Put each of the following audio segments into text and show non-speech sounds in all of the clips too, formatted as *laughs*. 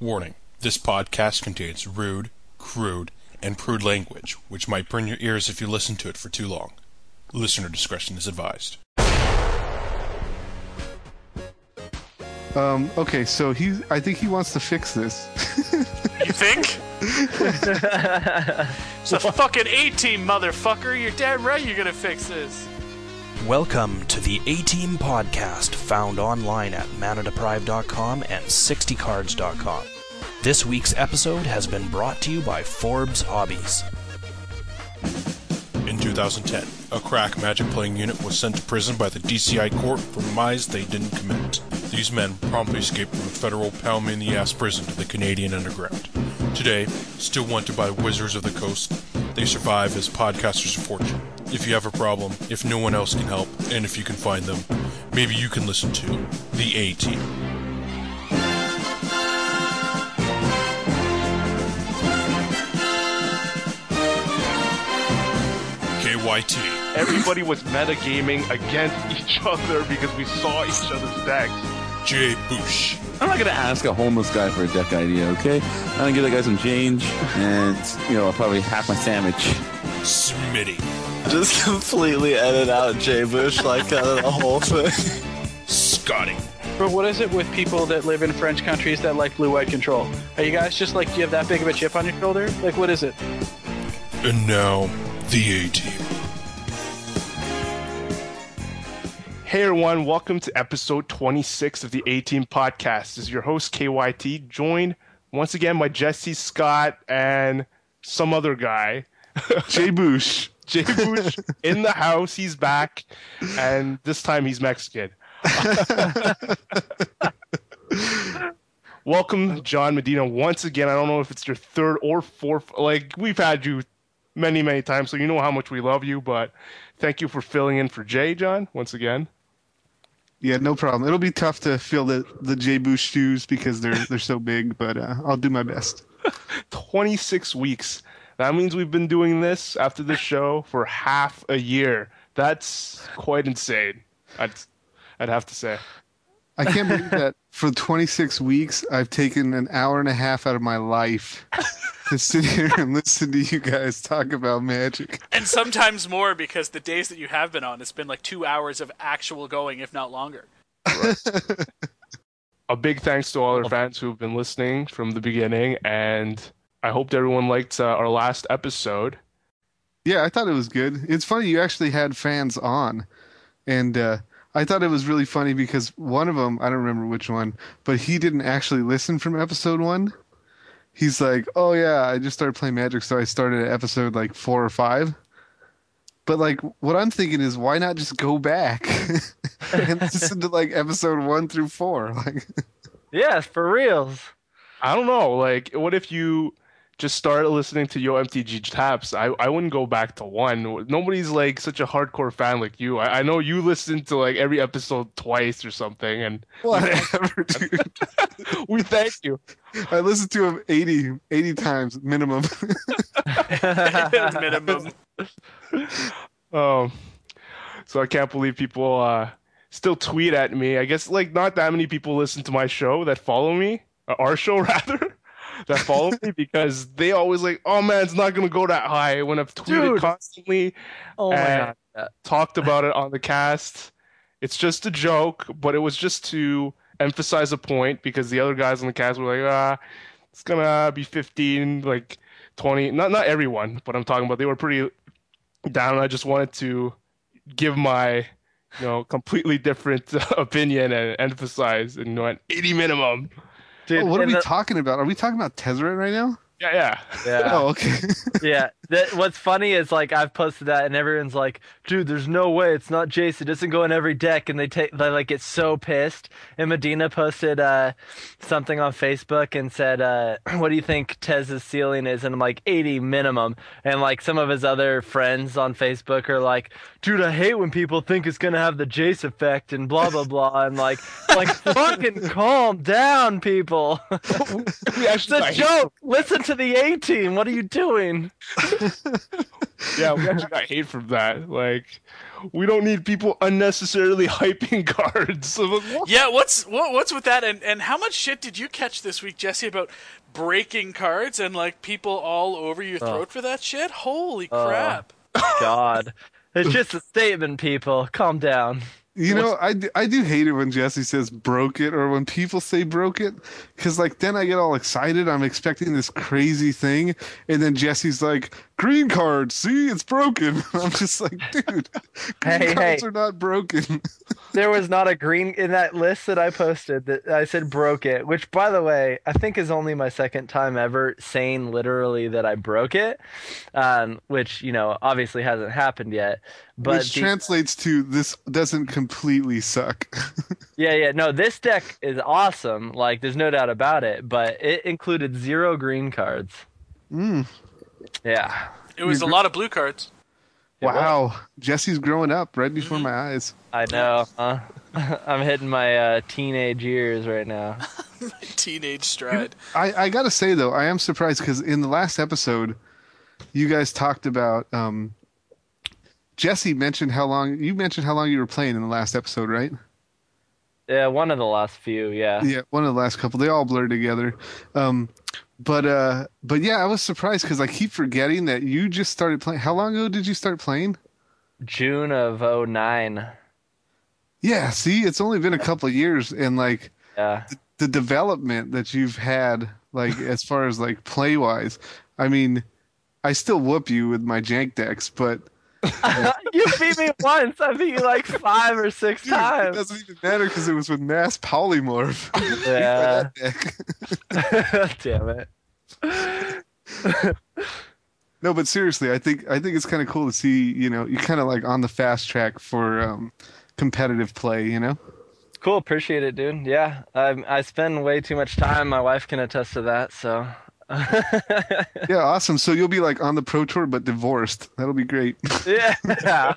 Warning this podcast contains rude, crude, and prude language, which might burn your ears if you listen to it for too long. Listener discretion is advised. Um, okay, so he, I think he wants to fix this. You think? *laughs* it's a fucking A team, motherfucker. You're damn right you're gonna fix this. Welcome to the A Team Podcast, found online at manadeprived.com and 60cards.com. This week's episode has been brought to you by Forbes Hobbies. In 2010, a crack magic playing unit was sent to prison by the DCI court for crimes they didn't commit. These men promptly escaped from a federal pound in the ass prison to the Canadian underground. Today, still wanted by wizards of the coast, they survive as podcasters of fortune. If you have a problem, if no one else can help, and if you can find them, maybe you can listen to The A Team. KYT. Everybody was metagaming against *laughs* each other because we saw each other's decks. Jay Bush. I'm not gonna ask a homeless guy for a deck idea, okay? I'm gonna give that guy some change, and you know, I'll probably half my sandwich. Smitty. Just completely edit out Jay Bush like out of the whole thing. Scotty. But what is it with people that live in French countries that like blue-white control? Are you guys just like, do you have that big of a chip on your shoulder? Like, what is it? And now, The A Team. Hey everyone, welcome to episode 26 of the A Team Podcast. This is your host KYT, joined once again by Jesse Scott and some other guy. *laughs* Jay Bush. Jay Bush in the house, he's back, and this time he's Mexican. Welcome, Jon Medina, once again. I don't know if it's your third or fourth. Like we've had you many, many times, so you know how much we love you. But thank you for filling in for Jay, John, once again. Yeah, no problem. It'll be tough to fill the the Jay Bush shoes because they're they're so big, but uh, I'll do my best. *laughs* 26 weeks. That means we've been doing this after the show for half a year. That's quite insane. I'd, I'd have to say. I can't believe that for 26 weeks I've taken an hour and a half out of my life to sit here and listen to you guys talk about magic. And sometimes more because the days that you have been on, it's been like two hours of actual going, if not longer. A big thanks to all our fans who've been listening from the beginning, and I hope everyone liked uh, our last episode. Yeah, I thought it was good. It's funny you actually had fans on, and uh, I thought it was really funny because one of them, I don't remember which one, but he didn't actually listen from episode one. He's like, "Oh yeah, I just started playing Magic, so I started at episode like four or five. But like, what I'm thinking is, why not just go back *laughs* and listen to like episode one through four? *laughs* Like, Yeah, for reals. I don't know. Like, what if you just start listening to Yo MTG Taps? I, I wouldn't go back to one. Nobody's like such a hardcore fan like you. I, I know you listen to like every episode twice or something, and *laughs* whatever, dude. *laughs* we thank you. I listened to him 80, 80 times minimum. *laughs* Minimum. Um, so I can't believe people uh, still tweet at me. I guess like not that many people listen to my show that follow me, uh, our show rather, that follow me because they always like, oh man, it's not gonna go that high when I've tweeted Dude. constantly, Oh my and god. talked about it on the cast. It's just a joke, but it was just to emphasize a point because the other guys on the cast were like, ah, it's gonna be 15, like 20. Not not everyone, but I'm talking about they were pretty down. I just wanted to give my, you know, completely different *laughs* opinion and emphasize, and you know, an 80 minimum. Dude, Oh, what are we the- talking about? Are we talking about Tezzeret right now? Yeah, yeah. Yeah. Oh, okay. *laughs* yeah. That, what's funny is like I've posted that and everyone's like, dude, there's no way it's not Jace. It doesn't go in every deck, and they take they like get so pissed. And Medina posted uh, something on Facebook and said, uh, *clears throat* "What do you think Tez's ceiling is?" And I'm like, 80 minimum. And like some of his other friends on Facebook are like, dude, I hate when people think it's gonna have the Jace effect and blah blah blah. And like, like *laughs* fucking calm down, people. *laughs* We It's actually a joke. Listen to the A team. What are you doing? *laughs* yeah, we actually got hate from that. Like, we don't need people unnecessarily *laughs* hyping cards. Like, *laughs* what? Yeah, what's what, what's with that? And and how much shit did you catch this week, Jesse, about breaking cards and like people all over your throat for that shit? Holy crap! God. It's just a statement, people. Calm down. You know, I do hate it when Jesse says broke it or when people say broke it because, like, then I get all excited. I'm expecting this crazy thing. And then Jesse's like, green card, see, it's broken. *laughs* I'm just like, dude, *laughs* green Hey, cards hey. are not broken. *laughs* There was not a green in that list that I posted that I said broke it, which by the way, I think is only my second time ever saying literally that I broke it. Um, which, you know, obviously hasn't happened yet. But Which the- translates to this doesn't completely suck. *laughs* Yeah, yeah. No, this deck is awesome. Like, there's no doubt about it. But it included zero green cards. Mm. Yeah. It was a lot of blue cards. wow. Jesse's growing up right before my eyes. I know. Huh? *laughs* I'm hitting my uh, teenage years right now. *laughs* Teenage stride. I, I gotta say though, I am surprised because in the last episode, you guys talked about um, Jesse mentioned how long you mentioned how long you were playing in the last episode, right? Yeah, one of the last few. Yeah. Yeah, one of the last couple. They all blur together. Um, but uh, but yeah, I was surprised because I keep forgetting that you just started playing. How long ago did you start playing? June of 09. Yeah, see, it's only been a couple of years, and like Yeah. the development that you've had, like as far as like play wise, I mean, I still whoop you with my jank decks, but *laughs* you beat me once. I beat you like five or six Dude, it times. doesn't even matter because it was with mass polymorph. *laughs* Yeah. *laughs* Damn it. no, but seriously, I think I think it's kind of cool to see. You know, you're kind of like on the fast track for um, competitive play. You know. Cool. Appreciate it, dude. Yeah. I I spend way too much time. My wife can attest to that. So. *laughs* Yeah, awesome. So you'll be like on the pro tour, but divorced. That'll be great. yeah. *laughs*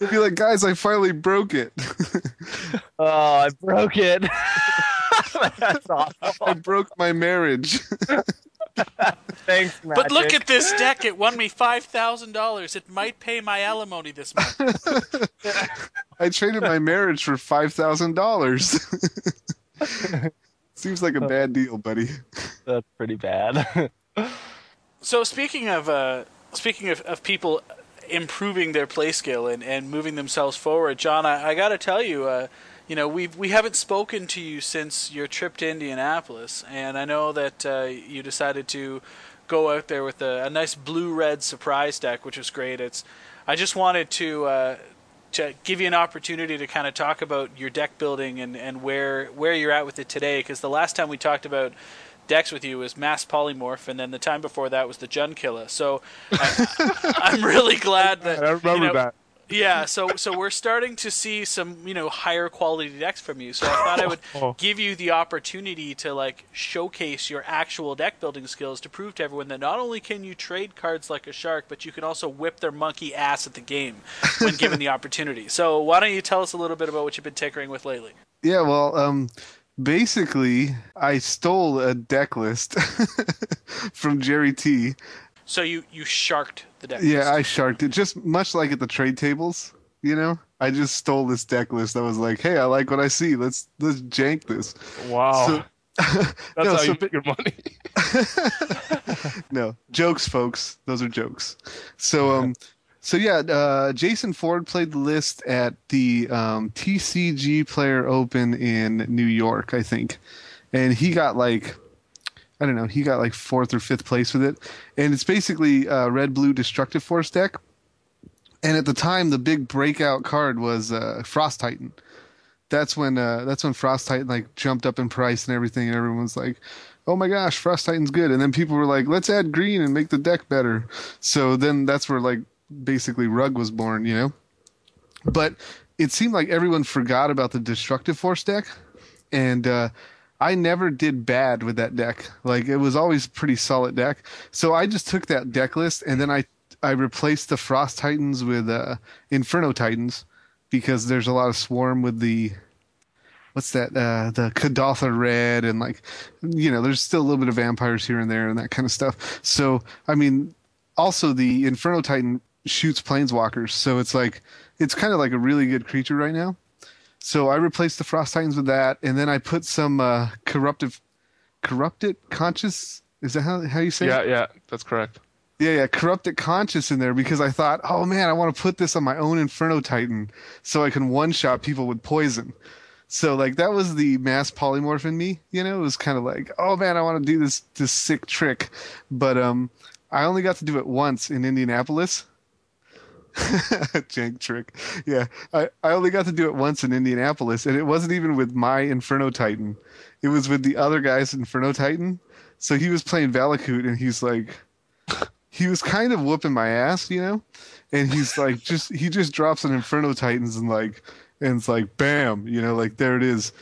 You'll be like, guys, I finally broke it. *laughs* oh, I broke it. That's awful. I broke my marriage. Thanks, But look at this deck. It won me five thousand dollars. It might pay my alimony this month. I traded my marriage for five thousand dollars. Seems like a bad deal, buddy. *laughs* That's pretty bad. *laughs* So speaking of uh, speaking of, of people improving their play skill and, and moving themselves forward, Jon, I, I got to tell you, uh, you know, we we haven't spoken to you since your trip to Indianapolis, and I know that uh, you decided to go out there with a, a nice blue red surprise deck, which was great. It's I just wanted to. Uh, to give you an opportunity to kind of talk about your deck building and, and where where you're at with it today, because the last time we talked about decks with you was Mass Polymorph, and then the time before that was the Jund Killer. So I, *laughs* I'm really glad that I remember you know, that. Yeah, so so we're starting to see some you know higher quality decks from you. So I thought I would *laughs* Oh. give you the opportunity to like showcase your actual deck building skills to prove to everyone that not only can you trade cards like a shark, but you can also whip their monkey ass at the game when given the *laughs* opportunity. So why don't you tell us a little bit about what you've been tinkering with lately? Yeah, well, um, basically, I stole a deck list *laughs* from Jerry T. So you you sharked the deck. Yeah, list. I sharked it, just much like at the trade tables. You know, I just stole this deck list. I was like, "Hey, I like what I see. Let's let's jank this." Wow. So- *laughs* That's *laughs* no, how so- you make your money. *laughs* no jokes folks those are jokes so um so yeah uh jason ford played the list at the um tcg player open in new york i think and he got like i don't know he got like fourth or fifth place with it and it's basically uh red blue destructive force deck and at the time the big breakout card was uh frost titan that's when uh that's when frost titan like jumped up in price and everything and everyone was like oh my gosh, Frost Titan's good. And then people were like, let's add green and make the deck better. So then that's where like basically Rug was born, you know? But it seemed like everyone forgot about the Destructive Force deck. And uh, I never did bad with that deck. Like it was always pretty solid deck. So I just took that deck list and then I I replaced the Frost Titans with uh, Inferno Titans because there's a lot of swarm with the what's that? Uh, the Kuldotha Red, and like, you know, there's still a little bit of vampires here and there and that kind of stuff. So, I mean, also the Inferno Titan shoots planeswalkers, so it's like it's kind of like a really good creature right now. So I replaced the Frost Titans with that, and then I put some uh, corruptive, corrupted conscious. Is that how how you say Yeah, it? yeah, that's correct. Yeah, yeah, corrupted conscious in there because I thought, oh man, I want to put this on my own Inferno Titan so I can one shot people with poison. So like that was the mass polymorph in me, you know. It was kind of like, oh man, I want to do this this sick trick, but um, I only got to do it once in Indianapolis. *laughs* Jank trick, yeah. I I only got to do it once in Indianapolis, and it wasn't even with my Inferno Titan. It was with the other guy's Inferno Titan. So he was playing Valakut, and he's like, he was kind of whooping my ass, you know, and he's like, *laughs* just he just drops an Inferno Titans and like, and it's like, bam, you know, like there it is,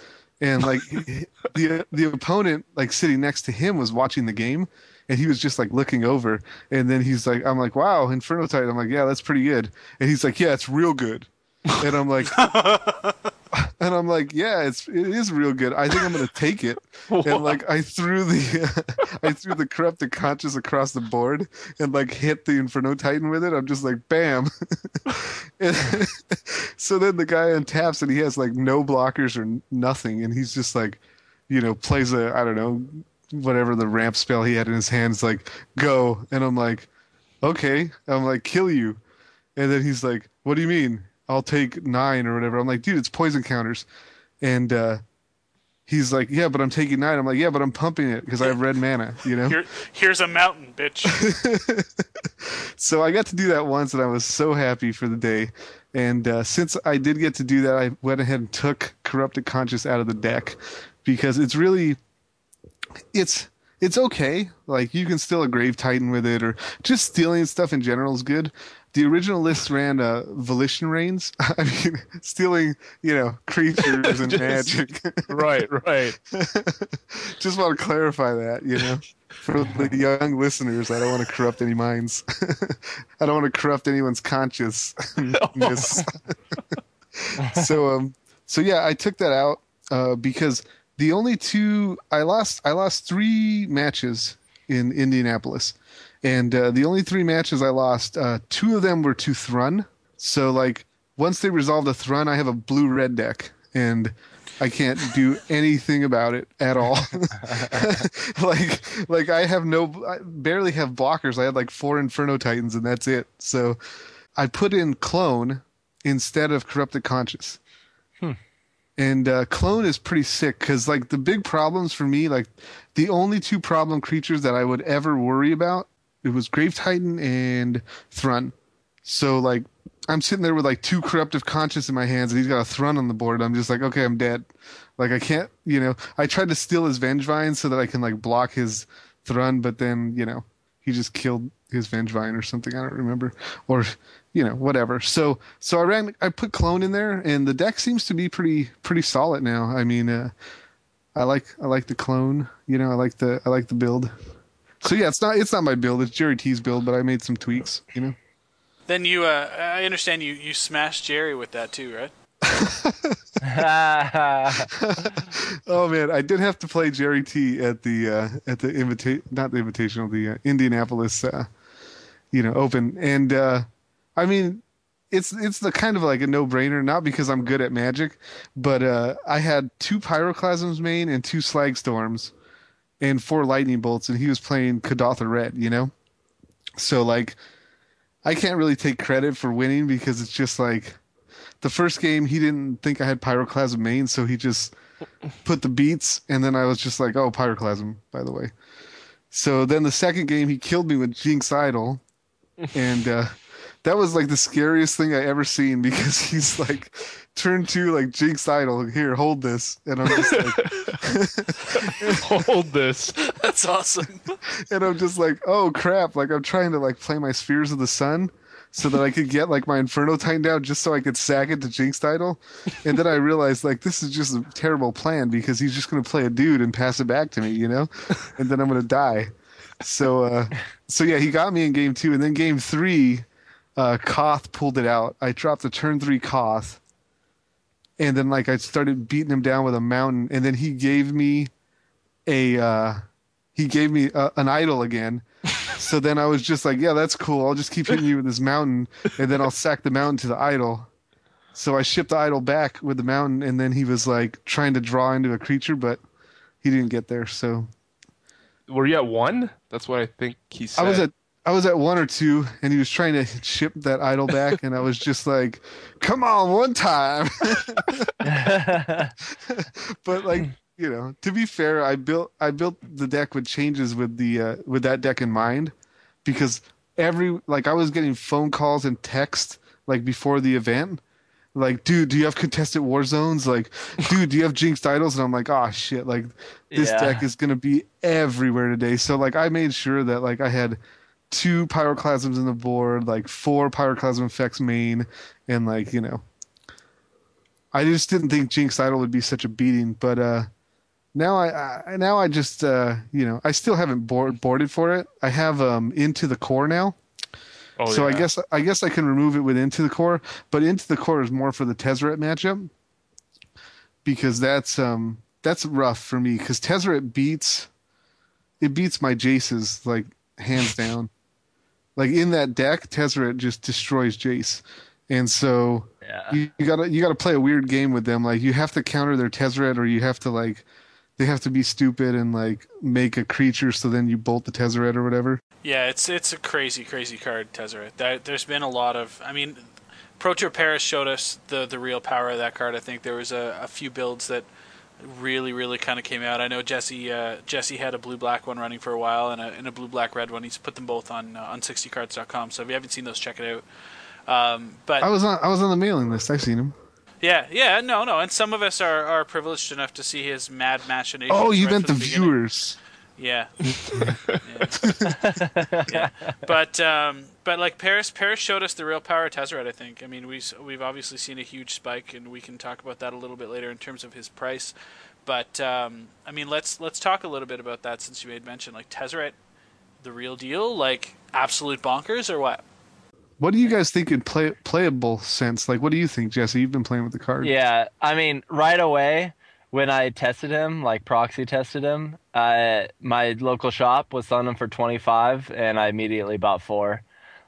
and like *laughs* the the opponent like sitting next to him was watching the game, and he was just like looking over, and then he's like, I'm like, wow, Inferno Titan, I'm like, yeah, that's pretty good, and he's like, yeah, it's real good, and I'm like. *laughs* And I'm like, yeah, it's it is real good. I think I'm gonna take it. and like I threw the *laughs* I threw the corrupted conscious across the board and like hit the Inferno Titan with it. I'm just like bam. *laughs* and so then the guy untaps and he has like no blockers or nothing, and he's just like, you know, plays a I don't know whatever the ramp spell he had in his hands, like go. And I'm like, okay. I'm like, kill you. And then he's like, what do you mean? I'll take nine or whatever. I'm like, dude, it's poison counters. And uh, he's like, yeah, but I'm taking nine. I'm like, yeah, but I'm pumping it because I have red mana, you know? Here, here's a mountain, bitch. *laughs* so I got to do that once and I was so happy for the day. And uh, since I did get to do that, I went ahead and took Corrupted Conscious out of the deck because it's really, it's it's okay. Like you can still a Grave Titan with it, or just stealing stuff in general is good. The original list ran uh, Volition Reins. *laughs* I mean, stealing, you know, creatures and *laughs* Just- magic. Right, right. *laughs* Just want to clarify that, you know, for the young listeners. I don't want to corrupt any minds. I don't want to corrupt anyone's consciousness. so, um, so yeah, I took that out uh, because the only two I lost, I lost three matches in Indianapolis, and uh, the only three matches I lost, uh, two of them were to Thrun. So, like, once they resolved the Thrun, I have a blue red deck, and I can't do *laughs* anything about it at all. *laughs* like, like I have no, I barely have blockers. I had like four Inferno Titans, and that's it. So, I put in Clone instead of Corrupted Conscious. And uh, Clone is pretty sick because, like, the big problems for me, like, the only two problem creatures that I would ever worry about, it was Grave Titan and Thrun. So, like, I'm sitting there with like two corruptive conscious in my hands, and he's got a Thrun on the board. I'm just like, okay, I'm dead. Like, I can't, you know. I tried to steal his Vengevine so that I can like block his Thrun, but then, you know, he just killed his Vengevine or something. I don't remember, or you know, whatever. So, so I ran, I put Clone in there, and the deck seems to be pretty, pretty solid now. I mean, uh, I like, I like the Clone. You know, I like the, I like the build. So yeah, it's not, it's not my build. It's Jerry T's build, but I made some tweaks. You know. then you, uh, I understand you, you smashed Jerry with that too, right? *laughs* *laughs* Oh man, I did have to play Jerry T at the uh, at the invita- not the invitational, the uh, Indianapolis, uh, you know, Open, and uh, I mean, it's it's the kind of like a no brainer, not because I'm good at Magic, but uh, I had two Pyroclasms main and two Slag Storms, and four Lightning Bolts, and he was playing Kuldotha Red, you know, so like, I can't really take credit for winning because it's just like. The first game, he didn't think I had Pyroclasm main, so he just *laughs* put the beats, and then I was just like, oh, Pyroclasm, by the way. So then the second game, he killed me with Jinxed Idol, and uh, that was like the scariest thing I ever seen because *laughs* he's like, turn to like Jinxed Idol, here, hold this, and I'm just like, *laughs* Hold this. That's awesome. *laughs* and I'm just like, oh crap! Like I'm trying to like play my Spheres of the Sun. So that I could get like my Inferno Titan down just so I could sack it to Jinxed Idol. And then I realized like this is just a terrible plan because he's just gonna play a dude and pass it back to me, you know? And then I'm gonna die. So uh so yeah, he got me in game two, and then game three, uh Koth pulled it out. I dropped a turn three Koth. and then like I started beating him down with a mountain, and then he gave me a uh, he gave me a, an idol again. *laughs* so then I was just like, yeah, that's cool. I'll just keep hitting you with this mountain, and then I'll sack the mountain to the idol. So I shipped the idol back with the mountain, and then he was like trying to draw into a creature, but he didn't get there. So Were you at one? That's what I think he said. I was at I was at one or two, and he was trying to ship that idol back, and I was *laughs* just like, "Come on, one time." *laughs* but like you know, to be fair, I built I built the deck with changes with the uh, with that deck in mind, because every like I was getting phone calls and text like before the event. Like, dude, do you have contested war zones? Like, dude, do you have jinxed idols? And I'm like, oh shit, like this Yeah. deck is gonna be everywhere today. So like I made sure that like I had two pyroclasms in the board, like four pyroclasm effects main, and like, you know. I just didn't think Jinxed Idol would be such a beating, but uh now I, I now I just uh you know, I still haven't board, boarded for it. I have um into the core now. Oh, so I guess I guess I can remove it with into the core, but into the core is more for the Tezzeret matchup because that's um that's rough for me because Tezzeret beats it beats my Jaces like hands down. *laughs* Like in that deck, Tezzeret just destroys Jace, and so yeah. you, you gotta you gotta play a weird game with them. Like you have to counter their Tezzeret, or you have to like they have to be stupid and like make a creature so then you bolt the Tezzeret or whatever. Yeah, it's it's a crazy, crazy card, Tezzeret. That, there's been a lot of. I mean, Pro Tour Paris showed us the the real power of that card. I think there was a, a few builds that really, really kind of came out. I know Jesse uh, Jesse had a blue black one running for a while and a, and a blue black red one. He's put them both on uh, on 60cards.com. So if you haven't seen those, check it out. Um, but I was on I was on the mailing list. I've seen him. yeah, yeah, no, no, and some of us are, are privileged enough to see his mad machinations. Oh, you right meant the viewers. beginning. Viewers. Yeah. *laughs* yeah. yeah. But um, but like Paris Paris showed us the real power of Tezzeret, I think. I mean, we we've obviously seen a huge spike and we can talk about that a little bit later in terms of his price. But um, I mean, let's let's talk a little bit about that since you made mention like Tezzeret the real deal, like absolute bonkers or what? What do you guys think in play playable sense? Like, what do you think, Jesse? You've been playing with the card. Yeah, I mean, right away when I tested him, like proxy tested him, uh, my local shop was selling him for twenty five, and I immediately bought four.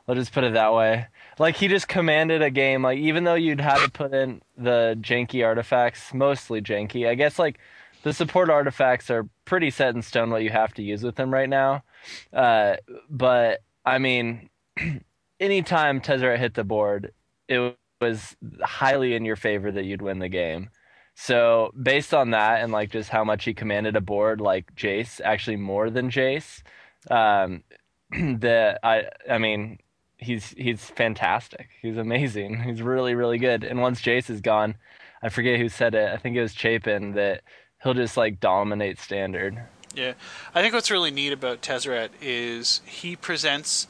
Let's just put it that way. Like he just commanded a game. Like even though you'd had to put in the janky artifacts, mostly janky. I guess like the support artifacts are pretty set in stone what you have to use with them right now. Uh, but I mean, *clears throat* anytime Tezzeret hit the board, it was highly in your favor that you'd win the game. So based on that and like just how much he commanded a board like Jace, actually more than Jace, um, *clears throat* the I I mean he's he's fantastic. He's amazing. He's really really good. And once Jace is gone, I forget who said it. I think it was Chapin that he'll just like dominate standard. Yeah, I think what's really neat about Tezzeret is he presents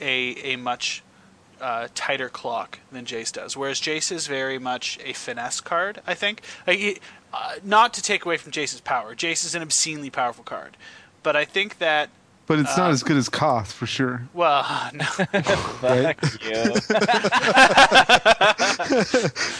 a a much uh, tighter clock than Jace does, whereas Jace is very much a finesse card. I think, like, he, uh, not to take away from Jace's power. Jace is an obscenely powerful card, but I think that But it's Uh, not as good as Koth for sure. well, *laughs* no, Fuck you. *laughs*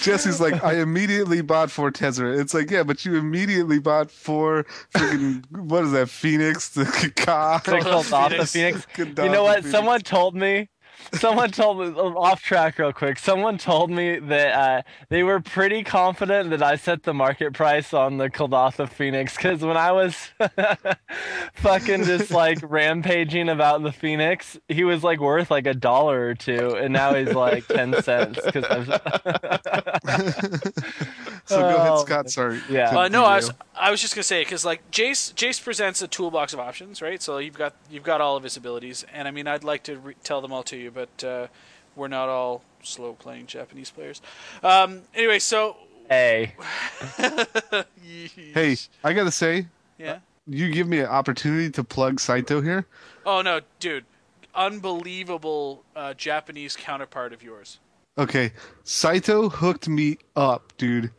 Jesse's like, I immediately bought four Tezzeret. It's like, yeah, but you immediately bought four freaking what is that? Phoenix, the *laughs* Koth. They called off the Phoenix. Phoenix. Good You know what? Phoenix. Someone told me. Someone told me off track real quick. Someone told me that uh, they were pretty confident that I set the market price on the Kuldotha Phoenix because when I was *laughs* fucking just like *laughs* rampaging about the Phoenix, he was like worth like a dollar or two, and now he's like ten *laughs* cents because So go ahead, Oh, Scott. Sorry. yeah. Uh, no, I was. I was just gonna say because like Jace Jace presents a toolbox of options, right? So you've got you've got all of his abilities, and I mean I'd like to re- tell them all to you, but uh, we're not all slow playing Japanese players. Um, anyway, so hey, *laughs* Hey, I gotta say, yeah. you give me an opportunity to plug Saito here. Oh no, dude, unbelievable uh, Japanese counterpart of yours. Okay, Saito hooked me up, dude.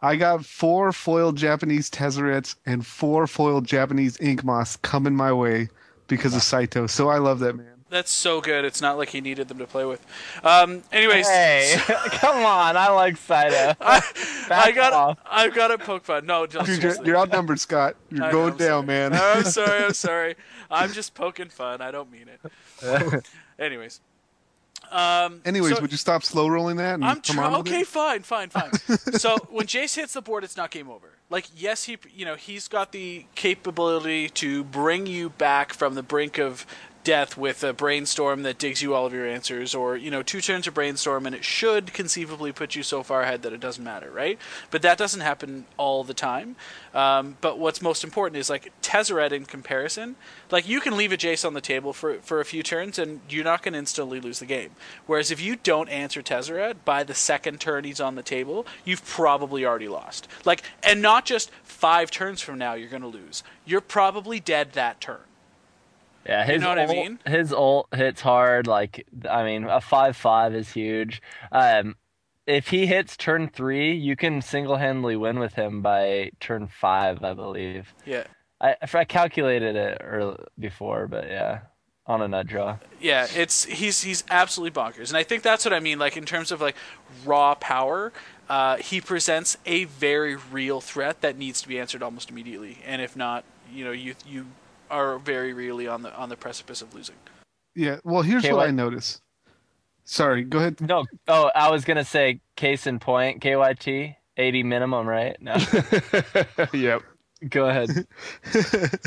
I got four foiled Japanese Tezzerets and four foiled Japanese Inkmoths coming my way because of Saito. So I love that man. That's so good. It's not like he needed them to play with. Um, anyways, Hey, *laughs* come on! I like Saito. *laughs* I, I got off. I've got to poke fun. No, just Dude, you're, you're outnumbered, Scott. You're I going I'm down, sorry. man. I'm *laughs* sorry. I'm sorry. I'm just poking fun. I don't mean it. Anyways. Um, Anyways, so- would you stop slow rolling that? And I'm come trying. on Okay, it? fine, fine, fine. so when Jace hits the board, it's not game over. Like, yes, he, you know, he's got the capability to bring you back from the brink of death with a brainstorm that digs you all of your answers, or you know, two turns of brainstorm, and it should conceivably put you so far ahead that it doesn't matter, right? But that doesn't happen all the time. Um, but what's most important is like Tezzeret in comparison. Like you can leave a Jace on the table for for a few turns, and you're not going to instantly lose the game. Whereas if you don't answer Tezzeret by the second turn he's on the table, you've probably already lost. Like, and not just five turns from now you're going to lose. You're probably dead that turn. Yeah, his know what I mean? His ult hits hard. Like, I mean, a five-five is huge. Um, if he hits turn three, you can single-handedly win with him by turn five, I believe. Yeah. I I calculated it early, before, but yeah, on a nut draw. Yeah, it's he's he's absolutely bonkers, and I think that's what I mean. Like in terms of like raw power, uh, he presents a very real threat that needs to be answered almost immediately, and if not, you know, you you are very really on the on the precipice of losing. Yeah. Well, here's Okay, what what- I notice. Sorry. Go ahead. No, oh, I was gonna say case in point, KYT, eighty minimum, right? No, *laughs* yep. go ahead. *laughs*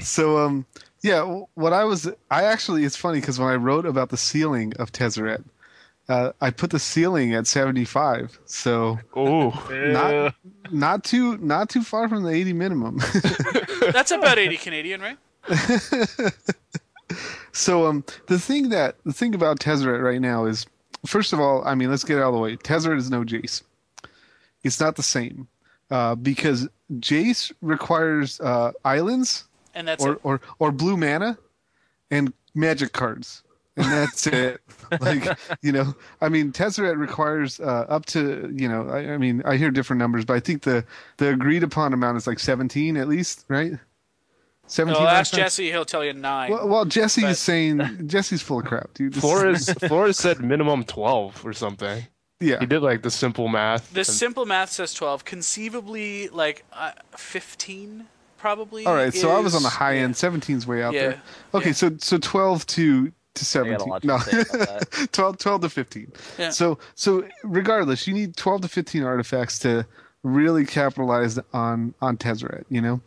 So, um, yeah, what I was, I actually, it's funny because when I wrote about the ceiling of Tezzeret, uh, I put the ceiling at 75. So Ooh. not, not too, not too far from the 80 minimum. *laughs* That's about eighty Canadian, right? *laughs* so, um, the thing that, the thing about Tezzeret right now is, first of all, I mean, let's get it out of the way. Tezzeret is no Jace. It's not the same, uh, because Jace requires, uh, islands And that's or, or or blue mana and magic cards and that's it *laughs* like you know i mean tezzeret requires uh, up to you know I, I mean i hear different numbers but i think the the agreed upon amount is like 17 at least right 17 No, ask? Jesse; he'll tell you nine. well, well jesse but- is saying *laughs* jesse's full of crap dude This is- Flores *laughs* Flores said minimum twelve or something. yeah He did like the simple math. the and- simple math says twelve. Conceivably, like uh, fifteen, probably. all right so i was on the high yeah. end 17's way out Yeah, there okay yeah. so so 12 to to I got a 17 lot to no. say *laughs* 12, 12 to 15 Yeah. so so regardless you need 12 to 15 artifacts to really capitalize on on tezzeret you know?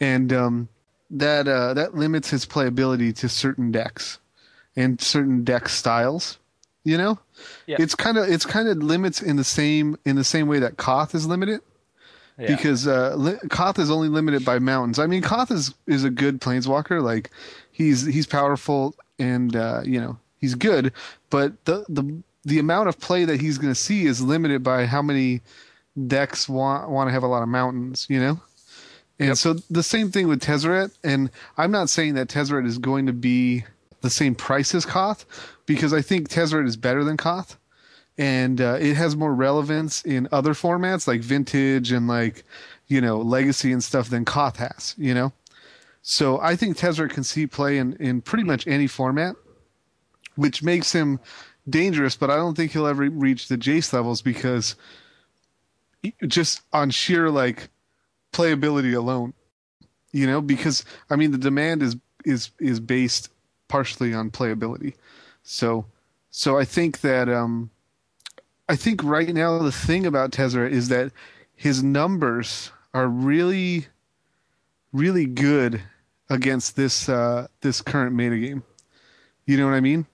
And um that uh that limits his playability to certain decks and certain deck styles you know? Yeah. it's kind of it's kind of limits in the same in the same way that koth is limited Yeah. because uh, li- Koth is only limited by mountains. I mean, Koth is is a good planeswalker. Like he's he's powerful and uh, you know he's good, but the the the amount of play that he's going to see is limited by how many decks want want to have a lot of mountains. You know. And so the same thing with Tezzeret, and I'm not saying that Tezzeret is going to be the same price as Koth, because I think Tezzeret is better than Koth and uh, it has more relevance in other formats like vintage and like you know legacy and stuff than koth has you know? So i think tezzeret can see play in, in pretty much any format which makes him dangerous but i don't think he'll ever reach the jace levels because just on sheer like playability alone you know? Because i mean the demand is is is based partially on playability. So so i think that um I think right now the thing about Tezzeret is that his numbers are really, really good against this uh, this current metagame. You know what I mean?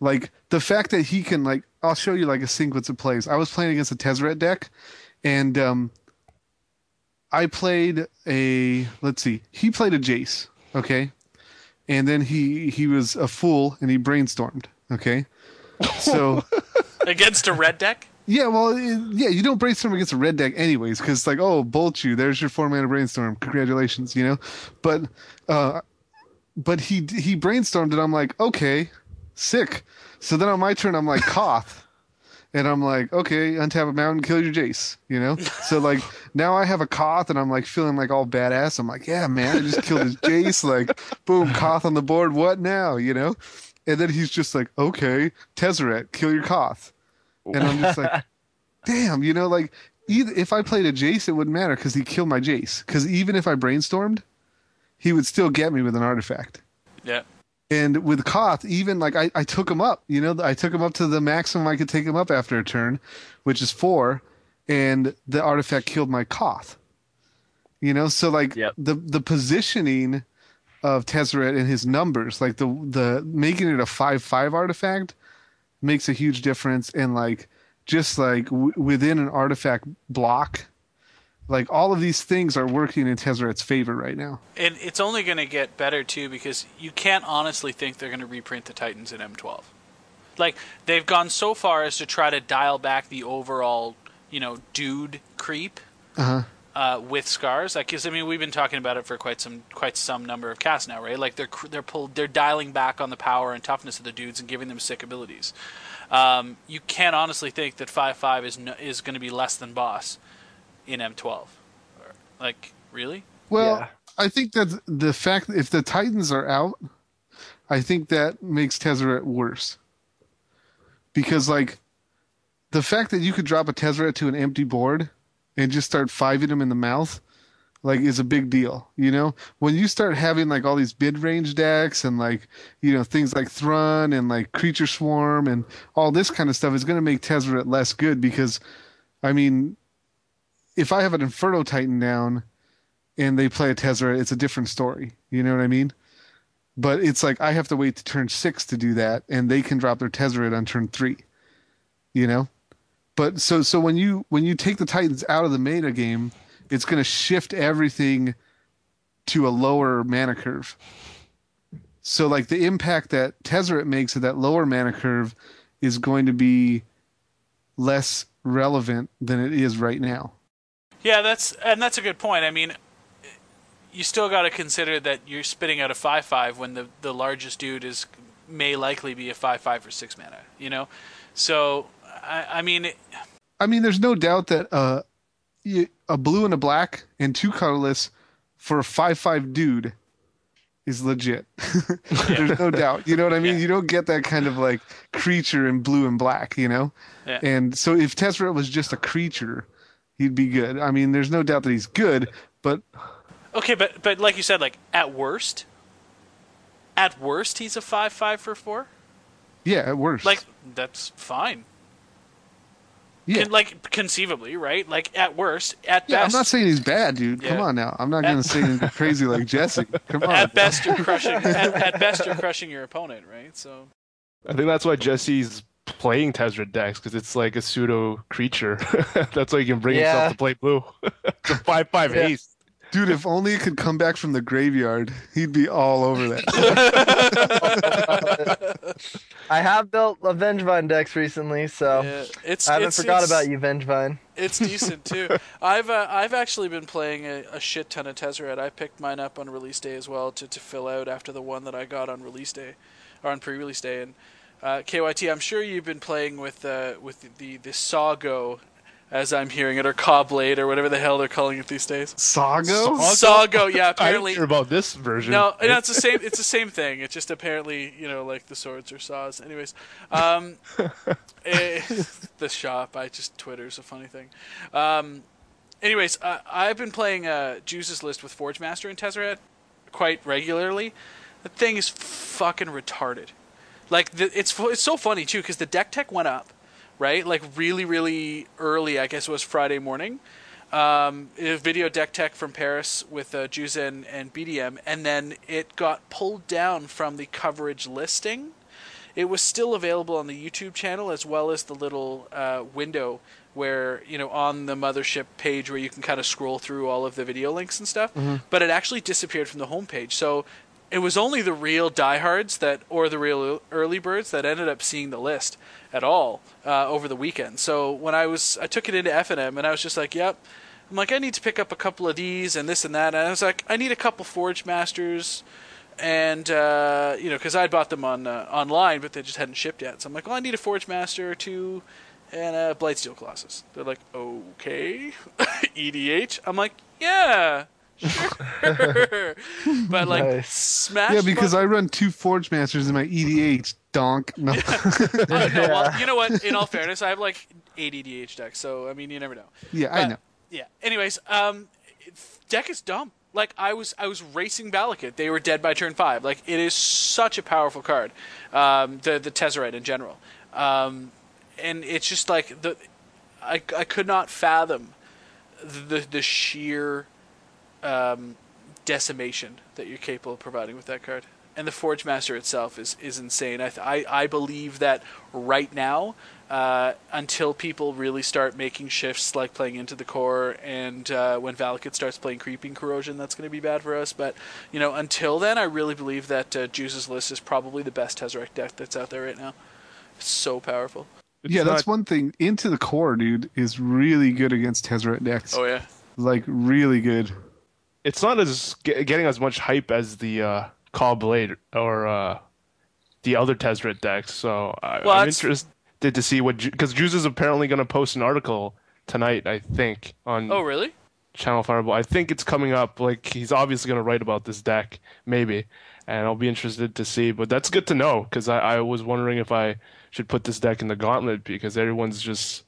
Like the fact that he can like I'll show you like a sequence of plays. I was playing against a Tezzeret deck, and um, I played a let's see, he played a Jace, okay, and then he he was a fool and he brainstormed, okay, so. *laughs* against a red deck. Yeah, well, yeah, you don't brainstorm against a red deck anyways, because like, oh, bolt you, there's your four mana brainstorm, congratulations, you know. But, uh, but he he brainstormed, and I'm like, okay, sick. So then on my turn, I'm like Koth, and I'm like, okay, untap a mountain, kill your Jace, you know? So like now I have a Koth and I'm like feeling like all badass. I'm like, yeah, man, I just killed his Jace, like boom, Koth on the board, what now, you know? And then he's just like, okay, Tezzeret, kill your Koth. And I'm just like, *laughs* damn, you know, like either if I played a Jace, it wouldn't matter because he killed my Jace. Because even if I brainstormed, he would still get me with an artifact. Yeah. And with Koth, even like I, I took him up, you know, I took him up to the maximum I could take him up after a turn, which is four, and the artifact killed my Koth. You know, so like Yep. the the positioning of Tezzeret and his numbers, like the the making it a five five artifact, makes a huge difference. And like just like w- within an artifact block, like all of these things are working in Tezzeret's favor right now. And it's only going to get better too because you can't honestly think they're going to reprint the Titans in M12. Like they've gone so far as to try to dial back the overall, you know, dude creep Uh-huh. Uh, with scars. Like, 'cause, I mean, we've been talking about it for quite some quite some number of casts now, right? Like they're they're pulled they're dialing back on the power and toughness of the dudes and giving them sick abilities. Um, you can't honestly think that five five is no, is going to be less than boss in M12. Like, really? Well, Yeah. I think that the fact if the Titans are out, I think that makes Tezzeret worse. Because like the fact that you could drop a Tezzeret to an empty board and just start fiving them in the mouth, like is a big deal. You know, when you start having like all these mid range decks and like you know things like Thrun and like Creature Swarm and all this kind of stuff is going to make Tezzeret less good because, I mean, if I have an Inferno Titan down and they play a Tezzeret, it's a different story. You know what I mean? But it's like I have to wait to turn six to do that, and they can drop their Tezzeret on turn three. You know? But so so when you when you take the Titans out of the meta game, it's gonna shift everything to a lower mana curve. So like the impact that Tezzeret makes at that lower mana curve is going to be less relevant than it is right now. Yeah, that's and that's a good point. I mean, you still got to consider that you're spitting out a five five when the the largest dude is may likely be a five five or six mana. You know, so I, I mean, it- I mean, there's no doubt that uh, a blue and a black and two colorless for a five-five dude is legit. *laughs* there's no doubt. You know what I mean? Yeah. You don't get that kind of like creature in blue and black. You know? Yeah. And so if Tezzeret was just a creature, he'd be good. I mean, there's no doubt that he's good, but okay, but but like you said, like at worst, at worst he's a five five for four. yeah, at worst, Like that's fine. Yeah. Con- like conceivably, right? Like at worst, at yeah, I'm not saying he's bad, dude. Come on now. I'm not going to say anything *laughs* crazy like Jesse. Come on. at best you're crushing. at, at best you're crushing your opponent, right? So I think that's why Jesse's playing Tezzeret decks because it's like a pseudo creature. *laughs* that's why he can bring Yeah. himself to play blue. it's a five five *laughs* Yeah. haste. Dude, if only he could come back from the graveyard, he'd be all over that. *laughs* I have built a Vengevine decks recently, so yeah, it's I haven't it's, forgot it's, about you, Vengevine. It's decent too. *laughs* I've uh, I've actually been playing a, a shit ton of Tezzeret. I picked mine up on release day as well to, to fill out after the one that I got on release day, or on pre-release day. And uh, KYT, I'm sure you've been playing with uh, with the the, the Sawgo, as I'm hearing it, or Cobblade, or whatever the hell they're calling it these days. Sago? Sawgo, yeah. I didn't Apparently, hear about this version. no, no, it's the same. It's the same thing. It's just apparently, you know, like the swords or saws. Anyways, um, *laughs* eh, *laughs* the shop. I just Twitter's a funny thing. Um, anyways, uh, I've been playing uh, Juice's list with Forge Master and Tezzeret quite regularly. The thing is fucking retarded. Like the, it's it's so funny too because the deck tech went up, right? Like really really early. I guess it was Friday morning um, video deck tech from Paris with uh, Juice and, BDM, and then it got pulled down from the coverage listing. It was still available on the YouTube channel as well as the little uh, window where you know on the mothership page where you can kind of scroll through all of the video links and stuff. But it actually disappeared from the homepage. So it was only the real diehards that, or the real early birds that ended up seeing the list at all uh, over the weekend. So when I was, I took it into F and M, and I was just like, "Yep." I'm like, I need to pick up a couple of these and this and that. And I was like, I need a couple Forge Masters, and uh, you know, because I bought them on uh, online, but they just hadn't shipped yet. So I'm like, well, I need a Forge Master or two, and uh, Blightsteel Colossus. They're like, okay, *laughs* EDH. I'm like, yeah, *laughs* sure. but like, Nice. smash. Yeah, because button- I run two Forge Masters in my EDH. Donk. No. *laughs* Oh, no, well, you know what? In all fairness, I have like eight EDH decks, so I mean, you never know. yeah, I know. Yeah. Anyways, um, deck is dumb. Like I was, I was racing Valakut. They were dead by turn five. Like it is such a powerful card. Um, the the Tezzeret in general, um, and it's just like the, I I could not fathom the the sheer um, decimation that you're capable of providing with that card. And the Forge Master itself is, is insane. I, th- I I believe that right now, uh, until people really start making shifts like playing into the core, and uh, when Valakut starts playing Creeping Corrosion, that's going to be bad for us. But you know, until then, I really believe that uh, Juice's list is probably the best Tezzeret deck that's out there right now. It's so powerful. It's yeah, that's one thing. Into the core, dude, is really good against Tezzeret decks. Oh yeah. Like really good. It's not as ge- getting as much hype as the uh, Caw-Blade or uh, the other Tezzeret decks. So I, Well, I'm interested to see what because Juza is apparently going to post an article tonight. I think on Oh really? Channel Fireball. I think it's coming up. Like he's obviously going to write about this deck, maybe, and I'll be interested to see. But that's good to know because I, I was wondering if I should put this deck in the gauntlet because everyone's just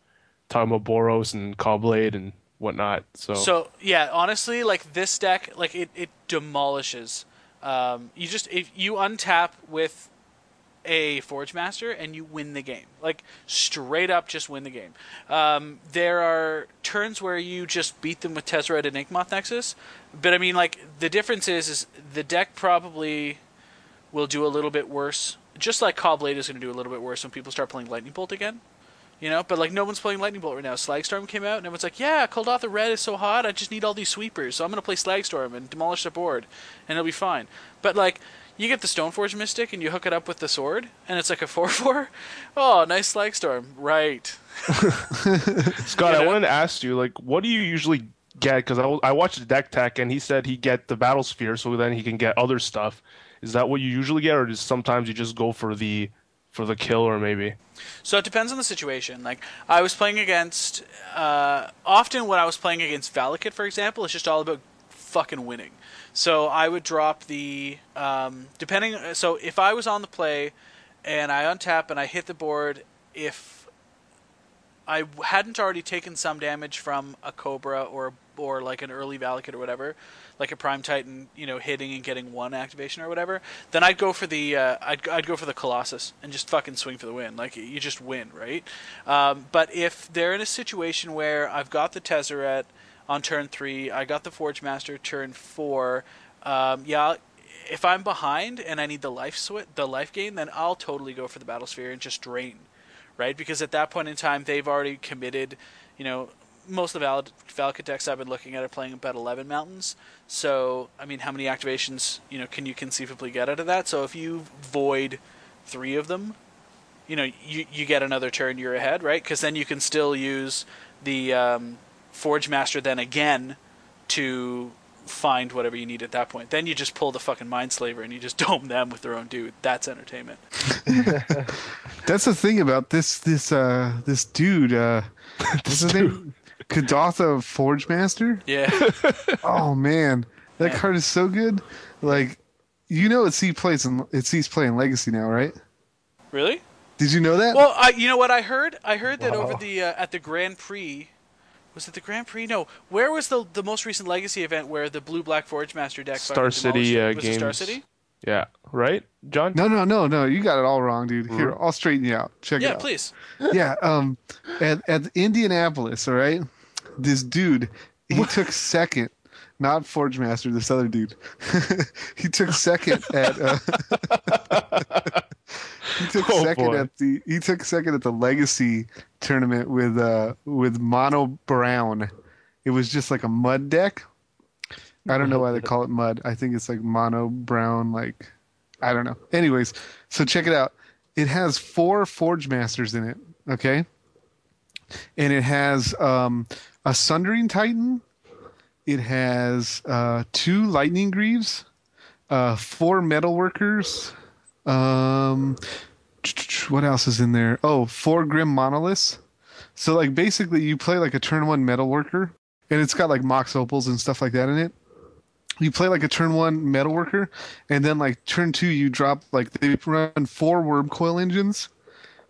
talking about Boros and Caw-Blade and whatnot. So, So yeah, honestly, like this deck, like it, it demolishes. Um, you just if you untap with a Forge Master and you win the game, like straight up, just win the game. Um, there are turns where you just beat them with Tezzeret and Inkmoth Nexus, but I mean, like the difference is, is the deck probably will do a little bit worse. Just like Caw-Blade is going to do a little bit worse when people start playing Lightning Bolt again. You know, but like no one's playing Lightning Bolt right now. Slagstorm came out, and everyone's like, "Yeah, Kuldotha Red is so hot. I just need all these sweepers, so I'm gonna play Slagstorm and demolish the board, and it'll be fine." But like, you get the Stoneforge Mystic and you hook it up with the sword, and it's like a *laughs* four-four. Oh, nice Slagstorm, right? *laughs* Scott, you I wanted to ask you, like, what do you usually get? Because I, I watched the deck tech, and he said he get the Battle Sphere, so then he can get other stuff. Is that what you usually get, or is sometimes you just go for the for the kill, or maybe? So it depends on the situation. Like I was playing against, uh, often when I was playing against Valakut, for example, it's just all about fucking winning. So I would drop the um, depending. So if I was on the play and I untap and I hit the board, if I hadn't already taken some damage from a Cobra or or like an early Valakut or whatever, like a Prime Titan, you know, hitting and getting one activation or whatever, then I'd go for the uh, I'd I'd go for the Colossus and just fucking swing for the win. Like you just win, right? Um, but if they're in a situation where I've got the Tezzeret on turn three, I got the Forge Master turn four, um, yeah. If I'm behind and I need the life swi the life gain, then I'll totally go for the Battle Sphere and just drain right? Because at that point in time, they've already committed. You know, most of the Val- Valakut decks I've been looking at are playing about 11 mountains. So, I mean, how many activations you know can you conceivably get out of that? So if you void three of them, you know, you you get another turn. You're ahead, right? Because then you can still use the um, Forge Master then again to find whatever you need at that point. Then you just pull the fucking Mindslaver and you just *laughs* dome them with their own dude. That's entertainment. *laughs* That's the thing about this this uh this dude. Uh, *laughs* what's his name? Kuldotha Forge Master. Yeah. Oh man, that card is so good. Like, you know, it's he plays in it's he's playing Legacy now, right? really? Did you know that? Well, I, you know what I heard? I heard that over the uh, at the Grand Prix. Was it the Grand Prix? No. Where was the the most recent Legacy event where the Blue Black Forge Master deck? Star City, demolished it? uh, was it Star. City? Yeah, right, Jon. no, no, no, no. You got it all wrong, dude. Here, I'll straighten you out. Check it Yeah, out. please. *laughs* yeah um at, at Indianapolis all right this dude he took second not Forge Master this other dude *laughs* he took second at uh, *laughs* he took Oh, second boy. at the he took second at the legacy tournament with uh with mono brown. It was just like a mud deck. I don't know why they call it mud. I think it's like mono brown like i don't know. Anyways so check it out. It has four forge masters in it okay? And it has um, a sundering titan. It has uh, two lightning greaves uh, four metal workers um, what else is in there oh four grim monoliths So like basically you play like a turn one metal worker and it's got like mox opals and stuff like that in it. You play like a turn one metal worker and then like turn two you drop like they run four Wurmcoil engines.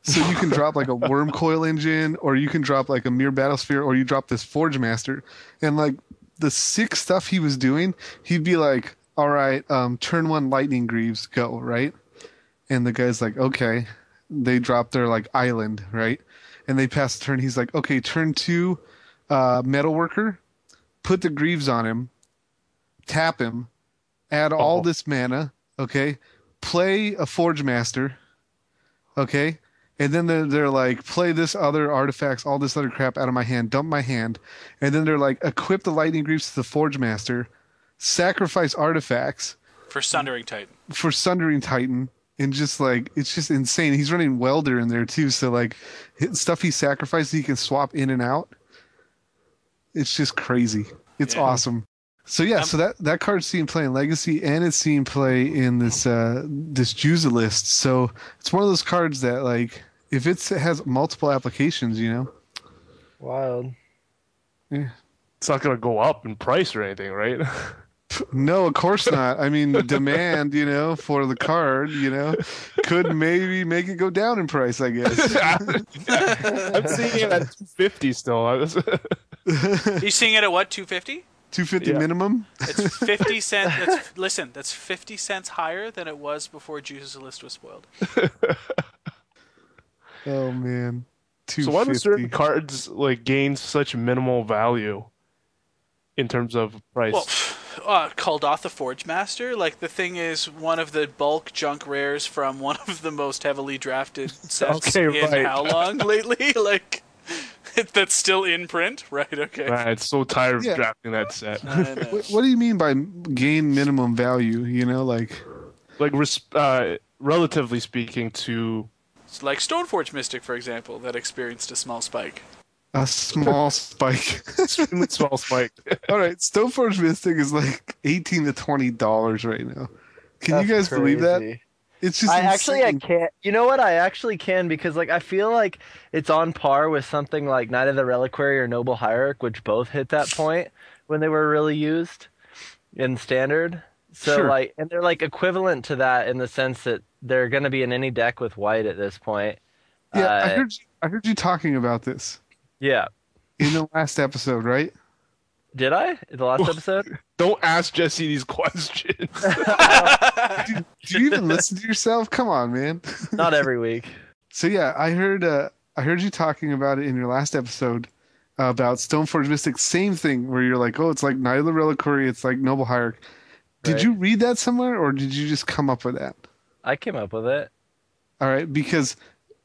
So you can drop like a *laughs* Wurmcoil engine or you can drop like a Myr battlesphere or you drop this forge master. And like the sick stuff he was doing, he'd be like, All right, um, turn one lightning greaves, go, right? And the guy's like, Okay. They drop their like island, right? and they pass the turn. He's like, okay, turn two, uh, metal worker, put the greaves on him, tap him, add all Oh. this mana, okay, play a forge master, okay, and then they're, they're like, play this other artifacts, all this other crap out of my hand, dump my hand, and then they're like, equip the lightning greaves to the forge master, sacrifice artifacts For Sundering Titan. for Sundering Titan and just like it's just insane. He's running welder in there too, so like stuff he sacrificed he can swap in and out. It's just crazy. It's Yeah. awesome. So yeah, Um, so that that card's seen play in Legacy and it's seen play in this uh this Juza list. So it's one of those cards that like if it's, it has multiple applications, you know. Wild. Yeah. It's not gonna go up in price or anything, right? *laughs* No, of course not. I mean, the demand, you know, for the card, you know, could maybe make it go down in price. I guess. *laughs* I'm seeing it at 250 still. I was- *laughs* You seeing it at what? Two fifty? Two fifty Yeah. minimum. It's fifty cent. That's, listen, that's fifty cents higher than it was before Juza's list was spoiled. *laughs* Oh man. so why do 250. certain cards like gain such minimal value in terms of price? Well, uh, Kuldotha Forge Master. Like the thing is one of the bulk junk rares from *laughs* one of the most heavily drafted *laughs* sets Okay, in right. how long lately? *laughs* like that's still in print, right? Okay. Man, it's so tired of Yeah. drafting that set. What, what do you mean by gain minimum value? You know, like like res- uh, relatively speaking to It's like Stoneforge Mystic, for example, that experienced a small spike. A small spike. *laughs* extremely small spike. *laughs* All right, Stoneforge Mystic is like eighteen to twenty dollars right now. Can That's you guys believe that? It's just I actually I can't. You know what? I actually can because like I feel like it's on par with something like Knight of the Reliquary or Noble Hierarch, which both hit that point when they were really used in standard. So Sure. like, and they're like equivalent to that in the sense that they're going to be in any deck with white at this point. Yeah, I Uh, heard you, I heard you talking about this Yeah. in the last episode, right? Did I? In the last episode? *laughs* Don't ask Jesse these questions. *laughs* Do you even listen to yourself? Come on, man. *laughs* Not every week. So yeah, I heard uh, I heard you talking about it in your last episode about Stoneforge Mystic. Same thing where you're like, oh, it's like Nyla Reliquary, it's like Noble Hierarch. Did Right. you read that somewhere, or did you just come up with that? I came up with it. All right, because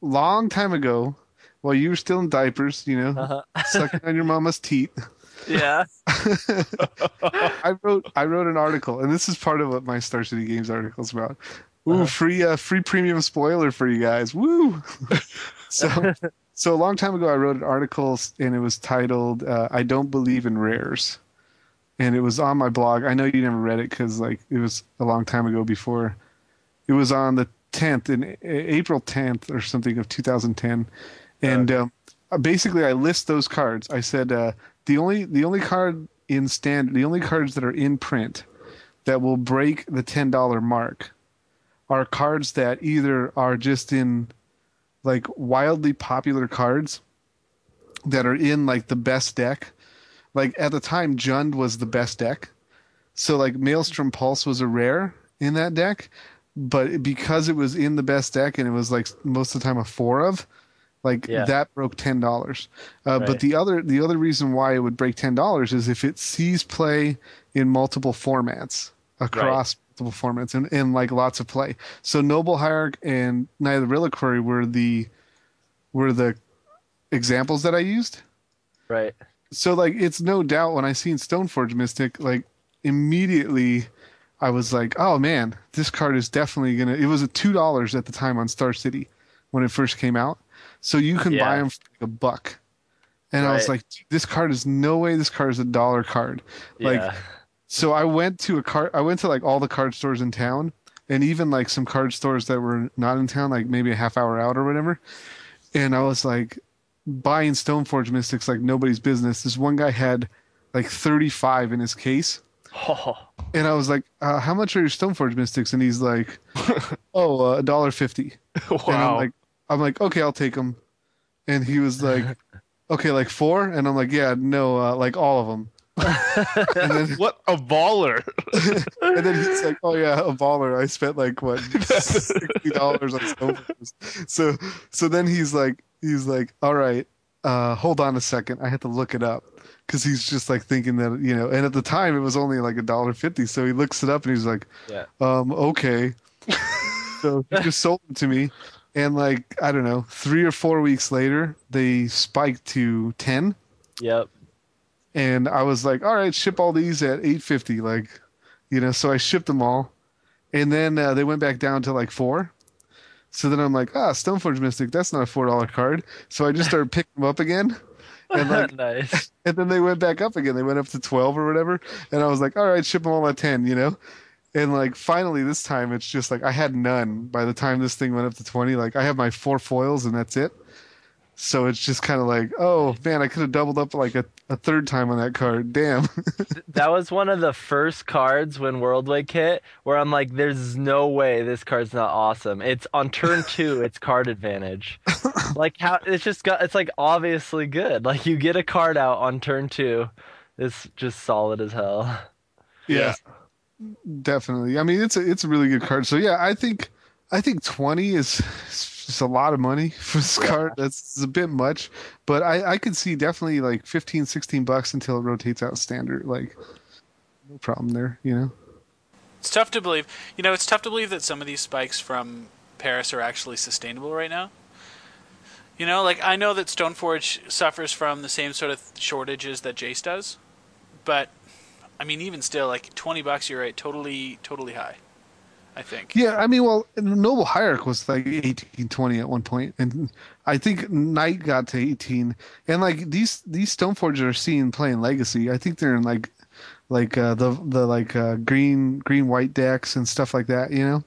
long time ago, while you were still in diapers, you know, Uh-huh. *laughs* sucking on your mama's teat, Yeah. *laughs* I wrote I wrote an article, and this is part of what my Star City Games article is about. Ooh, free uh, free premium spoiler for you guys. Woo! *laughs* so so a long time ago, I wrote an article, and it was titled uh, "I Don't Believe in Rares," and it was on my blog. I know you never read it because like it was a long time ago. Before it was on the 10th in April 10th or something of 2010, and um, basically I list those cards. I said uh, the only the only card in stand the only cards that are in print that will break the ten dollar mark are cards that either are just in like wildly popular cards that are in like the best deck. Like at the time, Jund was the best deck. So like Maelstrom Pulse was a rare in that deck, but because it was in the best deck and it was like most of the time a four of, like Yeah. that broke ten dollars. Uh, Right. But the other the other reason why it would break ten dollars is if it sees play in multiple formats across multiple formats and, and like lots of play. So Noble Hierarch and Knight of the Reliquary were the were the examples that I used Right. so like it's no doubt when I seen Stoneforge Mystic, like immediately I was like, oh man, this card is definitely gonna. It was a two dollars at the time on Star City when it first came out, so you can buy them for like a buck. And I was like, this card is no way. This card is a dollar card. Like, yeah. so I went to a card. I went to like all the card stores in town, and even like some card stores that were not in town, like maybe a half hour out or whatever. And I was like, buying Stoneforge Mystics like nobody's business. This one guy had like 35 in his case. Oh, And I was like, uh, "How much are your Stoneforge Mystics?" And he's like, *laughs* "Oh, a dollar fifty. And I'm wow. like, "I'm like, okay, I'll take them." And he was like, *laughs* "Okay, like four? And I'm like, "Yeah, no, uh, like all of them." *laughs* and then what a baller! *laughs* and then he's like, "Oh yeah, a baller. I spent like what sixty dollars on Stoneforge." So so then he's like, he's like, "All right, uh, hold on a second. I had to look it up." Because he's just like thinking that you know, and at the time it was only like a dollar fifty. So he looks it up and he's like, Yeah. um, okay. so he just sold them to me, and like I don't know, three or four weeks later, they spiked to ten, yep. and I was like, all right, ship all these at eight fifty, like, you know. So I shipped them all, and then uh, they went back down to like four. So then I'm like, ah, Stoneforge Mystic, that's not a four dollar card. So I just started picking them up again. And like *laughs* nice. and then they went back up again. They went up to 12 or whatever. And I was like, all right, ship them all at 10, you know? And like finally this time it's just like I had none by the time this thing went up to 20. Like I have my four foils and that's it. So it's just kind of like, oh man, I could have doubled up like a, a third time on that card. Damn. *laughs* that was one of the first cards when Worldwake hit where I'm like, there's no way this card's not awesome. It's on turn *laughs* two, it's card advantage. like how it's just got it's like obviously good. Like you get a card out on turn two, it's just solid as hell. yeah. Definitely. I mean, it's a it's a really good card. So yeah, I think I think 20 is is just a lot of money *laughs* for this card. That's a bit much, but I I could see definitely like 15 16 bucks until it rotates out standard like no problem there, you know. It's tough to believe. You know, it's tough to believe that some of these spikes from Paris are actually sustainable right now. You know, like I know that Stoneforge suffers from the same sort of shortages that Jace does, but I mean, even still, like twenty bucks, you're right, totally, totally high. I think. Yeah, I mean, well, Noble Hierarch was like 18 20 at one point and I think Knight got to 18 and like these these Stoneforges are seen playing Legacy. I think they're in like like uh the the like uh green green white decks and stuff like that, you know.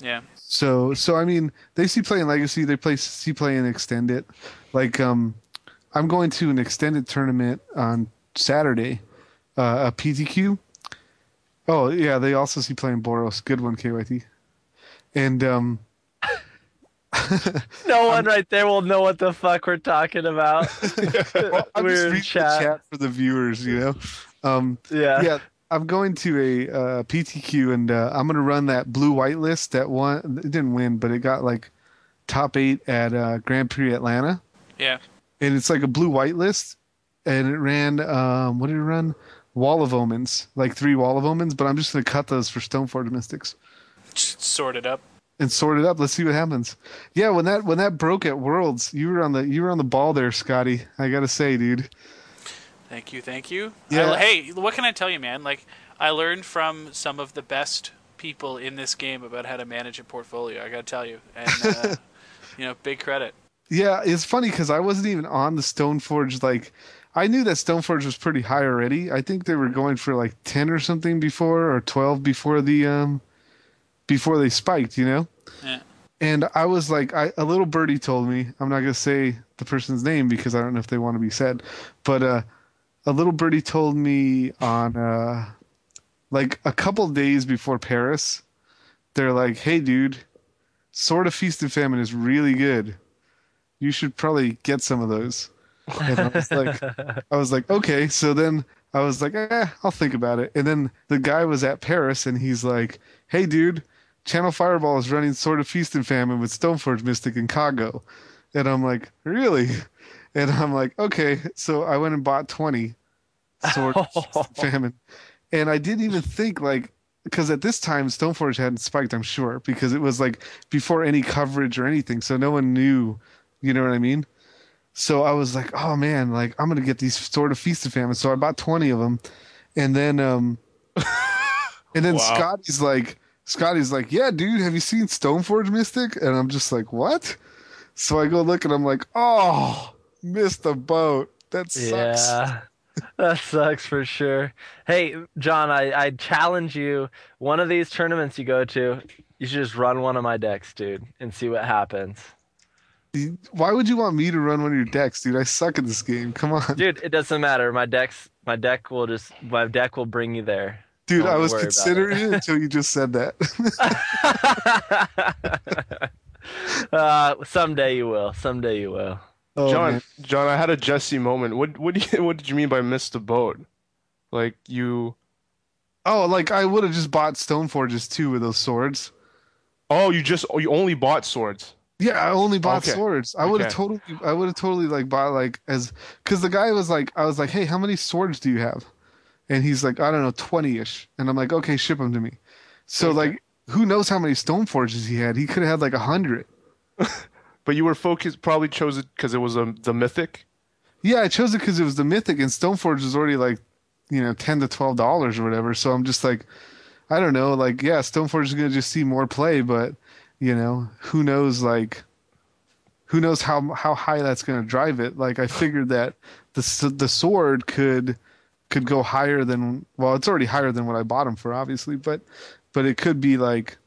Yeah. So so I mean, they see playing Legacy, they play see playing Extended. Like um, I'm going to an extended tournament on Saturday, uh, a PTQ. Oh yeah, they also see playing Boros. Good one, KYT. And um, *laughs* No one right there will know what the fuck we're talking about. *laughs* well, I'm We're just reading chat. the chat for the viewers, you know. Um, Yeah. yeah, I'm going to a uh, PTQ and uh, I'm going to run that blue white list that won. It didn't win, but it got like top eight at uh, Grand Prix Atlanta. Yeah. and it's like a blue white list and it ran um what did it run wall of omens like three wall of omens but i'm just gonna cut those for stoneforge mystics Just sort it up. and sort it up let's see what happens yeah when that when that broke at worlds you were on the you were on the ball there scotty i gotta say dude Thank you, thank you. Yeah. I- hey, what can I tell you, man? Like, I learned from some of the best people in this game about how to manage a portfolio. I gotta tell you, and uh, *laughs* you know, big credit. yeah it's funny because i wasn't even on the stoneforge like i knew that stoneforge was pretty high already i think they were going for like 10 or something before or 12 before the um before they spiked you know Yeah. And I was like, I, a little birdie told me, I'm not going to say the person's name because I don't know if they want to be said, but uh, a little birdie told me on uh, like a couple days before Paris, they're like, hey, dude, Sword of Feast and Famine is really good. You should probably get some of those. And I was like, *laughs* I was like, okay. So then I was like, eh, I'll think about it. And then the guy was at Paris and he's like, hey, dude, Channel Fireball is running Sword of Feast and Famine with Stoneforge Mystic and Caw-Go. And I'm like, really? *laughs* And I'm like, okay. So I went and bought 20 Sword of *laughs* Famine. And I didn't even think, like, because at this time Stoneforge hadn't spiked, I'm sure, because it was like before any coverage or anything. So no one knew, you know what I mean? So I was like, oh man, like I'm gonna get these sword of feast of famine. So I bought twenty of them, and then um, *laughs* and then Wow. Scotty's like, Scotty's like, yeah, dude, have you seen Stoneforge Mystic? And I'm just like, what? So I go look, and I'm like, oh, missed the boat. That sucks. Yeah. That sucks for sure. Hey, Jon, I, I challenge you. One of these tournaments you go to, you should just run one of my decks, dude, and see what happens. Why would you want me to run one of your decks, dude? I suck at this game. Come on, *laughs* Dude, it doesn't matter. My decks, my deck will just, my deck will bring you there. dude. don't I was considering it until you just said that. *laughs* uh, someday you will. Someday you will. oh, Jon, man. Jon, I had a Jesse moment. What what do you, *laughs* what did you mean by missed the boat? Like you Oh, like I would have just bought Stoneforges too with those swords. Oh, you just you only bought swords. Yeah, I only bought Okay. swords. I would have Okay. totally, I would have totally like bought like as because the guy was like, I was like, hey, how many swords do you have? And he's like, I don't know, twenty ish. And I'm like, okay, ship them to me. So Okay. like, who knows how many stone forges he had? He could have had like a hundred. *laughs* But you were focused probably chose it because it was a, the mythic. Yeah, I chose it because it was the mythic, and Stoneforge was already like, you know, ten to twelve dollars or whatever. So I'm just like, I don't know, like, yeah, Stoneforge is gonna just see more play, but you know, who knows, like, who knows how how high that's gonna drive it? Like, I figured that the the sword could could go higher than well, it's already higher than what I bought him for, obviously, but but it could be like,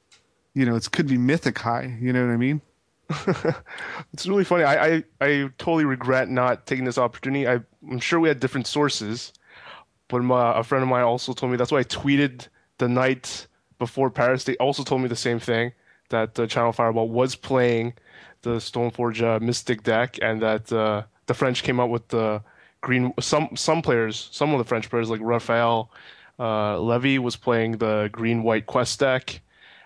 you know, it could be mythic high. You know what I mean? *laughs* It's really funny. I, I, I totally regret not taking this opportunity. I, I'm sure we had different sources, but my, a friend of mine also told me that's why I tweeted the night before Paris. They also told me the same thing that uh, Channel Fireball was playing the Stoneforge uh, Mystic deck, and that uh, the French came out with the green. Some some players, some of the French players like Raphael uh, Levy was playing the green white quest deck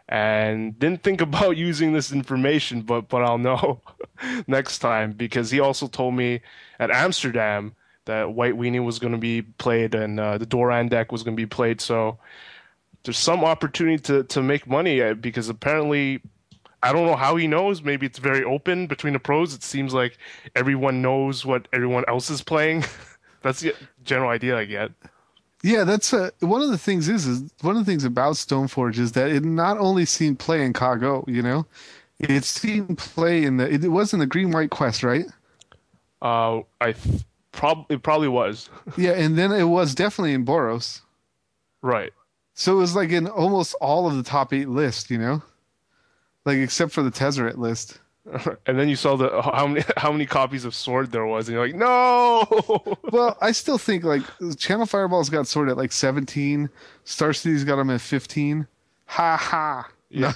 and didn't think *laughs* about using this information, but but I'll know *laughs* next time because he also told me at Amsterdam that White Weenie was going to be played and uh, the Doran deck was going to be played. So there's some opportunity to to make money uh, because apparently. I don't know how he knows. Maybe it's very open between the pros. It seems like everyone knows what everyone else is playing. *laughs* That's the general idea I get. Yeah, that's uh, one of the things is is one of the things about Stoneforge is that it not only seen play in Caw-Go, you know, it's seen play in the it, was in the Green White Quest, right? Uh, I th- it probably was *laughs* Yeah, and then it was definitely in Boros. right. So it was like in almost all of the top eight lists, you know, like except for the Tezzeret list. *laughs* and then you saw the how many *laughs* how many copies of Sword there was, and you're like, no. *laughs* Well, I still think like Channel Fireball's got Sword at like seventeen, Star City's got them at fifteen. Ha ha. Yeah.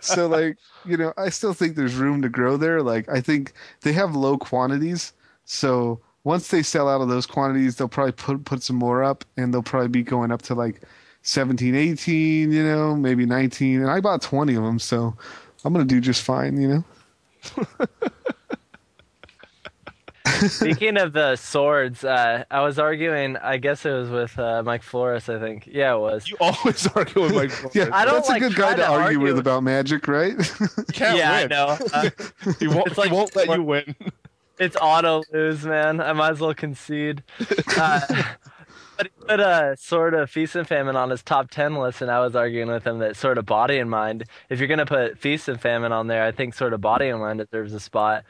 so like you know i still think there's room to grow there like i think they have low quantities so once they sell out of those quantities they'll probably put put some more up and they'll probably be going up to like 17 18 you know maybe 19 and i bought 20 of them so i'm gonna do just fine you know *laughs* Speaking of the swords, uh, I was arguing. I guess it was with uh, Mike Flores. I think. Yeah, it was. you always *laughs* argue with Mike. *laughs* Flores. yeah I don't, that's like, a good guy to, to argue, argue with with- about magic right You can't yeah, win. I know. Uh, He won't. It's like- he won't let you win. It's auto lose, man. I might as well concede. *laughs* Uh, but he put a sword of feast and famine on his top ten list, and I was arguing with him that sword of body and mind. If you're gonna put feast and famine on there, I think sword of body and mind deserves a spot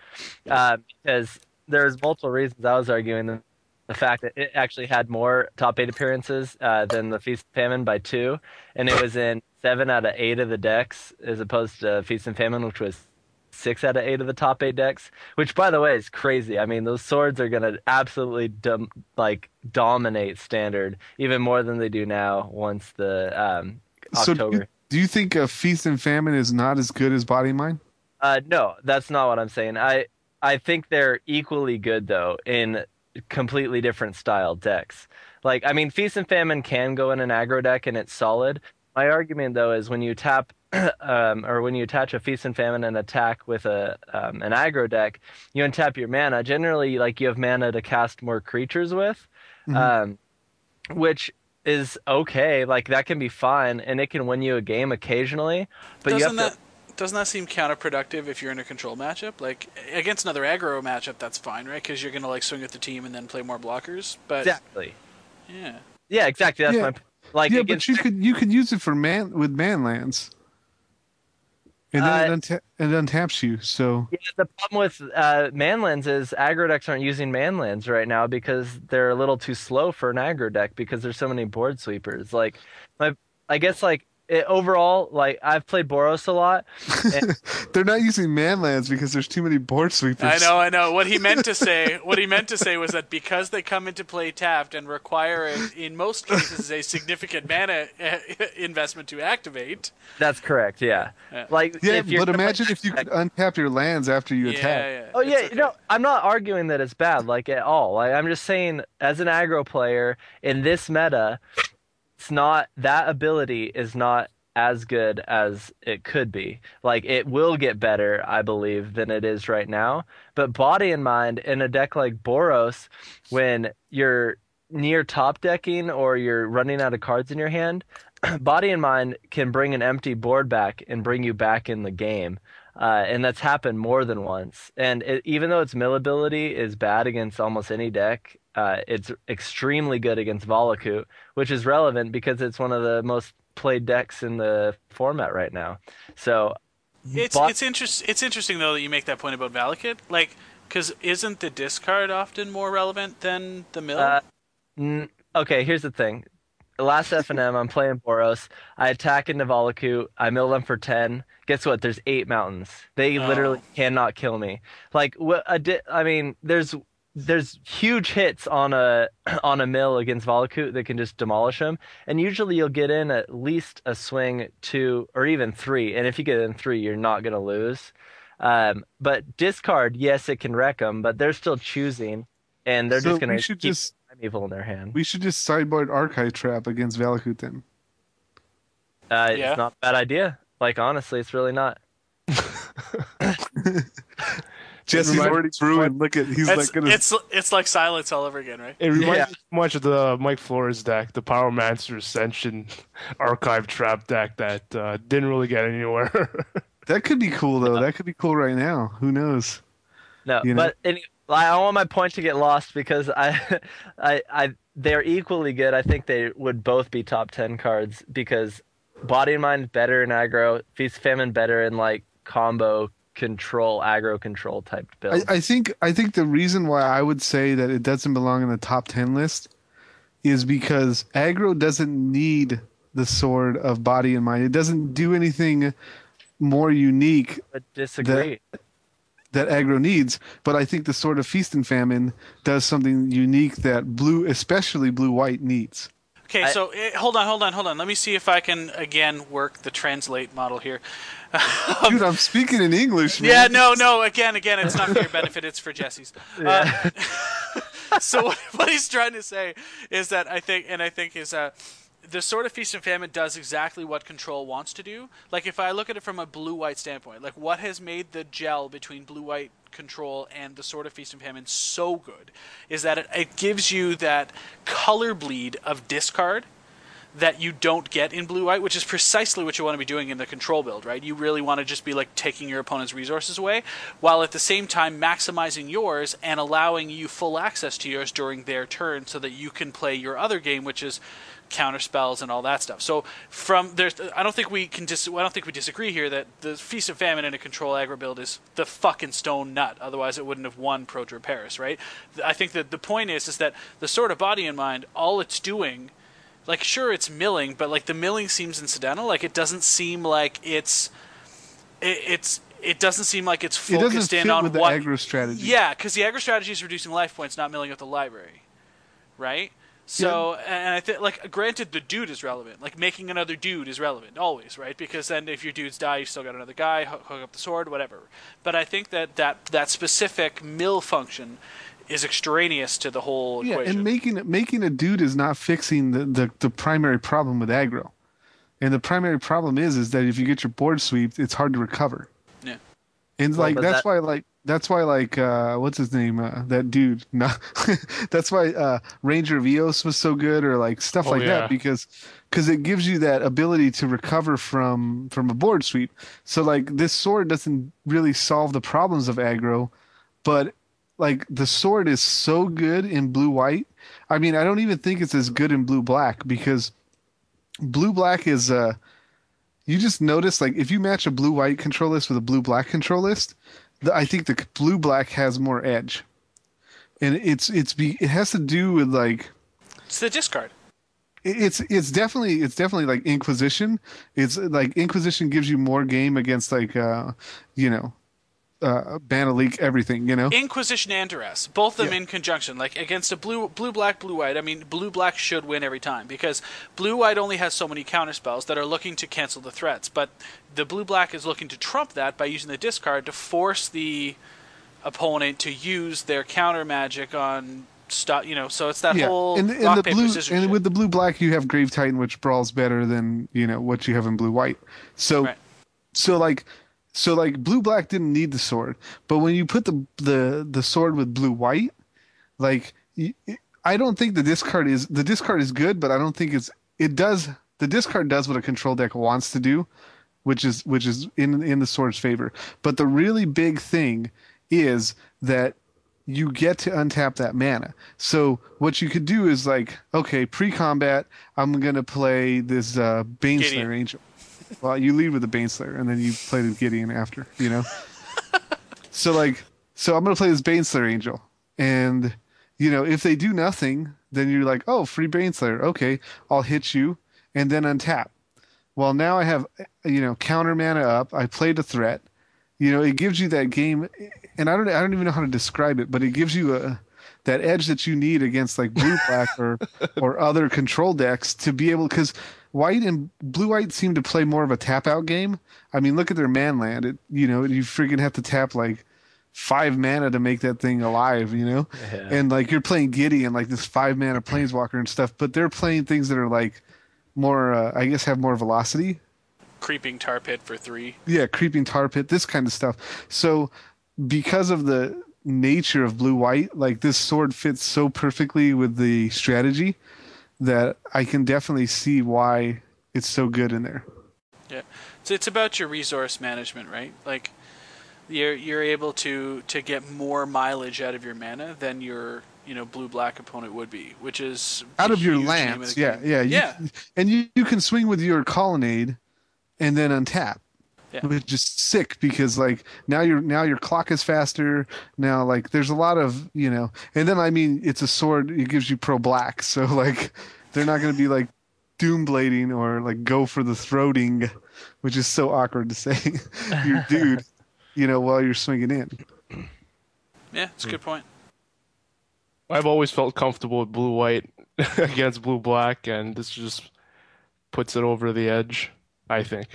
uh, because there's multiple reasons. I was arguing the, the fact that it actually had more top eight appearances uh, than the feast and famine by two, and it was in seven out of eight of the decks as opposed to feast and famine, which was six out of eight of the top eight decks, which by the way is crazy. I mean, those swords are gonna absolutely dom- like dominate standard even more than they do now. Once the um, so do you, think a feast and famine is not as good as body and mind Uh, no, that's not what I'm saying. I I think they're equally good though in completely different style decks. Like I mean, feast and famine can go in an aggro deck and it's solid. My argument though is when you tap *coughs* um, or when you attach a feast and famine and attack with a um, an aggro deck, you untap your mana. Generally, like you have mana to cast more creatures with, um, which is okay. Like that can be fine and it can win you a game occasionally. But you have doesn't to. that doesn't that seem counterproductive if you're in a control matchup? Like against another aggro matchup, that's fine, right? Because you're gonna like swing with the team and then play more blockers. But Exactly. yeah, Yeah, exactly. That's Yeah. my p- like. yeah against- but you could you could use it for man with man lands and then Uh, it, unta- it untaps you so Yeah, the problem with uh, manlands is aggro decks aren't using manlands right now because they're a little too slow for an aggro deck because there's so many board sweepers. Like, my, I guess like it, overall, like I've played Boros a lot. And, *laughs* They're not using manlands because there's too many board sweepers. I know, I know. What he meant to *laughs* say, what he meant to say was that because they come into play tapped and require, it, in most cases, a significant mana uh, *laughs* investment to activate. that's correct. Yeah. Yeah. Like Yeah, if but gonna play imagine if you could untap your lands after you Yeah, attack. yeah. Oh it's yeah, okay. you know, I'm not arguing that it's bad, like at all. Like I'm just saying, as an aggro player in this meta, it's not that ability is not as good as it could be. Like it will get better, I believe, than it is right now. But body and mind in a deck like Boros, when you're near top decking or you're running out of cards in your hand, *clears throat* body and mind can bring an empty board back and bring you back in the game. Uh, and that's happened more than once. And it, even though its mill ability is bad against almost any deck, uh, it's extremely good against Valakut, which is relevant because it's one of the most played decks in the format right now. So It's But- it's interest it's interesting though that you make that point about Valakut, like because isn't the discard often more relevant than the mill? Uh, N- okay, here's the thing. Last *laughs* FNM, I'm playing Boros. I attack into Valakut. I mill them for 10. Guess what? There's eight mountains. They Oh. literally cannot kill me. Like? A di- I mean, there's there's huge hits on a *clears throat* on a mill against Valakut that can just demolish them. And usually you'll get in at least a swing, two, or even three. And if you get in three, you're not going to lose. Um, but discard, yes, it can wreck them, but they're still choosing, and they're So just going we to should keep just evil in their hand. we should just sideboard Archive Trap against Valakut then. Uh, Yeah. It's not a bad idea. Like honestly, it's really not. *laughs* *laughs* Jesse's reminds- already brewing. Look at he's it's, like gonna. it's it's like silence all over again, right? It reminds Yeah. me so much of the Mike Flores deck, the Pyromancer Ascension archive trap deck that uh, didn't really get anywhere. *laughs* that could be cool though. That could be cool right now. Who knows? No, You know? but any, I don't want my point to get lost because I, *laughs* I, I, they're equally good. I think they would both be top ten cards because Body and Mind better in aggro, Feast Famine better in like combo control, aggro control type I, build. I think I think the reason why I would say that it doesn't belong in the top ten list is because aggro doesn't need the sword of body and mind. It doesn't do anything more unique but disagree. that aggro needs. But I think the sword of feast and famine does something unique that blue, especially blue white, needs. Okay, I- so eh, hold on, hold on, hold on. Let me see if I can again work the translate model here. *laughs* Dude, I'm speaking in English. Man. Yeah, no, no. Again, again, it's not for your benefit. It's for Jesse's. *laughs* Uh, *laughs* so what, what he's trying to say is that I think, and I think is uh, the sword of feast and famine does exactly what control wants to do. Like if I look at it from a blue-white standpoint, like what has made the gel between blue-white control and the sword of feast and famine so good is that it, it gives you that color bleed of discard that you don't get in blue white, which is precisely what you want to be doing in the control build, right? You really want to just be like taking your opponent's resources away, while at the same time maximizing yours and allowing you full access to yours during their turn, so that you can play your other game, which is counter spells and all that stuff. So from there's, I don't think we can dis, I don't think we disagree here that the feast of famine in a control aggro build is the fucking stone nut. Otherwise, it wouldn't have won Pro Tour Paris, right? I think that the point is is that the sword of body in mind, all it's doing like sure it's milling but like the milling seems incidental like it doesn't seem like it's it, it's it doesn't seem like it's focused doesn't in on with the what aggro strategy. yeah because the aggro strategy is reducing life points not milling at the library right so and i think like granted the dude is relevant. Like making another dude is relevant always right? Because then if your dudes die you still got another guy hook, hook up the sword whatever. But i think that that that specific mill function is extraneous to the whole Yeah, equation. and making making a dude is not fixing the, the, the primary problem with aggro. And the primary problem is is that if you get your board swept, it's hard to recover. And like that's that- why like that's why like uh what's his name uh, that dude *laughs* no that's why uh Ranger of Eos was so good or like stuff Oh, like yeah. that because because it gives you that ability to recover from from a board sweep. So like this sword doesn't really solve the problems of aggro, but like the sword is so good in blue white. I mean, I don't even think it's as good in blue black because blue black is uh you just notice like if you match a blue white control list with a blue black control list, the, I think the blue black has more edge. And it's it's be it has to do with like it's the discard it- it's it's definitely it's definitely like Inquisition. It's like Inquisition gives you more game against like uh you know uh Mana Leak everything, you know. Inquisition and Duress, both of them Yeah. in conjunction, like against a blue, blue, black, blue, white. I mean, blue, black should win every time because blue, white only has so many counter spells that are looking to cancel the threats, but the blue, black is looking to trump that by using the discard to force the opponent to use their counter magic on stuff. You know, so it's that yeah, whole and, and rock the paper blue scissors. and shit. with the blue black you have Grave Titan, which brawls better than you know what you have in blue white. So Right. so like so like blue black didn't need the sword, but when you put the the the sword with blue white, like I don't think the discard is the discard is good, but I don't think it's it does the discard does what a control deck wants to do, which is which is in in the sword's favor. But the really big thing is that you get to untap that mana. So what you could do is like, okay, pre-combat, I'm gonna play this uh, Baneslayer. Angel. Well, you lead with the Baneslayer, and then you play the Gideon after, you know. *laughs* so like, so I'm gonna play this Baneslayer Angel, and you know, if they do nothing, then you're like, oh, free Baneslayer. Okay, I'll hit you, and then untap. Well, now I have, you know, counter mana up. I played a threat. You know, it gives you that game, and I don't, I don't even know how to describe it, but it gives you a that edge that you need against like blue black or *laughs* or other control decks to be able because white and blue white seem to play more of a tap out game. I mean, look at their man land. It you know you freaking have to tap like five mana to make that thing alive. You know, and like you're playing Gideon like this five mana planeswalker and stuff, but they're playing things that are like more uh, I guess have more velocity. creeping tar pit for three. Yeah, creeping tar pit, this kind of stuff. So because of the nature of blue white, like this sword fits so perfectly with the strategy that I can definitely see why it's so good in there. Yeah, so it's about your resource management, right? Like you're you're able to to get more mileage out of your mana than your you know blue black opponent would be, which is Out of your name of lands, yeah, yeah, you, yeah. and you, you can swing with your colonnade and then untap. Yeah. Which is sick because like now your now your clock is faster. Now like there's a lot of you know, and then I mean it's a sword. It gives you pro black, so *laughs* like they're not going to be like doom blading or like go for the throating, which is so awkward to say. *laughs* your *laughs* dude, you know, while you're swinging in. Yeah, it's a good point. I've always felt comfortable with blue white against blue black, and this just puts it over the edge. I think.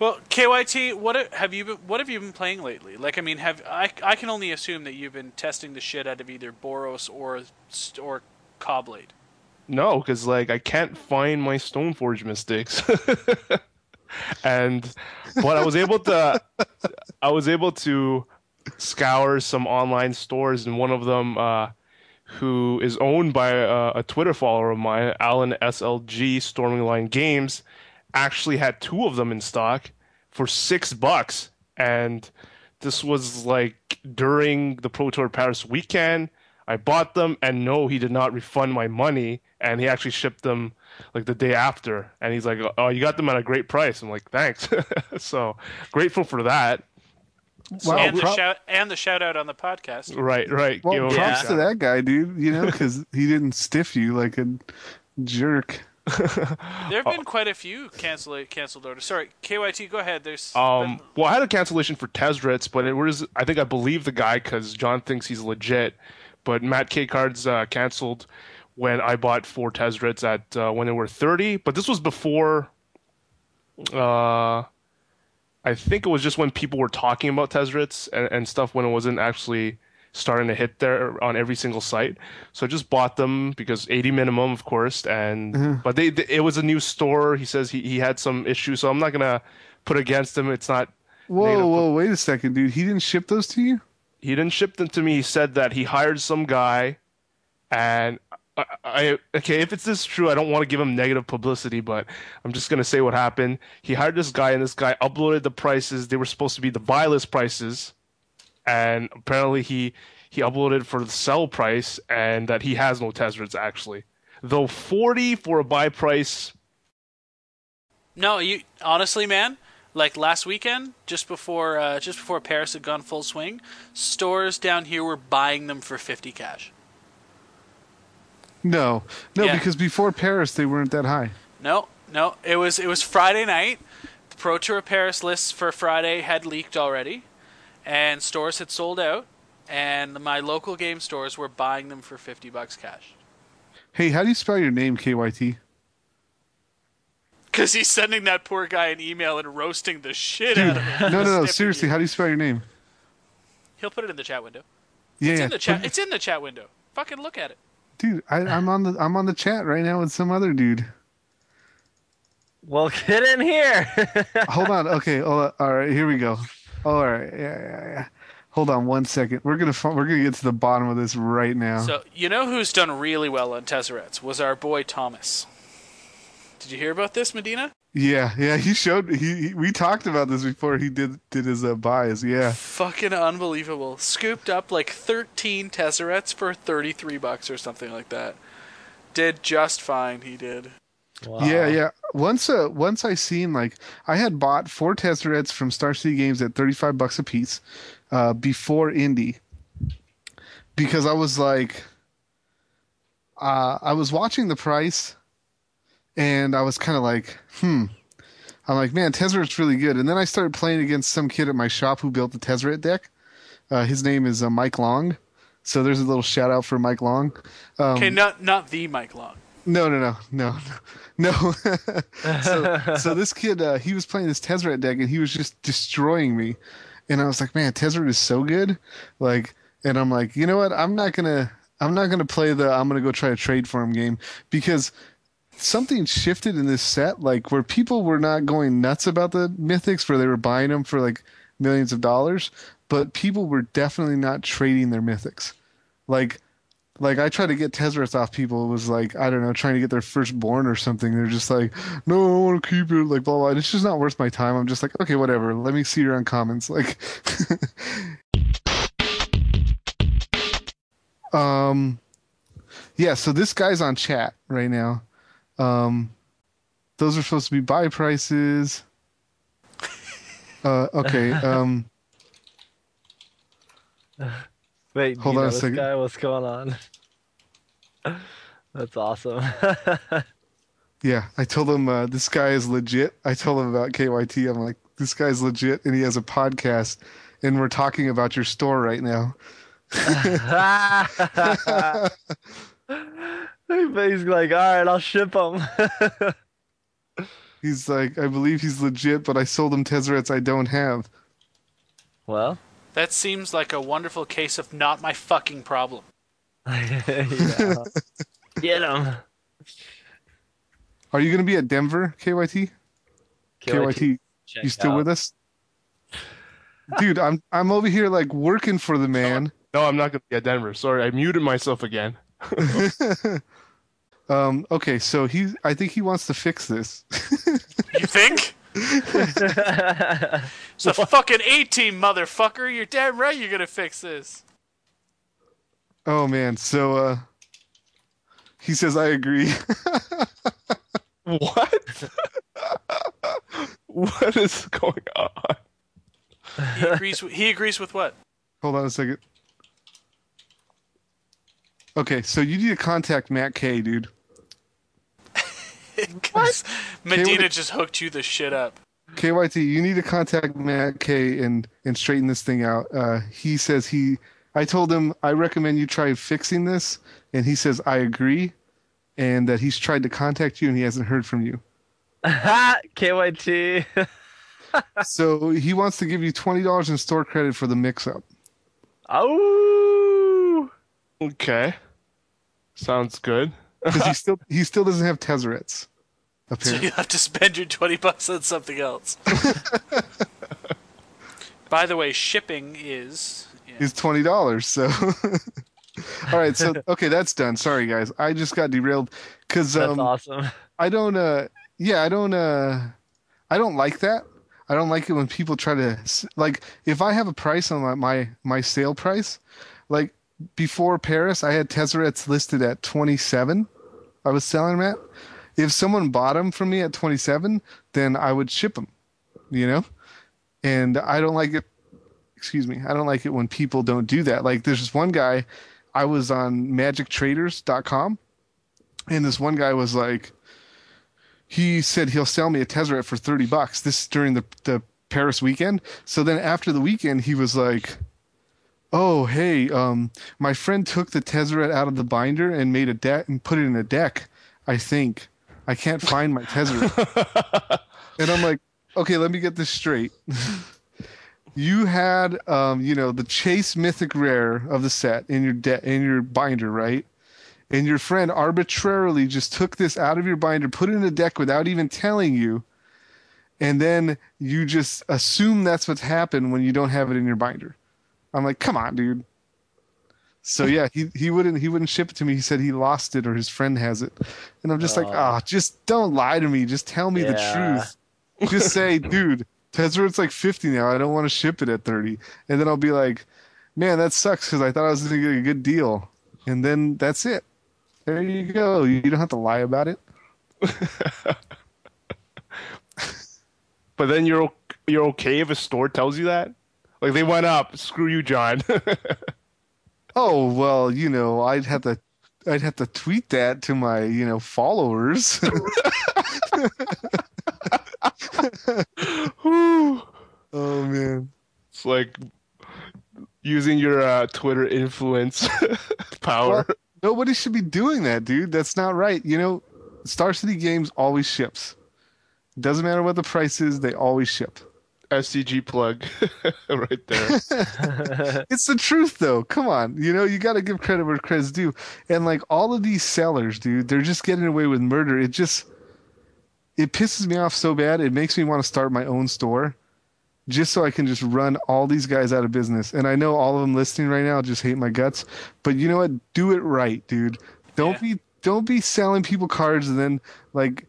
Well, KYT, what have you been, what have you been playing lately? Like, I mean, have I? I can only assume that you've been testing the shit out of either Boros or or Caw-Blade. No, because like I can't find my Stoneforge mystics, *laughs* and but I was able to, I was able to scour some online stores, and one of them, uh, who is owned by uh, a Twitter follower of mine, Alan SLG Storming Line Games, actually had two of them in stock for six bucks, and this was like during the Pro Tour Paris weekend. I bought them, and no, he did not refund my money, and he actually shipped them like the day after. And he's like, "Oh, you got them at a great price." I'm like, "Thanks." *laughs* so grateful for that. Wow, and the pro- shout and the shout out on the podcast. Right, right. well, Give him a props shout to that guy, dude. You know, because he didn't stiff you like a jerk. *laughs* There have been quite a few cancel canceled orders. Sorry, KYT, go ahead. There's Um, been- well, I had a cancellation for Tezzerets, but it was I think I believe the guy because John thinks he's legit. But Matt K cards uh, canceled when I bought four Tezzerets at uh, when they were thirty. But this was before. Uh, I think it was just when people were talking about Tezzerets and, and stuff when it wasn't actually starting to hit there on every single site. So I just bought them because 80 minimum, of course. And mm-hmm. but they, they it was a new store. He says he, he had some issues, so I'm not gonna put against him. It's not. Whoa, negative- whoa, wait a second, dude. He didn't ship those to you? He didn't ship them to me. He said that he hired some guy, and I, I okay. If it's this true, I don't want to give him negative publicity, but I'm just gonna say what happened. He hired this guy, and this guy uploaded the prices. They were supposed to be the buy list prices, and apparently he he uploaded for the sell price, and that he has no Tezzerets actually. Though 40 for a buy price, no, you honestly, man. Like last weekend, just before uh, just before Paris had gone full swing, stores down here were buying them for fifty cash. No, no, Yeah. because before Paris they weren't that high. No, no. It was it was Friday night. The Pro Tour Paris lists for Friday had leaked already, and stores had sold out. And my local game stores were buying them for fifty bucks cash. Hey, how do you spell your name, KYT? Because he's sending that poor guy an email and roasting the shit out of him. No, no, no. Seriously, you. how do you spell your name? He'll put it in the chat window. Yeah, It's yeah. in the chat. It's in the chat window. Fucking look at it. dude. I, I'm on the I'm on the chat right now with some other dude. Well, *laughs* get in here. *laughs* Hold on. Okay. Hold on. All right. Here we go. All right. Yeah, yeah, yeah. Hold on one second. We're gonna we're gonna get to the bottom of this right now. So you know who's done really well on Tezzerets was our boy Thomas. Did you hear about this, Medina? yeah, yeah. He showed. He, he we talked about this before he did did his uh, buys. Yeah. Fucking unbelievable. Scooped up like 13 Tezzerets for 33 bucks or something like that. Did just fine, he did. Wow. Yeah, yeah. Once, uh, once I seen like I had bought four Tezzerets from Star City Games at thirty five bucks a piece, uh, before Indy because I was like, uh, I was watching the price, and I was kind of like, hmm. I'm like, man, Tezzeret's really good. And then I started playing against some kid at my shop who built the Tezzeret deck. Uh, his name is uh, Mike Long. So there's a little shout out for Mike Long. Um, Okay, not not the Mike Long. No, no, no, no, *laughs* no. so, so *laughs* this kid, uh, he was playing this Tezzeret deck, and he was just destroying me. And I was like, man, Tezzeret is so good. Like, and I'm like, you know what? I'm not gonna, I'm not gonna play the, I'm gonna go try to trade for him game because something shifted in this set, like where people were not going nuts about the mythics, where they were buying them for like millions of dollars, but people were definitely not trading their mythics. Like, like I try to get Tezzerets off people. It was like I don't know, trying to get their firstborn or something. They're just like, no, I want to keep it. Like blah blah. And it's just not worth my time. I'm just like, okay, whatever. Let me see your uncommons. Like, *laughs* um, yeah. So this guy's on chat right now. Um, those are supposed to be buy prices. Uh, okay. *laughs* Um, Wait, Hold on a this second. guy? What's going on? *laughs* That's awesome. *laughs* Yeah, I told him uh, this guy is legit. I told him about KYT. I'm like, this guy's legit, and he has a podcast, and we're talking about your store right now. *laughs* He's like, all right, I'll ship him. He's like, I believe he's legit, but I sold him Tezzerets I don't have. well, That seems like a wonderful case of not my fucking problem. *laughs* yeah. get him. Are you going to be at Denver, KYT? KYT, check you still out. with us? Dude, I'm I'm over here like working for the man. No, I'm not gonna be at Denver. Sorry, I muted myself again. *laughs* Um, okay, so he, I think he wants to fix this. You think? *laughs* It's a fucking A team, motherfucker. You're damn right you're gonna fix this. oh man, so uh, he says I agree. What? *laughs* what is going on? He agrees. With, he agrees with what? Hold on a second. Okay, so you need to contact Matt K, dude. 'Cause Medina what- just hooked you the shit up. KYT, you need to contact Matt K and and straighten this thing out. Uh, he says he. I told him I recommend you try fixing this, and he says I agree, and that he's tried to contact you and he hasn't heard from you. *laughs* KYT. *laughs* So he wants to give you twenty dollars in store credit for the mix-up. Oh. Okay, sounds good. because he *laughs* still he still doesn't have Tezzerets. *laughs* So you have to spend your twenty bucks on something else. *laughs* By the way, shipping is. yeah. is twenty dollars. So, *laughs* all right. So okay, that's done. Sorry guys, I just got derailed because That's um, awesome. I don't. Uh, yeah, I don't. Uh, I don't like that. I don't like it when people try to like. If I have a price on my my, my sale price, like before Paris, I had Tezzerets listed at twenty seven. I was selling them at. If someone bought them from me at twenty seven, then I would ship them. You know, and I don't like it. Excuse me. I don't like it when people don't do that. Like there's this one guy. I was on MagicTraders.com and this one guy was like, he said he'll sell me a Tezzeret for thirty bucks. This is during the the Paris weekend. So then after the weekend, he was like, "Oh, hey, um, my friend took the Tezzeret out of the binder and made a deck and put it in a deck. I think I can't find my Tezzeret." *laughs* and I'm like, "Okay, let me get this straight." *laughs* you had, um, you know, the Chase Mythic Rare of the set in your de- in your binder, right? And your friend arbitrarily just took this out of your binder, put it in a deck without even telling you, and then you just assume that's what's happened when you don't have it in your binder. I'm like, come on, dude. So yeah, he he wouldn't he wouldn't ship it to me. He said he lost it or his friend has it, and I'm just like, ah, just don't lie to me. Just tell me Yeah. the truth. Just *laughs* say, dude, Tezzeret's like 50 now. I don't want to ship it at 30, and then I'll be like, man, that sucks because I thought I was going to get a good deal, and then that's it. There you go. You don't have to lie about it. *laughs* But then you're you're okay if a store tells you that? Like they went up, screw you, Jon. *laughs* Oh well, you know, I'd have to, I'd have to tweet that to my, you know, followers. *laughs* Oh man. it's like using your uh, Twitter influence *laughs* power. Well, nobody should be doing that, dude. That's not right. You know, Star City Games always ships. Doesn't matter what the price is, they always ship. SCG plug *laughs* right there. *laughs* It's the truth, though. Come on, you know you got to give credit where credit's due. And like all of these sellers, dude, they're just getting away with murder. It just it pisses me off so bad. It makes me want to start my own store, just so I can just run all these guys out of business. And I know all of them listening right now just hate my guts, but you know what? Do it right, dude. Don't Yeah. be don't be selling people cards and then like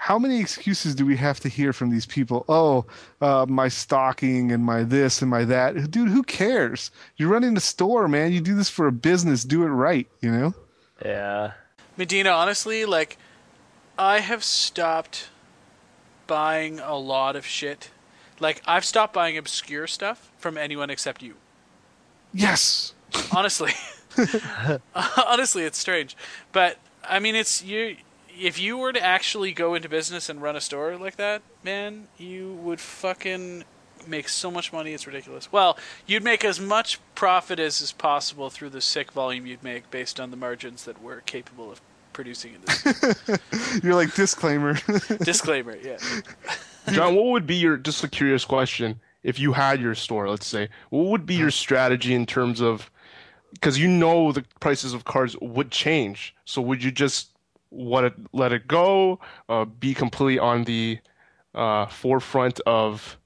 how many excuses do we have to hear from these people? Oh, uh, my stocking and my this and my that. Dude, who cares? You're running a store, man. You do this for a business. Do it right, you know? Yeah. Medina, honestly, like, I have stopped buying a lot of shit. Like, I've stopped buying obscure stuff from anyone except you. Yes. Honestly. *laughs* *laughs* honestly, it's strange. But, I mean, it's you. If you were to actually go into business and run a store like that, man, you would fucking make so much money. It's ridiculous. Well, you'd make as much profit as is possible through the sick volume you'd make based on the margins that we're capable of producing in this. *laughs* You're like disclaimer. *laughs* Disclaimer, yeah. *laughs* Jon, what would be your just a curious question? If you had your store, let's say, what would be your strategy in terms of because you know the prices of cards would change. So would you just let it let it go, uh, be completely on the uh, forefront of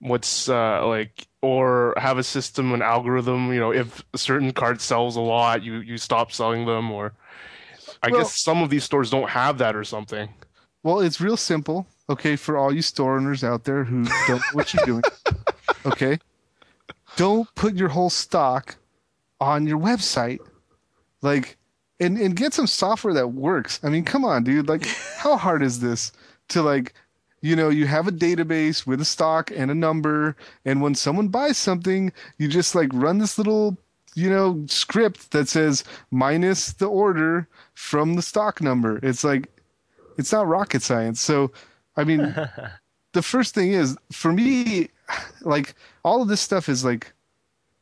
what's uh, like, or have a system, an algorithm? You know, if a certain card sells a lot, you you stop selling them, or I Well- guess some of these stores don't have that or something. Well, it's real simple. Okay, for all you store owners out there who don't know what you're doing. *laughs* Okay, don't put your whole stock on your website. Like, and and get some software that works. I mean, come on, dude. Like, *laughs* how hard is this to like, you know, you have a database with a stock and a number, and when someone buys something, you just like run this little you know script that says minus the order from the stock number. It's like it's not rocket science. So, I mean, *laughs* the first thing is for me, like all of this stuff is like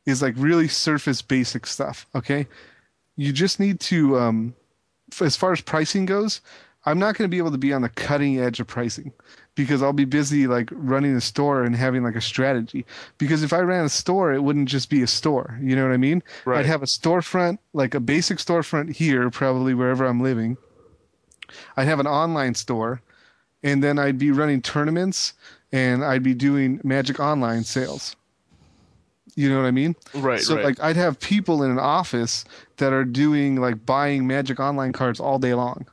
is like really surface basic stuff. Okay, you just need to, um, as far as pricing goes, I'm not going to be able to be on the cutting edge of pricing because I'll be busy like running a store and having like a strategy. Because if I ran a store, it wouldn't just be a store. You know what I mean? Right. I'd have a storefront, like a basic storefront here, probably wherever I'm living. I'd have an online store, and then I'd be running tournaments and I'd be doing Magic Online sales. You know what I mean? Right, So right. like I'd have people in an office that are doing like buying Magic Online cards all day long,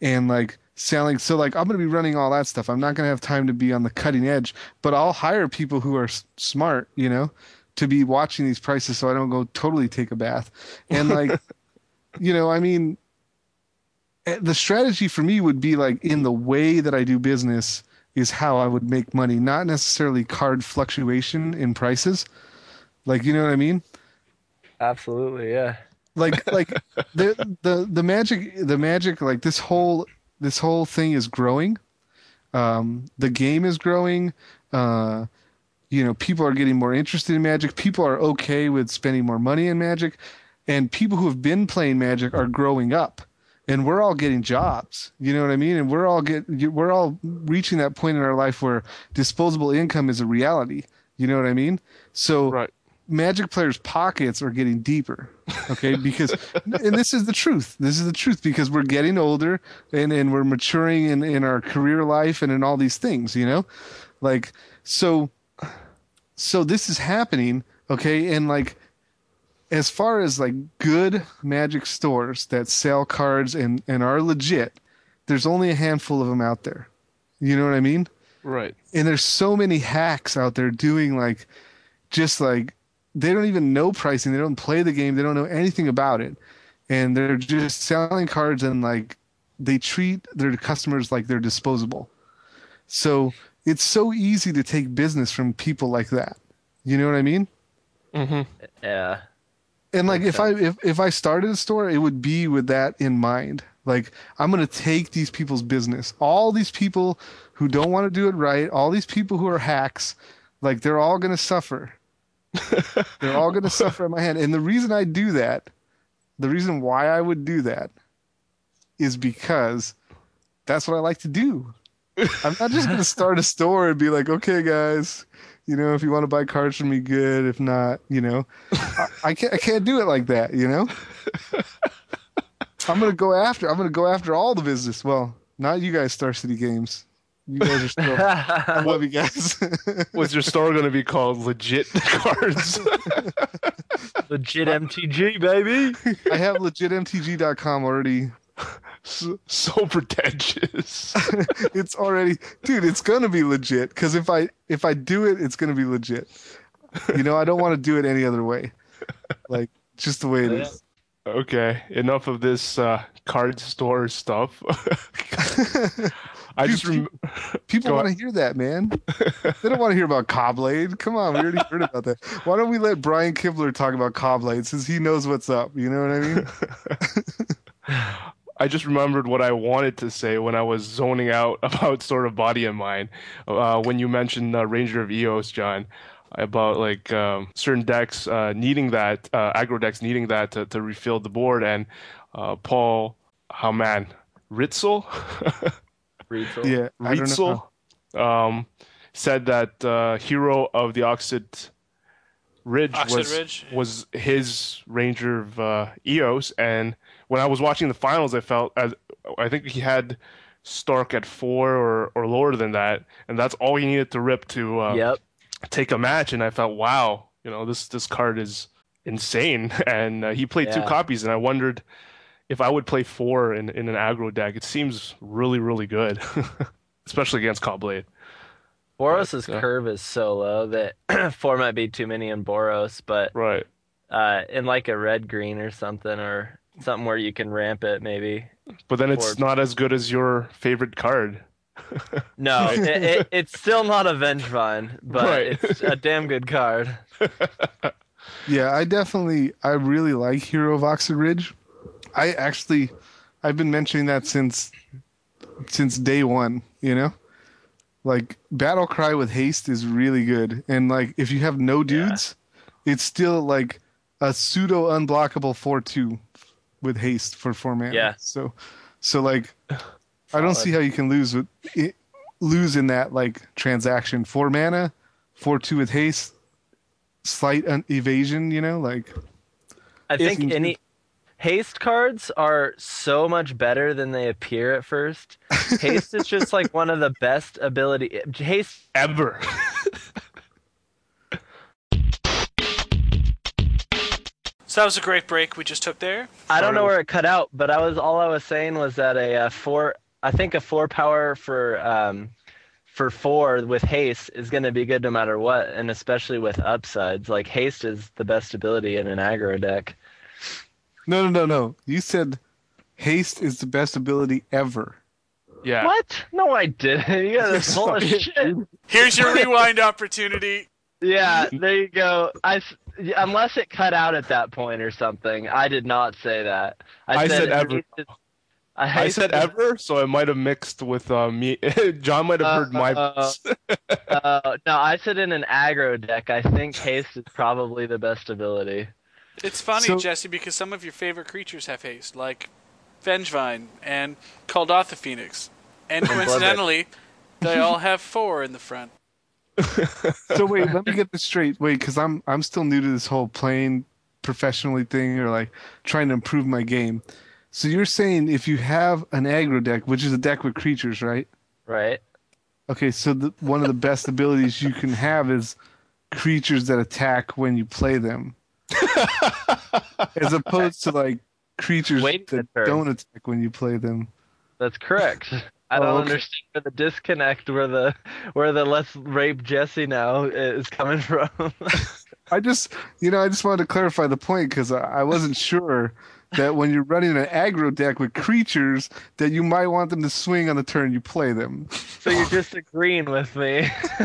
and like selling. So like I'm gonna be running all that stuff. I'm not gonna have time to be on the cutting edge, but I'll hire people who are s- smart, you know, to be watching these prices so I don't go totally take a bath. And *laughs* like, you know, I mean, eh, the strategy for me would be like in the way that I do business is how I would make money, not necessarily card fluctuation in prices. Like, you know what I mean? Absolutely, yeah. like *laughs* like the the the magic the magic like this whole this whole thing is growing. Um, the game is growing. Uh, you know, people are getting more interested in magic. People are okay with spending more money in magic, and people who have been playing magic are growing up. And we're all getting jobs, you know what I mean? And we're all get we're all reaching that point in our life where disposable income is a reality. You know what I mean? So Right. magic players' pockets are getting deeper. Okay, *laughs* because and this is the truth. This is the truth because we're getting older and, and we're maturing in, in our career life and in all these things, you know? Like so so this is happening, okay, and like as far as like good magic stores that sell cards and, and are legit, there's only a handful of them out there. You know what I mean? Right. and there's so many hacks out there doing like just like they don't even know pricing they don't play the game they don't know anything about it and they're just selling cards and like they treat their customers like they're disposable so it's so easy to take business from people like that you know what i mean Mm-hmm. Yeah. And like if I if, if I started a store, it would be with that in mind. Like I'm gonna take these people's business. All these people who don't want to do it right, all these people who are hacks, like they're all gonna suffer. *laughs* they're all gonna suffer at my hand. And the reason I do that, the reason why I would do that is because that's what I like to do. I'm not just gonna *laughs* start a store and be like, okay guys, you know, if you want to buy cards from me, good. If not, you know, I, I can't. I can't do it like that. You know, I'm gonna go after. I'm gonna go after all the business. Well, not you guys, Star City Games. You guys are still. I love you guys. *laughs* Was your store going to be called Legit Cards? *laughs* Legit MTG, baby. I have legitmtg.com already. *laughs* so, so pretentious. *laughs* It's already, dude. It's gonna be legit. Because if I if I do it, it's gonna be legit. You know, I don't want to do it any other way. Like just the way it is. Okay, enough of this uh, card store stuff. *laughs* I just rem- People want to hear that, man. they don't want to hear about Caw-Blade. Come on, we already heard about that. Why don't we let Brian Kibler talk about Caw-Blade since he knows what's up? You know what I mean? I just remembered what I wanted to say when I was zoning out *laughs* about sort of body and mind. Uh, when you mentioned uh, Ranger of Eos, Jon, about like um, certain decks uh, needing that, uh, aggro decks needing that to, to refill the board, and uh, Paul, oh man, Rietzl, *laughs* Rachel. Yeah, I don't know. Rietzl, um, said that uh, Hero of the Oxid Ridge Oxid was Ridge, was his Ranger of uh, Eos, and when I was watching the finals, I felt as I think he had Stark at four or, or lower than that, and that's all he needed to rip to uh, Yep. take a match. And I felt, wow, you know, this this card is insane. *laughs* And uh, he played two copies, and I wondered if I would play four in in an aggro deck. It seems really really good, *laughs* especially against Caw-Blade. Boros's uh, curve is so low that *clears throat* four might be too many in Boros, but Right. uh, in like a red green or something, or something where you can ramp it, maybe. But then it's Or- not as good as your favorite card. *laughs* No, it, it, it's still not a Vengevine, but Right. it's a damn good card. *laughs* Yeah, I definitely, I really like Hero of Oxid Ridge. I actually, I've been mentioning that since since day one. You know, like Battle Cry with haste is really good, and like if you have no dudes, it's still like a pseudo unblockable four two with haste for four mana. Yeah. So, so like, *sighs* I don't see how you can lose with it, lose in that like transaction. Four mana, four two with haste, slight un- evasion. You know, like I think any haste cards are so much better than they appear at first. *laughs* Haste is just like one of the best ability. Haste Ever. *laughs* So that was a great break we just took there. I don't know where it cut out, but I was all I was saying was that a, uh four, I think a four power for um for four with haste is going to be good no matter what, and especially with upsides. Like haste is the best ability in an aggro deck. no, no, no, no. You said haste is the best ability ever. Yeah. What? No, I didn't. *laughs* You guys are full of shit. Here's your rewind opportunity. *laughs* Yeah, there you go. I s- unless it cut out at that point or something. I did not say that. I said it ever. I, I said ever, so I might have mixed with uh, me. *laughs* Jon might have heard my Uh, voice. Uh, no, I said in an aggro deck. I think haste is probably the best ability. It's funny, So- Jesse, because some of your favorite creatures have haste, like Vengevine and Kuldotha Phoenix. And coincidentally, they all have four in the front. So wait, let me get this straight. Wait, because I'm I'm still new to this whole playing professionally thing or like trying to improve my game. So you're saying if you have an aggro deck, which is a deck with creatures, right? Right? Okay, so the, one of the best abilities you can have is creatures that attack when you play them, as opposed to like creatures Waiting that don't attack when you play them. That's correct. I Oh, don't okay. understand where the disconnect, where the where the let's rape Jesse now is coming from. *laughs* I just, you know, I just wanted to clarify the point because I, I wasn't sure that when you're running an aggro deck with creatures, that you might want them to swing on the turn you play them. so you're *laughs* disagreeing with me. *laughs*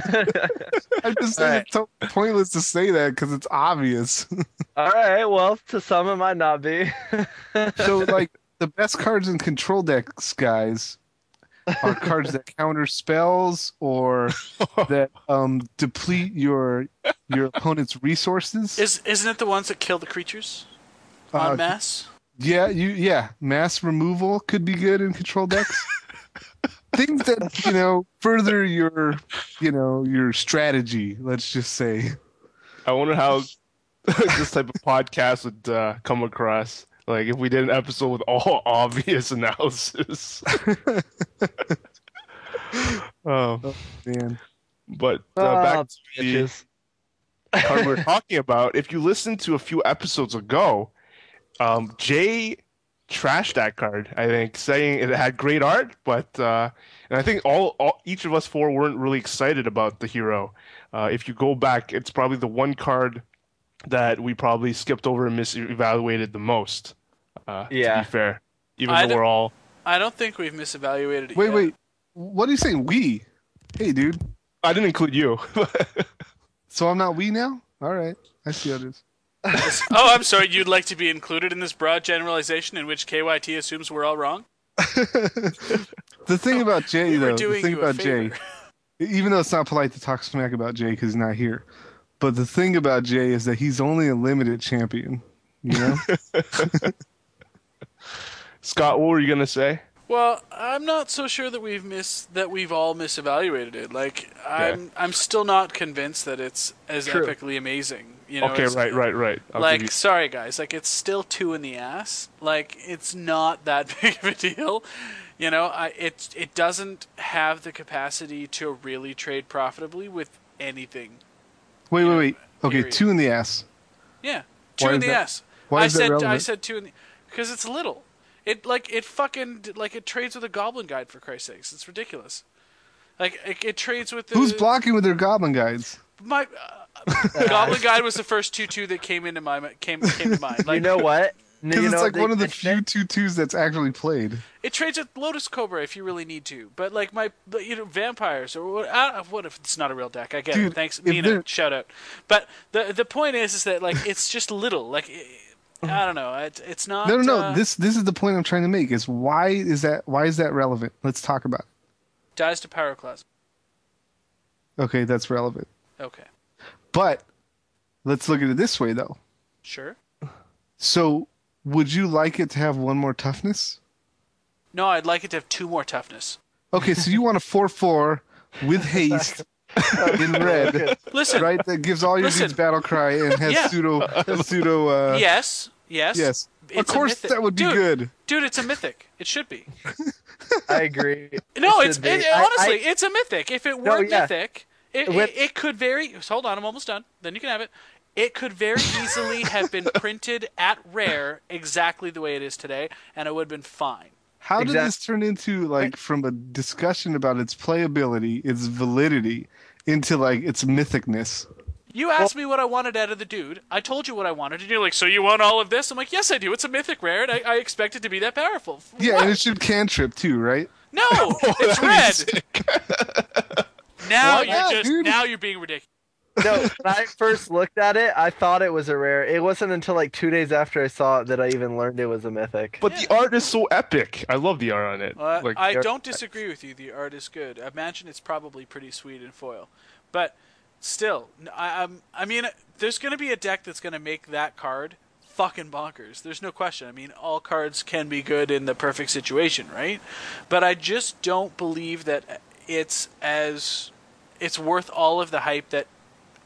I just think it's so pointless to say that because it's obvious. All right. Well, to some it might not be. so, like, the best cards in control decks, guys, are *laughs* cards that counter spells or *laughs* that um, deplete your your opponent's resources. Is isn't it the ones that kill the creatures Uh, mass? Yeah, you yeah, mass removal could be good in control decks. *laughs* Things that you know further your you know your strategy. Let's just say. I wonder how this type of podcast would uh, come across. Like if we did an episode with all *laughs* obvious analysis. *laughs* oh, Man, but uh, Oh, back to the bitches. card we're talking about. If you listened to a few episodes ago, um, Jay trashed that card. I think saying it had great art, but uh, and I think all, all each of us four weren't really excited about the hero. Uh, if you go back, it's probably the one card that we probably skipped over and misevaluated the most. Uh, Yeah. To be fair, even I though we're all I don't think we've misevaluated it wait, yet. wait. What are you saying? We? Hey, dude. I didn't include you. *laughs* So I'm not we now. All right, I see how it is. *laughs* oh, I'm sorry. You'd like to be included in this broad generalization in which KYT assumes we're all wrong? *laughs* The thing about Jay, We were though, the thing you a about Jay, even though it's not polite to talk smack about Jay because he's not here, but the thing about Jay is that he's only a limited champion. You know. *laughs* *laughs* Scott, what were you gonna say? Well, I'm not so sure that we've miss that we've all misevaluated it. Like I'm I'm still not convinced that it's as True. epically amazing. You know, okay, as- right, right, right. I'll like you- sorry guys, like it's still two in the ass. Like it's not that *laughs* big of a deal. You know, I it it doesn't have the capacity to really trade profitably with anything. Wait, wait, wait. Okay, Period. two in the ass. Yeah, two Why in the that- ass. why I is that said I said two in the because it's little. It like it fucking like it trades with a goblin guide for Christ's sakes. It's ridiculous. Like it, it trades with the Who's blocking with their goblin guides? my uh, goblin guide was the first two two that came into my came came to mind. Like you know what? *laughs* Because You it's like what one of they the mentioned few two twos that's actually played. Trades with Lotus Cobra if you really need to. But like my you know vampires or what? I, what if it's not a real deck? I get Dude, it. Thanks, Nina. they're- Shout out. But the the point is is that like it's just little. Like I *laughs* don't know. It, it's not. No, no, no. uh, This this is the point I'm trying to make. Is why is that why is that relevant? Let's talk about it. dies to pyroclasm. Okay, that's relevant. Okay, But let's look at it this way though. sure. So would you like it to have one more toughness? No, I'd like it to have two more toughness. Okay, so you want a four four with *laughs* haste in *laughs* red, Listen, right? That gives all your Listen. dudes battle cry and has Yeah. pseudo has pseudo uh yes, yes, yes. Of It's a course mythic. that would be Dude, good. dude. It's a mythic. It should be. *laughs* I agree. No, It it's should be. it, I- honestly, I- it's a mythic. If it were No, yeah. mythic, it, With- it it could very. Hold on, I'm almost done. Then you can have it. It could very easily have been printed at rare exactly the way it is today, and it would have been fine. How did this turn into like from a discussion about its playability, its validity, into like its mythicness? You asked me what I wanted out of the dude. I told you what I wanted, and you're like, "So you want all of this?" I'm like, "Yes, I do. It's a mythic rare, and I, I expect it to be that powerful." Yeah, What? and it should cantrip too, right? No, *laughs* it's red. *laughs* now Why you're not, just dude? now you're being ridiculous. No, when I first looked at it, I thought it was a rare. It wasn't until like two days after I saw it that I even learned it was a mythic. But the art is so epic. I love the art on it. Well, like, I don't disagree with you. The art is good. I imagine it's probably pretty sweet in foil, but still, n- I, am I mean, there's going to be a deck that's going to make that card fucking bonkers. There's no question. I mean, all cards can be good in the perfect situation, right? But I just don't believe that it's as it's worth all of the hype that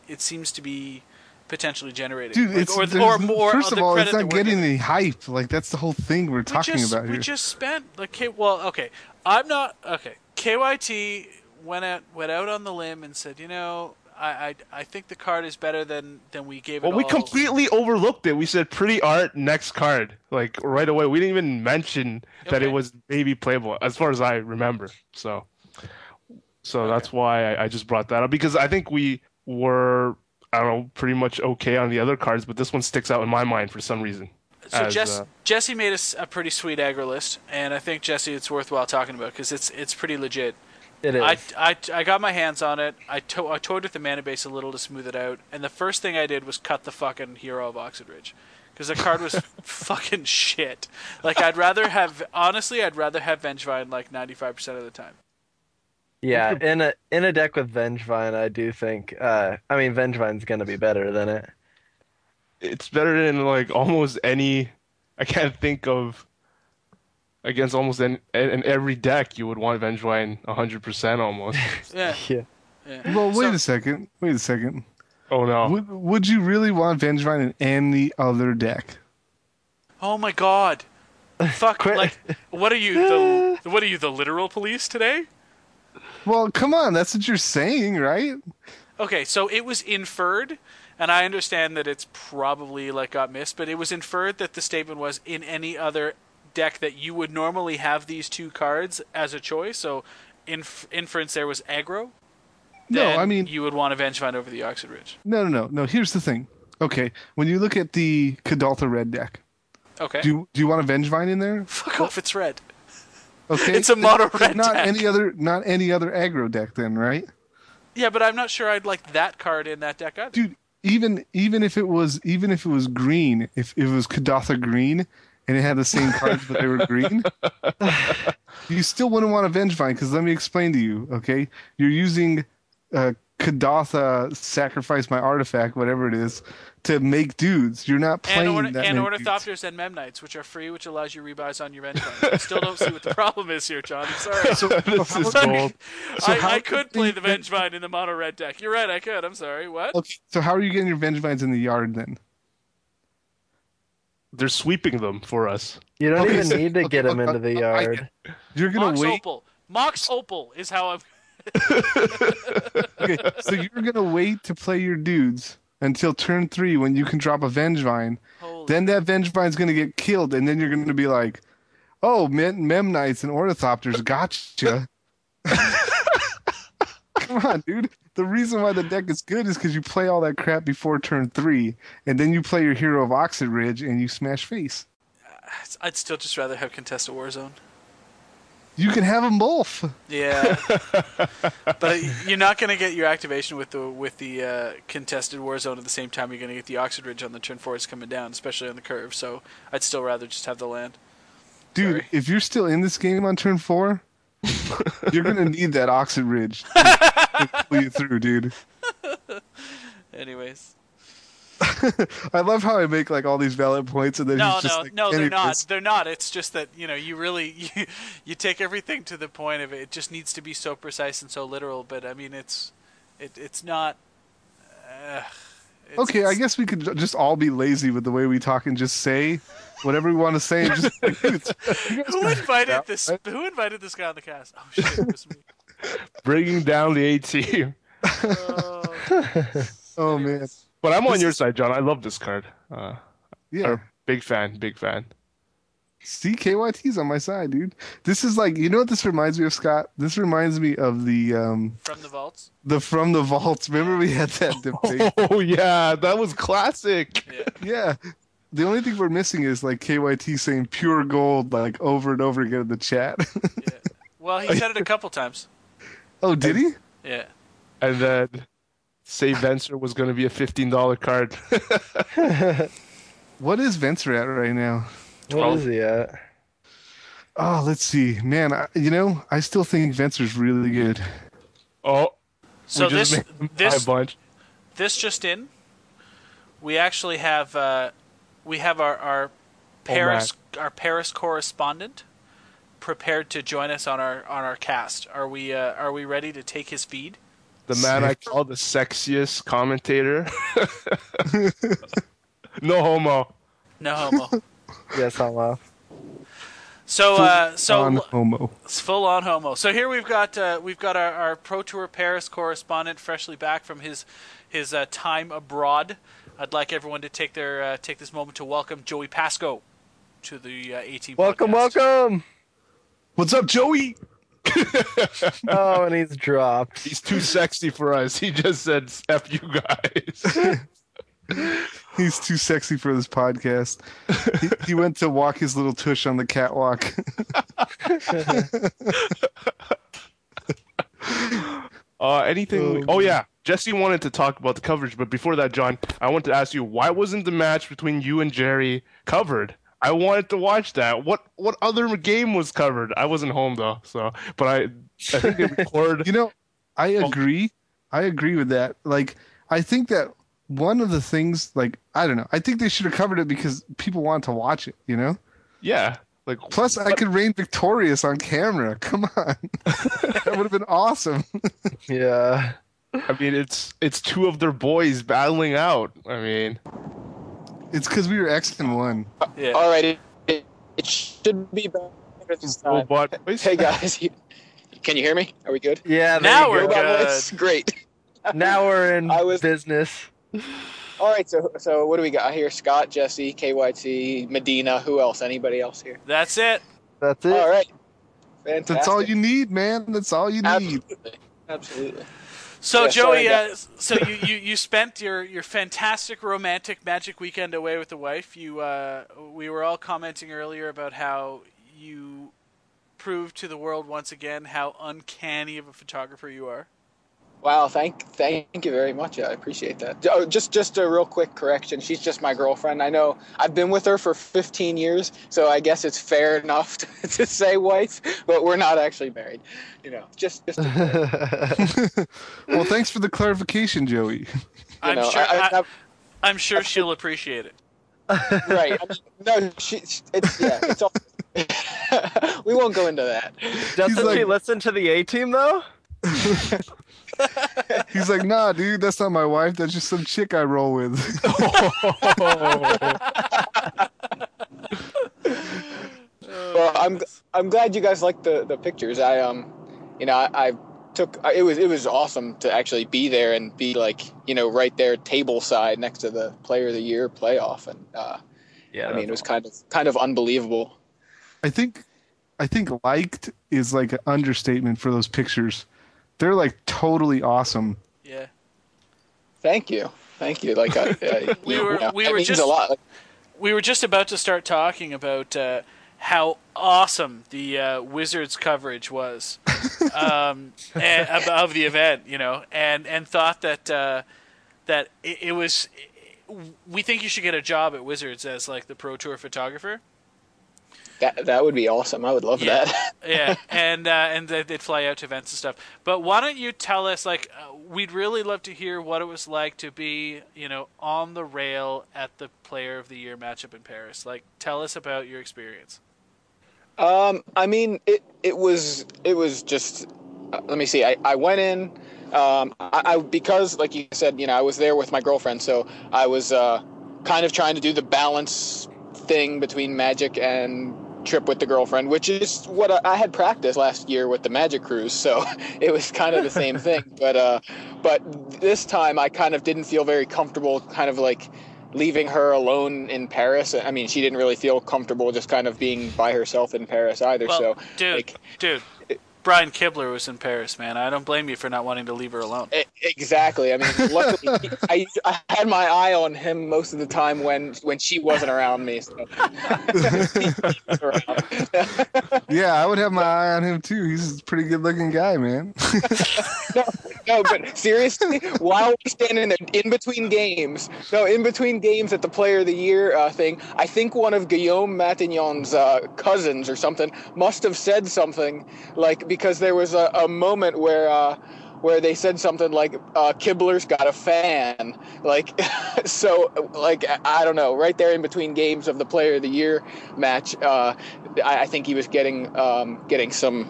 it seems to be potentially generating. Dude, Like, it's or, or more first of of the all, it's not that getting any hype. Like that's the whole thing we're talking we just, about we just spent like K- well, okay. I'm not okay. KYT went out went out on the limb and said, you know, I I, I think the card is better than than we gave it. well, we all. completely overlooked it. We said pretty art, next card, like right away. We didn't even mention that it was maybe playable, as far as I remember. So, so that's why I, I just brought that up because I think we were, I don't know, pretty much okay on the other cards, but this one sticks out in my mind for some reason. So as, Jess, uh, Jesse made us a pretty sweet aggro list, and I think Jesse, it's worthwhile talking about because it's it's pretty legit. it is. I, I, I got my hands on it. I, to- I toyed with the mana base a little to smooth it out, and the first thing I did was cut the fucking hero of Oxid Ridge. Because the card was *laughs* fucking shit. Like, I'd rather have, honestly, I'd rather have Vengevine like 95% of the time. Yeah, in a in a deck with Vengevine, I do think. Uh, I mean, Vengevine's gonna be better than it. it's better than like almost any. I can't think of against almost an, in every deck you would want Vengevine 100% almost. *laughs* Yeah. Yeah. yeah. well, wait So- a second. Wait a second. oh no. Would, would you really want Vengevine in any other deck? Oh my god. Fuck, like, what are you, the, *laughs* what are you, the literal police today? Well, come on. That's what you're saying, right? Okay, so it was inferred, and I understand that it's probably like got missed, but it was inferred that the statement was in any other deck that you would normally have these two cards as a choice. So, inf- inference there was aggro. No, I mean- you would want Avengevine over the Oxid Ridge. No, no, no, no. Here's the thing. Okay, when you look at the Kuldotha red deck, Okay, do you, do you want a Vengevine in there? fuck off. It's red. Okay, It's a mono red not deck. any other, not any other aggro deck, then, right? Yeah, but I'm not sure I'd like that card in that deck either. Dude, even even if it was even if it was green, if, if it was Kuldotha green and it had the same cards but they were green, *laughs* you still wouldn't want a Vengevine because let me explain to you. Okay, you're using uh, Kuldotha sacrifice my artifact, whatever it is, to make dudes. You're not and, playing that and many Ornithopters and Memnites, which are free, which allows you rebuys on your Vengevine. I still don't see what the *laughs* problem is here, Jon. I'm sorry. So, *laughs* this how is about- gold. So I, I could play the Ven- Vengevine in the mono red deck. You're right, I could. I'm sorry. What? Okay, so how are you getting your Vengevines in the yard then? They're sweeping them for us. You don't Okay, even so- need to okay, get them okay, into the I- I yard. You're gonna Mox wait. Opal. Mox Opal is how I'm. Okay, so you're gonna wait to play your dudes until turn three when you can drop a Vengevine. Holy Then that Vengevine's gonna get killed, and then you're gonna be like, "Oh, Mem- Memnites and Ornithopters gotcha." *laughs* Come on, dude. The reason why the deck is good is because you play all that crap before turn three, and then you play your hero of Oxid Ridge and you smash face. I'd still just rather have Contested Warzone. You can have them both. Yeah, *laughs* but you're not going to get your activation with the with the uh, contested Warzone at the same time. You're going to get the Oxid Ridge on the turn four is coming down, especially on the curve. So I'd still rather just have the land. Dude, Sorry. if you're still in this game on turn four, *laughs* you're gonna need that Oxid Ridge to, to *laughs* pull you through, dude. Anyways, *laughs* I love how I make like all these valid points and then no, he's just no, like, no, they're not. "Anyways." They're not. It's just that you know you really *laughs* you, you take everything to the point of it. It just needs to be so precise and so literal. But I mean, it's it, it's not. Uh, it's, Okay, I guess we could just all be lazy with the way we talk and just say whatever we want to say. And just, *laughs* Who can- invited this? right? Who invited this guy on the cast? Oh shit, it was me. Bringing down the A team. Oh, oh man, But I'm on your side, Jon. I love this card. Uh, yeah. or big fan, big fan. See, CKYT's on my side, dude. This is like, you know what this reminds me of, Scott? This reminds me of the um from the vaults. the from the vaults. Remember we had that *laughs* debate? Oh yeah, that was classic. Yeah. yeah. The only thing we're missing is like KYT saying pure gold like over and over again in the chat. *laughs* yeah. Well, he said it a couple times. oh, did he? Yeah. And then say Venser was going to be a fifteen dollar card. *laughs* What is Venser at right now? What is he at? Oh, let's see, man. I, you know, I still think Venser's really good. oh, So this made him buy this bunch. this just in. We actually have uh, we have our our Paris our Paris correspondent prepared to join us on our on our cast. Are we uh, are we ready to take his feed? The man I call the sexiest commentator. *laughs* no homo. No homo. *laughs* Yes, I'm. So uh, so on homo. It's full on homo. So here we've got uh, we've got our, our Pro Tour Paris correspondent freshly back from his his uh, time abroad. I'd like everyone to take their uh, take this moment to welcome Joey Pasco to the uh, 18. Welcome, podcast. welcome. What's up, Joey? *laughs* Oh, and he's dropped. He's too sexy for us. He just said "f you guys." *laughs* He's too sexy for this podcast. he, he went to walk his little tush on the catwalk. *laughs* Uh, anything? Oh, yeah, Jesse wanted to talk about the coverage, but before that, Jon, I want to ask you why wasn't the match between you and Jerry covered? I wanted to watch that. What what other game was covered? I wasn't home though, so but I I think they *laughs* recorded. You know, I agree. I agree with that. Like, I think that one of the things, like, I don't know. I think they should have covered it because people want to watch it. You know. yeah, like Plus, I could reign victorious on camera. *laughs* Come on, that would have been awesome. *laughs* Yeah. I mean it's it's two of their boys battling out. I mean, it's because we were X and one. Yeah. All right, it, it, it should be better this time. robot boys. Hey *laughs* guys, you- can you hear me? Are we good? Yeah. Now we're go. good. Voice? Great. *laughs* Now we're in I was- business. All right, so so what do we got here? Scott, Jesse, KYT, Medina. Who else? Anybody else here? That's it. That's it. All right, fantastic. That's all you need, man. That's all you need. Absolutely, absolutely. So Yeah, Joey, uh, so you, you, you spent your, your fantastic romantic magic weekend away with the wife. You uh, we were all commenting earlier about how you proved to the world once again how uncanny of a photographer you are. Wow, thank thank you very much. I appreciate that. Oh, just just a real quick correction. She's just my girlfriend. I know I've been with her for 15 years, so I guess it's fair enough to, *laughs* to say wife, but we're not actually married. You know, just just *laughs* well, thanks for the clarification, Joey. *laughs* you I'm know, sure. I, I, I, I'm sure she'll appreciate it. right. I mean, no, she, it's yeah, it's all. we won't go into that. Doesn't like- she listen to the A team though? *laughs* He's like, nah, dude, that's not my wife. That's just some chick I roll with. *laughs* Well, I'm I'm glad you guys liked the, the pictures. I um, you know, I, I took it was it was awesome to actually be there and be like you know right there table side next to the Player of the Year playoff, and uh, Yeah. I mean it was kind of kind of unbelievable. I think, I think liked is like an understatement for those pictures. They're like totally awesome. Yeah. Thank you, thank you. Like I, I, *laughs* We you were- know, we were just- a lot. We were just about to start talking about uh, how awesome the uh, Wizards coverage was *laughs* um, and, of- of the event, you know, and and thought that uh, that it, it was. We think you should get a job at Wizards as like the pro tour photographer. That that would be awesome. I would love Yeah. that. *laughs* yeah, and uh, and they- they'd fly out to events and stuff. But why don't you tell us? Like, uh, we'd really love to hear what it was like to be, you know, on the rail at the Player of the Year matchup in Paris. Like, tell us about your experience. Um, I mean, it it was it was just. Uh, let me see. I, I went in. Um, I, I because like you said, you know, I was there with my girlfriend, so I was uh, kind of trying to do the balance thing between magic and trip with the girlfriend, which is what I, I had practiced last year with the magic cruise. So *laughs* it was kind of the same thing. *laughs* But uh, but this time I kind of didn't feel very comfortable, kind of like leaving her alone in Paris. I mean, she didn't really feel comfortable just kind of being by herself in Paris either. Well, so, dude, like, dude, Brian Kibler was in Paris, man. I don't blame you for not wanting to leave her alone. exactly. I mean, luckily, he- *laughs* I, I had my eye on him most of the time when when she wasn't around me. So. He was around. Yeah, I would have my eye on him too. He's a pretty good looking guy, man. *laughs* no, but seriously, while we're standing there in between games, no, in between games at the Player of the Year uh, thing, I think one of Guillaume Matignon's uh, cousins or something must have said something like because there was a, a moment where. Uh, where they said something like uh, Kibler's got a fan, like *laughs* so, like I don't know, right there in between games of the Player of the Year match, uh, I, I think he was getting um, getting some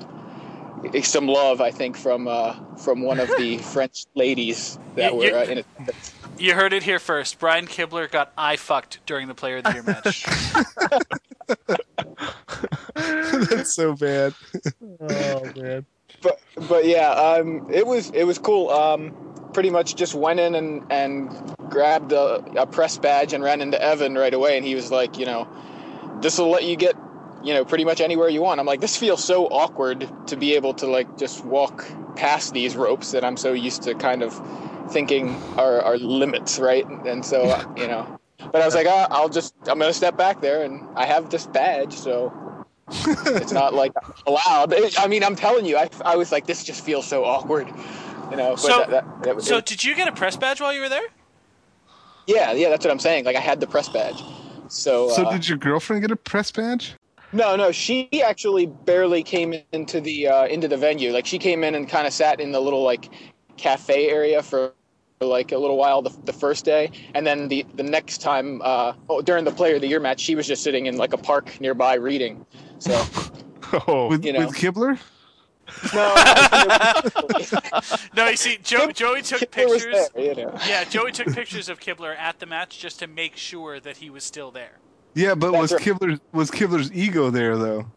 some love, I think, from uh, from one of the *laughs* French ladies that You- were uh, in attendance. *laughs* You heard it here first. Brian Kibler got eye fucked during the Player of the Year match. *laughs* That's so bad. Oh man. But but yeah, um, it was it was cool. Um, pretty much just went in and and grabbed a, a press badge and ran into Evan right away, and he was like, you know, this will let you get. You know, pretty much anywhere you want. I'm like, this feels so awkward to be able to like just walk past these ropes that I'm so used to kind of thinking are, are limits, right? And so, uh, you know, but I was like, ah, I'll just, I'm going to step back there and I have this badge, so *laughs* it's not like allowed. It- I mean, I'm telling you, I, I was like, this just feels so awkward, you know. But So- that, that, that was so, did you get a press badge while you were there? yeah, yeah, that's what I'm saying. Like, I had the press badge. So, So uh, did your girlfriend get a press badge? No, no, she actually barely came into the uh, into the venue. Like she came in and kind of sat in the little like cafe area for, for like a little while the, the first day, and then the the next time uh, oh, during the Player of the Year match, she was just sitting in like a park nearby reading. So *laughs* Oh, With, You know. with Kibler? no, *laughs* *laughs* No, you see, Joe, Joey took Kibler pictures. there, you know. Yeah, Joey took pictures of Kibler at the match just to make sure that he was still there. Yeah, but That's was right. Kibler was Kibler's ego there though?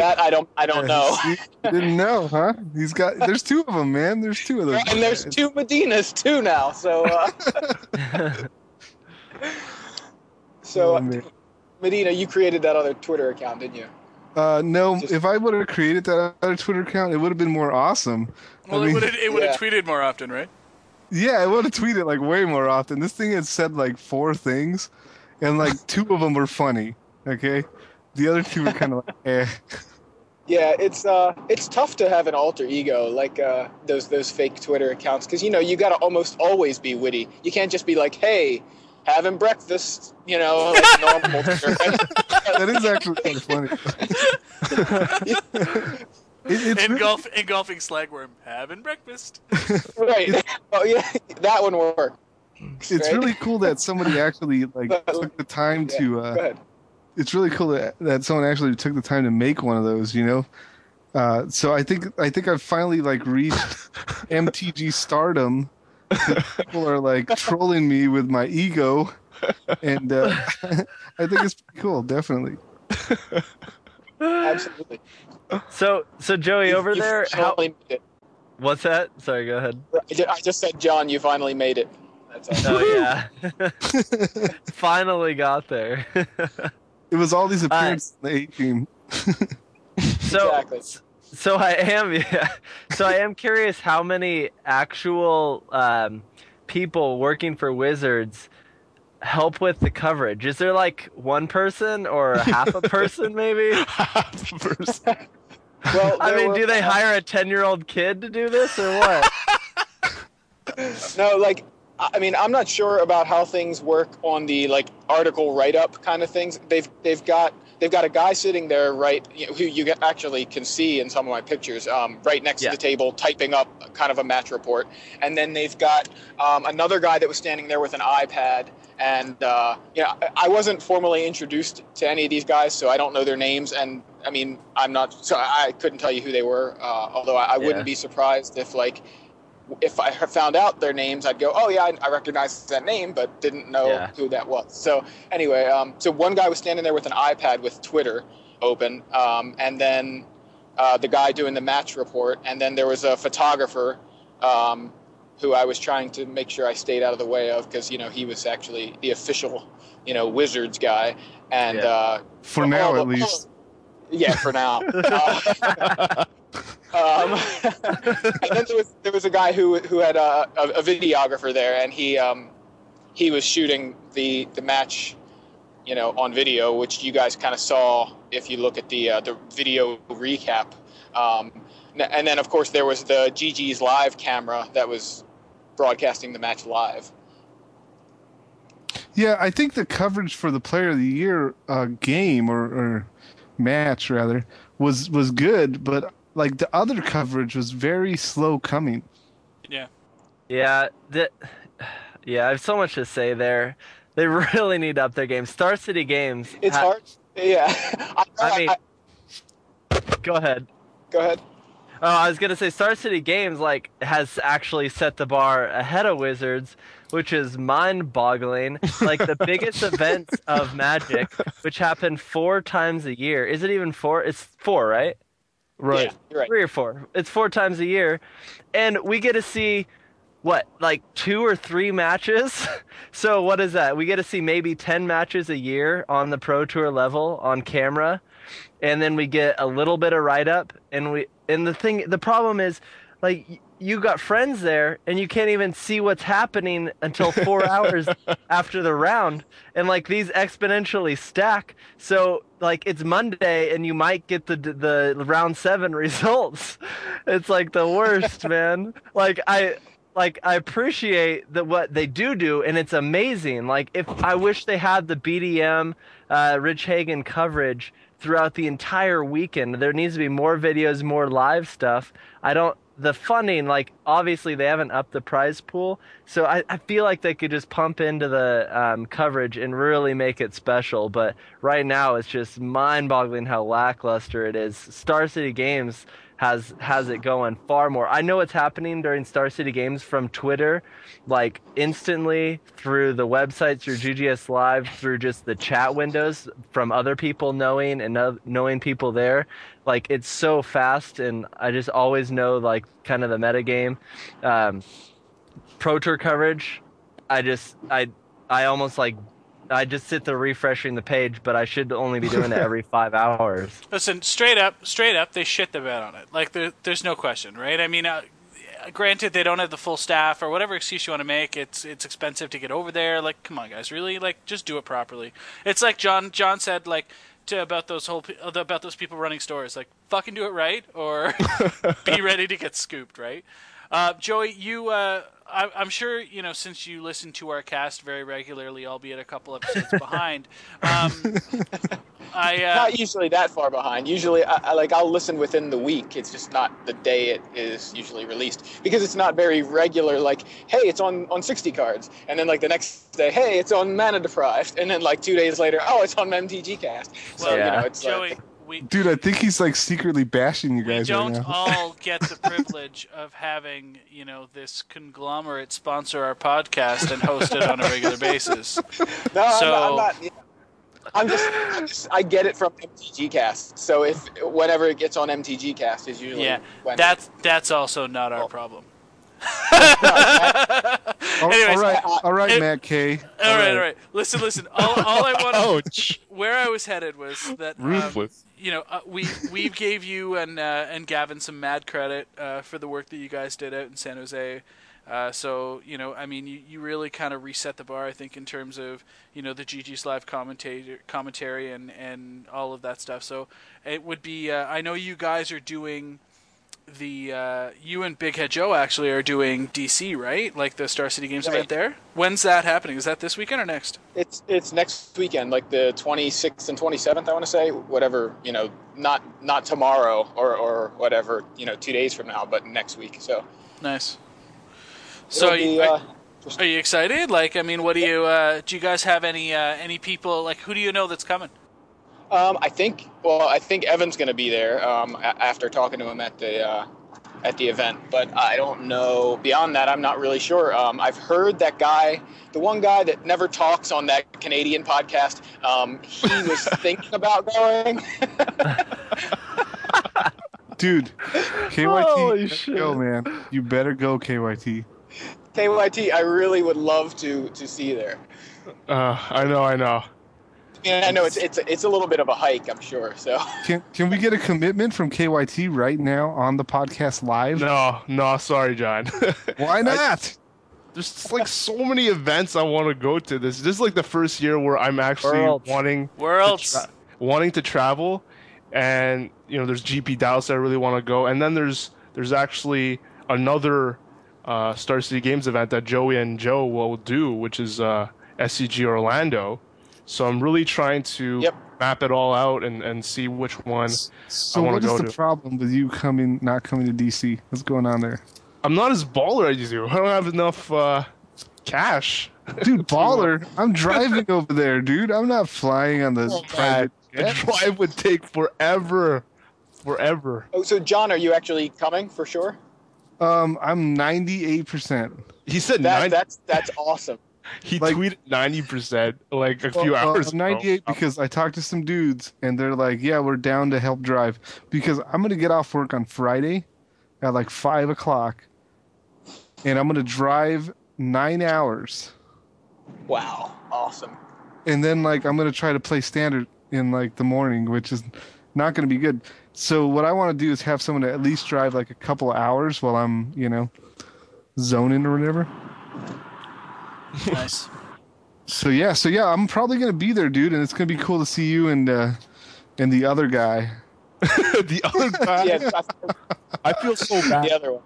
That I don't I don't *laughs* know. Didn't know, huh? He's got. There's two of them, man. There's two of those. and there's guys. two Medinas too now. So uh, *laughs* *laughs* so Oh. Medina, you created that other Twitter account, didn't you? Uh, no, Just- if I would have created that other Twitter account, it would have been more awesome. Well, I mean, it would have it would have Yeah. tweeted more often, right? yeah, I would have tweeted like way more often. This thing had said like four things, and like two of them were funny. Okay, the other two were kind of like, eh. Yeah, it's uh, it's tough to have an alter ego like uh, those those fake Twitter accounts because you know you got to almost always be witty. You can't just be like, "Hey, having breakfast," you know, like *laughs* normal. *laughs* that is actually kind of funny. *laughs* It, it's really- engulfing slagwurm, having breakfast. right? Oh yeah, that one worked. it's right? really cool that somebody actually like took the time Yeah, to uh, ahead. It's really cool that, that someone actually took the time to make one of those you know uh, so i think i think i've finally like reached *laughs* mtg stardom people are like trolling me with my ego and uh, *laughs* i think it's pretty cool definitely Absolutely. So so Joey over You there, how, finally made it. what's that? Sorry, go ahead. I I just said, Jon, you finally made it. That's all. Oh yeah. *laughs* Finally got there. It was all these appearances in the a team *laughs* so Exactly. so I am *laughs* yeah. So I am curious how many actual um, people working for Wizards help with the coverage. Is there like one person or half a person maybe? *laughs* First. Well, I mean, were- do they hire a 10-year-old kid to do this or what? No, like I mean, I'm not sure about how things work on the like article write-up kind of things. They've they've got they've got a guy sitting there, right, you know, who you actually can see in some of my pictures, um, right next Yeah. to the table, typing up kind of a match report. And then they've got um, another guy that was standing there with an iPad. And uh, you know, I- wasn't formally introduced to any of these guys, so I don't know their names. And I mean, I'm not, so I I couldn't tell you who they were. Uh, although I, I Yeah. wouldn't be surprised if like if I had found out their names, I'd go, oh yeah, I, I recognize that name, but didn't know Yeah. who that was. So anyway, um, so one guy was standing there with an iPad with Twitter open, um, and then uh, the guy doing the match report, and then there was a photographer um, who I was trying to make sure I stayed out of the way of because you know he was actually the official, you know, Wizards guy, and Yeah. uh, for now all at least yeah, for now. *laughs* Uh, *laughs* um, *laughs* and then there was there was a guy who who had a, a, videographer there, and he um, he was shooting the the match, you know, on video, which you guys kind of saw if you look at the uh, the video recap. Um, And then, of course, there was the GG's live camera that was broadcasting the match live. Yeah, I think the coverage for the Player of the Year uh, game or, or match rather was was good, but like the other coverage was very slow coming. Yeah. Yeah, the, yeah, I have so much to say there. They *laughs* really need to up their game. Star City Games. It's ha- hard. Yeah. *laughs* I, I mean, go ahead. go ahead. Oh, I was gonna say Star City Games like has actually set the bar ahead of Wizards, which is mind-boggling. Like the biggest events of Magic, which happen four times a year. Is it even four? It's four, right? Right. Yeah, right. Three or four. It's four times a year, and we get to see what like two or three matches. *laughs* so what is that? We get to see maybe ten matches a year on the Pro Tour level on camera, and then we get a little bit of write up. And we and the thing, the problem is, like y- you got friends there, and you can't even see what's happening until four *laughs* hours after the round, and like these exponentially stack. So like it's Monday, and you might get the the round seven *laughs* results. It's like the worst, *laughs* man. Like I like I appreciate that what they do do, and it's amazing. Like if I wish they had the BDM uh, Rich Hagon coverage throughout the entire weekend. There needs to be more videos, more live stuff. I don't. The funding, like obviously they haven't upped the prize pool, so I, I feel like they could just pump into the um, coverage and really make it special. But right now it's just mind-boggling how lackluster it is. Star City Games has has it going far more. I know what's happening during Star City Games from Twitter, like instantly through the websites, through GGS Live, through just the chat windows from other people knowing and know- knowing people there. Like it's so fast, and I just always know like kind of the metagame. Um, Pro Tour coverage, I just I I almost like I just sit there refreshing the page, but I should only be doing it every five hours. *laughs* Listen, straight up, straight up, they shit the bed on it. Like there, there's no question, right? I mean, uh, granted, they don't have the full staff or whatever excuse you want to make. It's it's expensive to get over there. Like, come on, guys, really? Like, just do it properly. It's like Jon Jon said, like. About those whole about those people running stores, like fucking do it right, or *laughs* be ready to get scooped, right? Uh, Joey, you, uh, I, I'm sure you know since you listen to our cast very regularly, albeit a couple episodes behind. Um, *laughs* I uh, Not usually that far behind. Usually, I, I like I'll listen within the week. It's just not the day it is usually released because it's not very regular. Like, hey, it's on on 60 cards, and then like the next day, hey, it's on Mana Deprived, and then like two days later, oh, it's on MTG Cast. So well, you know, it's Joey, like, we Dude, I think he's like secretly bashing you guys right don't now. all *laughs* get the privilege of having you know this conglomerate sponsor our podcast and host it on a regular *laughs* basis. no, I'm not. I'm, not, yeah. I'm just, I'm just, I get it from MTG Cast. So if whenever it gets on MTG Cast is usually Yeah, when that's that's also not our problem. *laughs* Anyways, all right, all right, it- Matt K. All right, all right. Listen, listen. All, all I want, Ouch. where I was headed was that um, Ruthless. You know, uh, we we *laughs* gave you and uh, and Gavin some mad credit uh, for the work that you guys did out in San Jose. Uh, so you know, I mean, you, you really kind of reset the bar, I think, in terms of you know the GG's live commentator commentary and and all of that stuff. So it would be. Uh, I know you guys are doing the uh, you and Big Head Joe actually are doing DC, right? Like the Star City Games Right. event there. When's that happening? Is that this weekend or next? It's it's next weekend, like the 26th and 27th. I want to say whatever you know, not not tomorrow or or whatever you know, two days from now, but next week. So Nice. So, be, you- uh, are you excited? Like, I mean, what do you? Uh, do you guys have any uh, any people? Like, who do you know that's coming? Um, I think well, I think Evan's going to be there um, a- after talking to him at the uh, at the event, but I don't know. Beyond that, I'm not really sure. Um, I've heard that guy, the one guy that never talks on that Canadian podcast. Um, he *laughs* was thinking about going. *laughs* Dude, KYT, Holy you better go, man. You better go, KYT. KYT, I really would love to to see you there. Uh, I know, I know. And I know it's it's it's a little bit of a hike, I'm sure. So *laughs* Can can we get a commitment from KYT right now on the podcast live? No, no, sorry, Jon. *laughs* Why not? There's like so many events I want to go to. This this is like the first year where I'm actually Worlds. wanting Worlds. to tra- wanting to travel, and you know there's GP Dallas that I really want to go, and then there's there's actually another uh, Star City Games event that Joey and Joe will do, which is uh, SCG Orlando. So I'm really trying to Yep. map it all out and, and see which one. So wanna go to. what is the problem with you coming, not coming to DC? What's going on there, I'm not as baller as you. I don't have enough uh, cash. dude? *laughs* Baller, I'm driving *laughs* over there, dude. I'm not flying on the private The jet. drive would take forever, forever. Oh, so Jon, are you actually coming for sure? Um, I'm 98 percent. He said That, 90, that's that's awesome. He like- tweeted ninety percent like a few Well, uh, hours. I'm ago. 98 because I talked to some dudes and they're like, "Yeah, we're down to help drive." Because I'm gonna get off work on Friday at like five o'clock, and I'm gonna drive nine hours, Wow, awesome. and then like I'm gonna try to play standard in like the morning, which is not gonna be good. So what I want to do is have someone to at least drive like a couple of hours while I'm, you know, zoning or whatever. *laughs* Nice. So yeah, so yeah, I'm probably gonna be there, dude, and it's gonna be cool to see you and uh, and the other guy. *laughs* the other guy, Yeah, *laughs* I feel so bad. the other one.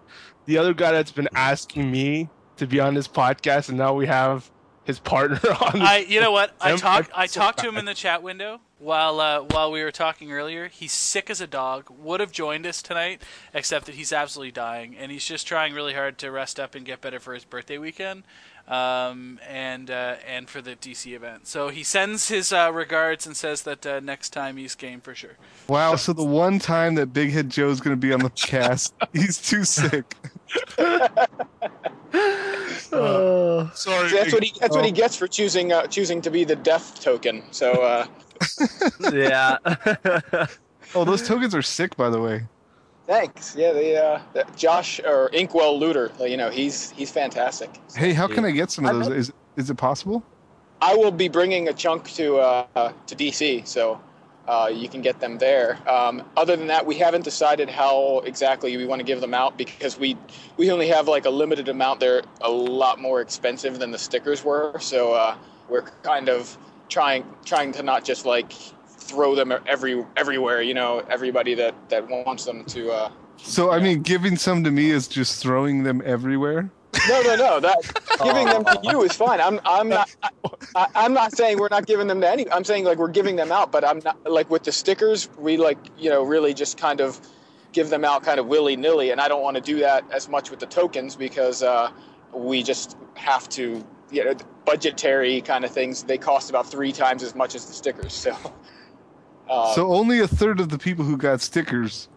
The other guy that's been asking me to be on this podcast, and now we have his partner on. I, you know what? I Him? talked. I I talked to him in the chat window while uh, while we were talking earlier. He's sick as a dog. Would have joined us tonight, except that he's absolutely dying, and he's just trying really hard to rest up and get better for his birthday weekend, um, and uh, and for the DC event. So he sends his uh, regards and says that uh, next time he's game for sure. Wow, so the one time that Big Head Joe's gonna be on the *laughs* cast, he's too sick. *laughs* Sorry, See, that's what he that's what he gets for choosing uh, choosing to be the death token. So uh, *laughs* yeah. Oh, those tokens are sick, by the way. Thanks. Yeah, the uh, the- Josh or Inkwell Looter. You know, he's he's fantastic. Hey, how can I get some of those? Is is it possible? I will be bringing a chunk to uh, to DC, so uh, you can get them there. Um, other than that, we haven't decided how exactly we want to give them out because we we only have like a limited amount. They're a lot more expensive than the stickers were, so uh, we're kind of trying trying to not just like throw them every everywhere. You know, everybody that that wants them to. Uh, So I mean, giving some to me is just throwing them everywhere. No, no, no. That *laughs* giving them to you is fine. I'm, I'm not. *laughs* I, I, I'm not saying we're not giving them to any. I'm saying like we're giving them out, but I'm not like with the stickers. We like you know really just kind of give them out kind of willy nilly, and I don't want to do that as much with the tokens because uh, we just have to. You know, budgetary kind of things. They cost about three times as much as the stickers. So. *laughs* Uh, So only a third of the people who got stickers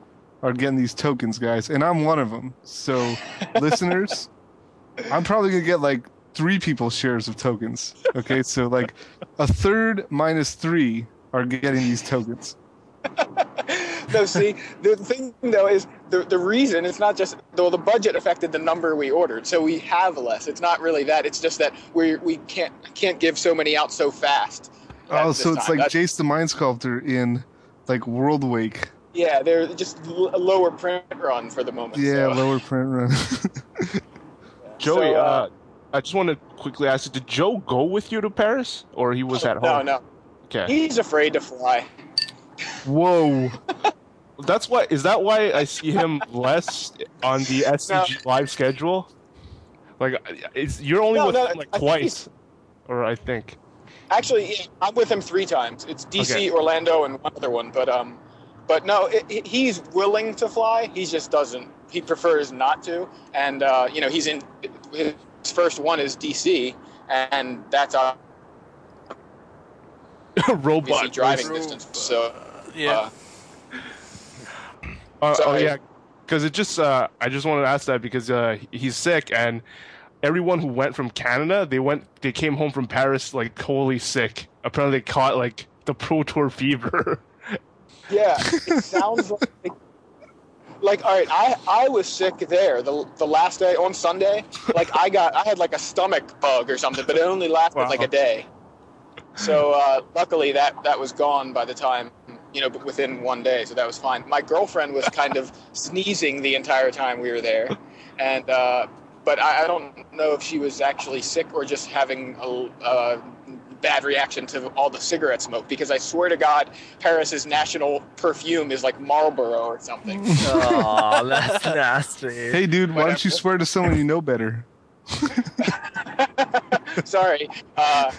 are getting these tokens, guys, and I'm one of them. So, *laughs* listeners, I'm probably gonna get like three people's shares of tokens. Okay, so like a third minus three are getting these tokens. *laughs* no, see, the thing though is the the reason it's not just though the budget affected the number we ordered, so we have less. It's not really that. It's just that we we can't can't give so many out so fast. At Oh, so it's time. like That's- Jace the Mind Sculptor in like Worldwake. yeah, they're just l- a lower print run for the moment. Yeah, so. lower *laughs* print run. Joey, So, uh, I just want to quickly ask you: Did Joe go with you to Paris, or he was at home? no, no. Okay, he's afraid to fly. Whoa. that's why. Is that why I see him *laughs* less on the SCG live schedule? Like, it's, you're only No, with no, him like I twice, or I think. Actually, yeah, I'm with him three times. It's DC, Okay. Orlando, and one other one. But um, but no, it, he's willing to fly. He just doesn't. He prefers not to. And uh, you know, he's in his first one is DC, and that's our *laughs* Robot driving voice. distance. So Yeah. uh, Uh, oh yeah, because it just uh, I just wanted to ask that because uh, he's sick and everyone who went from Canada they went they came home from Paris like totally sick. Apparently they caught like the Pro Tour fever. *laughs* yeah, it sounds like. Like all right, I, I was sick there the, the last day on Sunday. Like I got I had like a stomach bug or something, but it only lasted Wow. like a day. So uh, luckily that that was gone by the time you know within one day, so that was fine. My girlfriend was kind of sneezing the entire time we were there, and uh, but I, I don't know if she was actually sick or just having a, uh, bad reaction to all the cigarette smoke because I swear to God, Paris's national perfume is like Marlboro or something. *laughs* Oh, that's *laughs* nasty. Hey, dude, why don't you swear to someone you know better? *laughs* Sorry. Uh,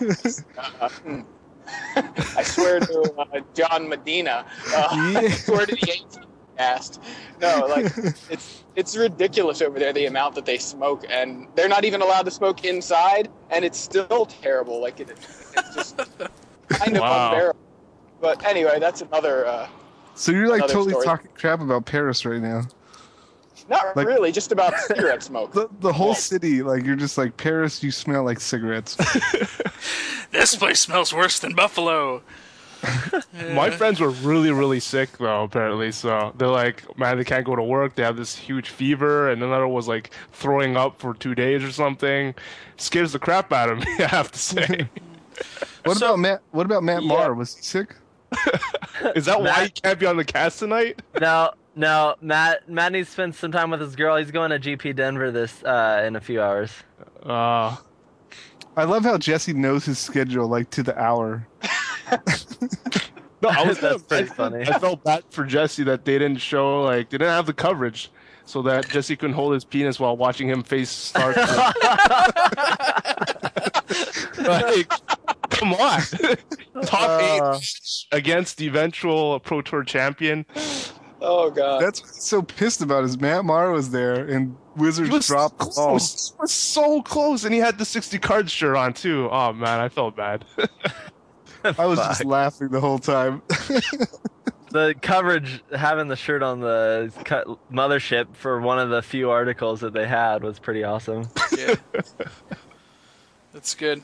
uh, hmm. I swear to uh, Jon Medina. Uh, I swear to the 18 cast. No, like *laughs* it's it's ridiculous over there the amount that they smoke, and they're not even allowed to smoke inside, and it's still terrible. Like it, it's just *laughs* kind of Wow. unbearable. But anyway, that's another. Uh, So you're like totally story. talking crap about Paris right now. not Like- really, just about *laughs* cigarette smoke. The the whole city, like you're just like Paris. You smell like cigarettes. This place smells worse than Buffalo. *laughs* My friends were really, really sick though. Apparently, so they're like, man, they can't go to work. They have this huge fever, and another was like throwing up for two days or something. Scares the crap out of me. *laughs* I have to say. *laughs* What So- about Matt? What about Matt Yeah. Marr? Was he sick? Is that why he can't be on the cast tonight? No, no, Matt. Matt needs to spend some time with his girl. He's going to GP Denver this uh, in a few hours. Uh, I love how Jesse knows his schedule like to the hour. *laughs* no, I was *laughs* That's pretty I- funny. I felt bad for Jesse that they didn't show like they didn't have the coverage, so that Jesse couldn't hold his penis while watching him face Stark. *laughs* like, come on, top eight Uh. match against the eventual Pro Tour champion. Oh god. That's what he's so pissed about. Is Matt Marr was there and Wizards He was dropped the ball. close. He was so close, and he had the sixty card shirt on too. Oh man, I felt bad. I was just laughing the whole time. *laughs* The coverage having the shirt on the cut mothership for one of the few articles that they had was pretty awesome. Yeah. That's good.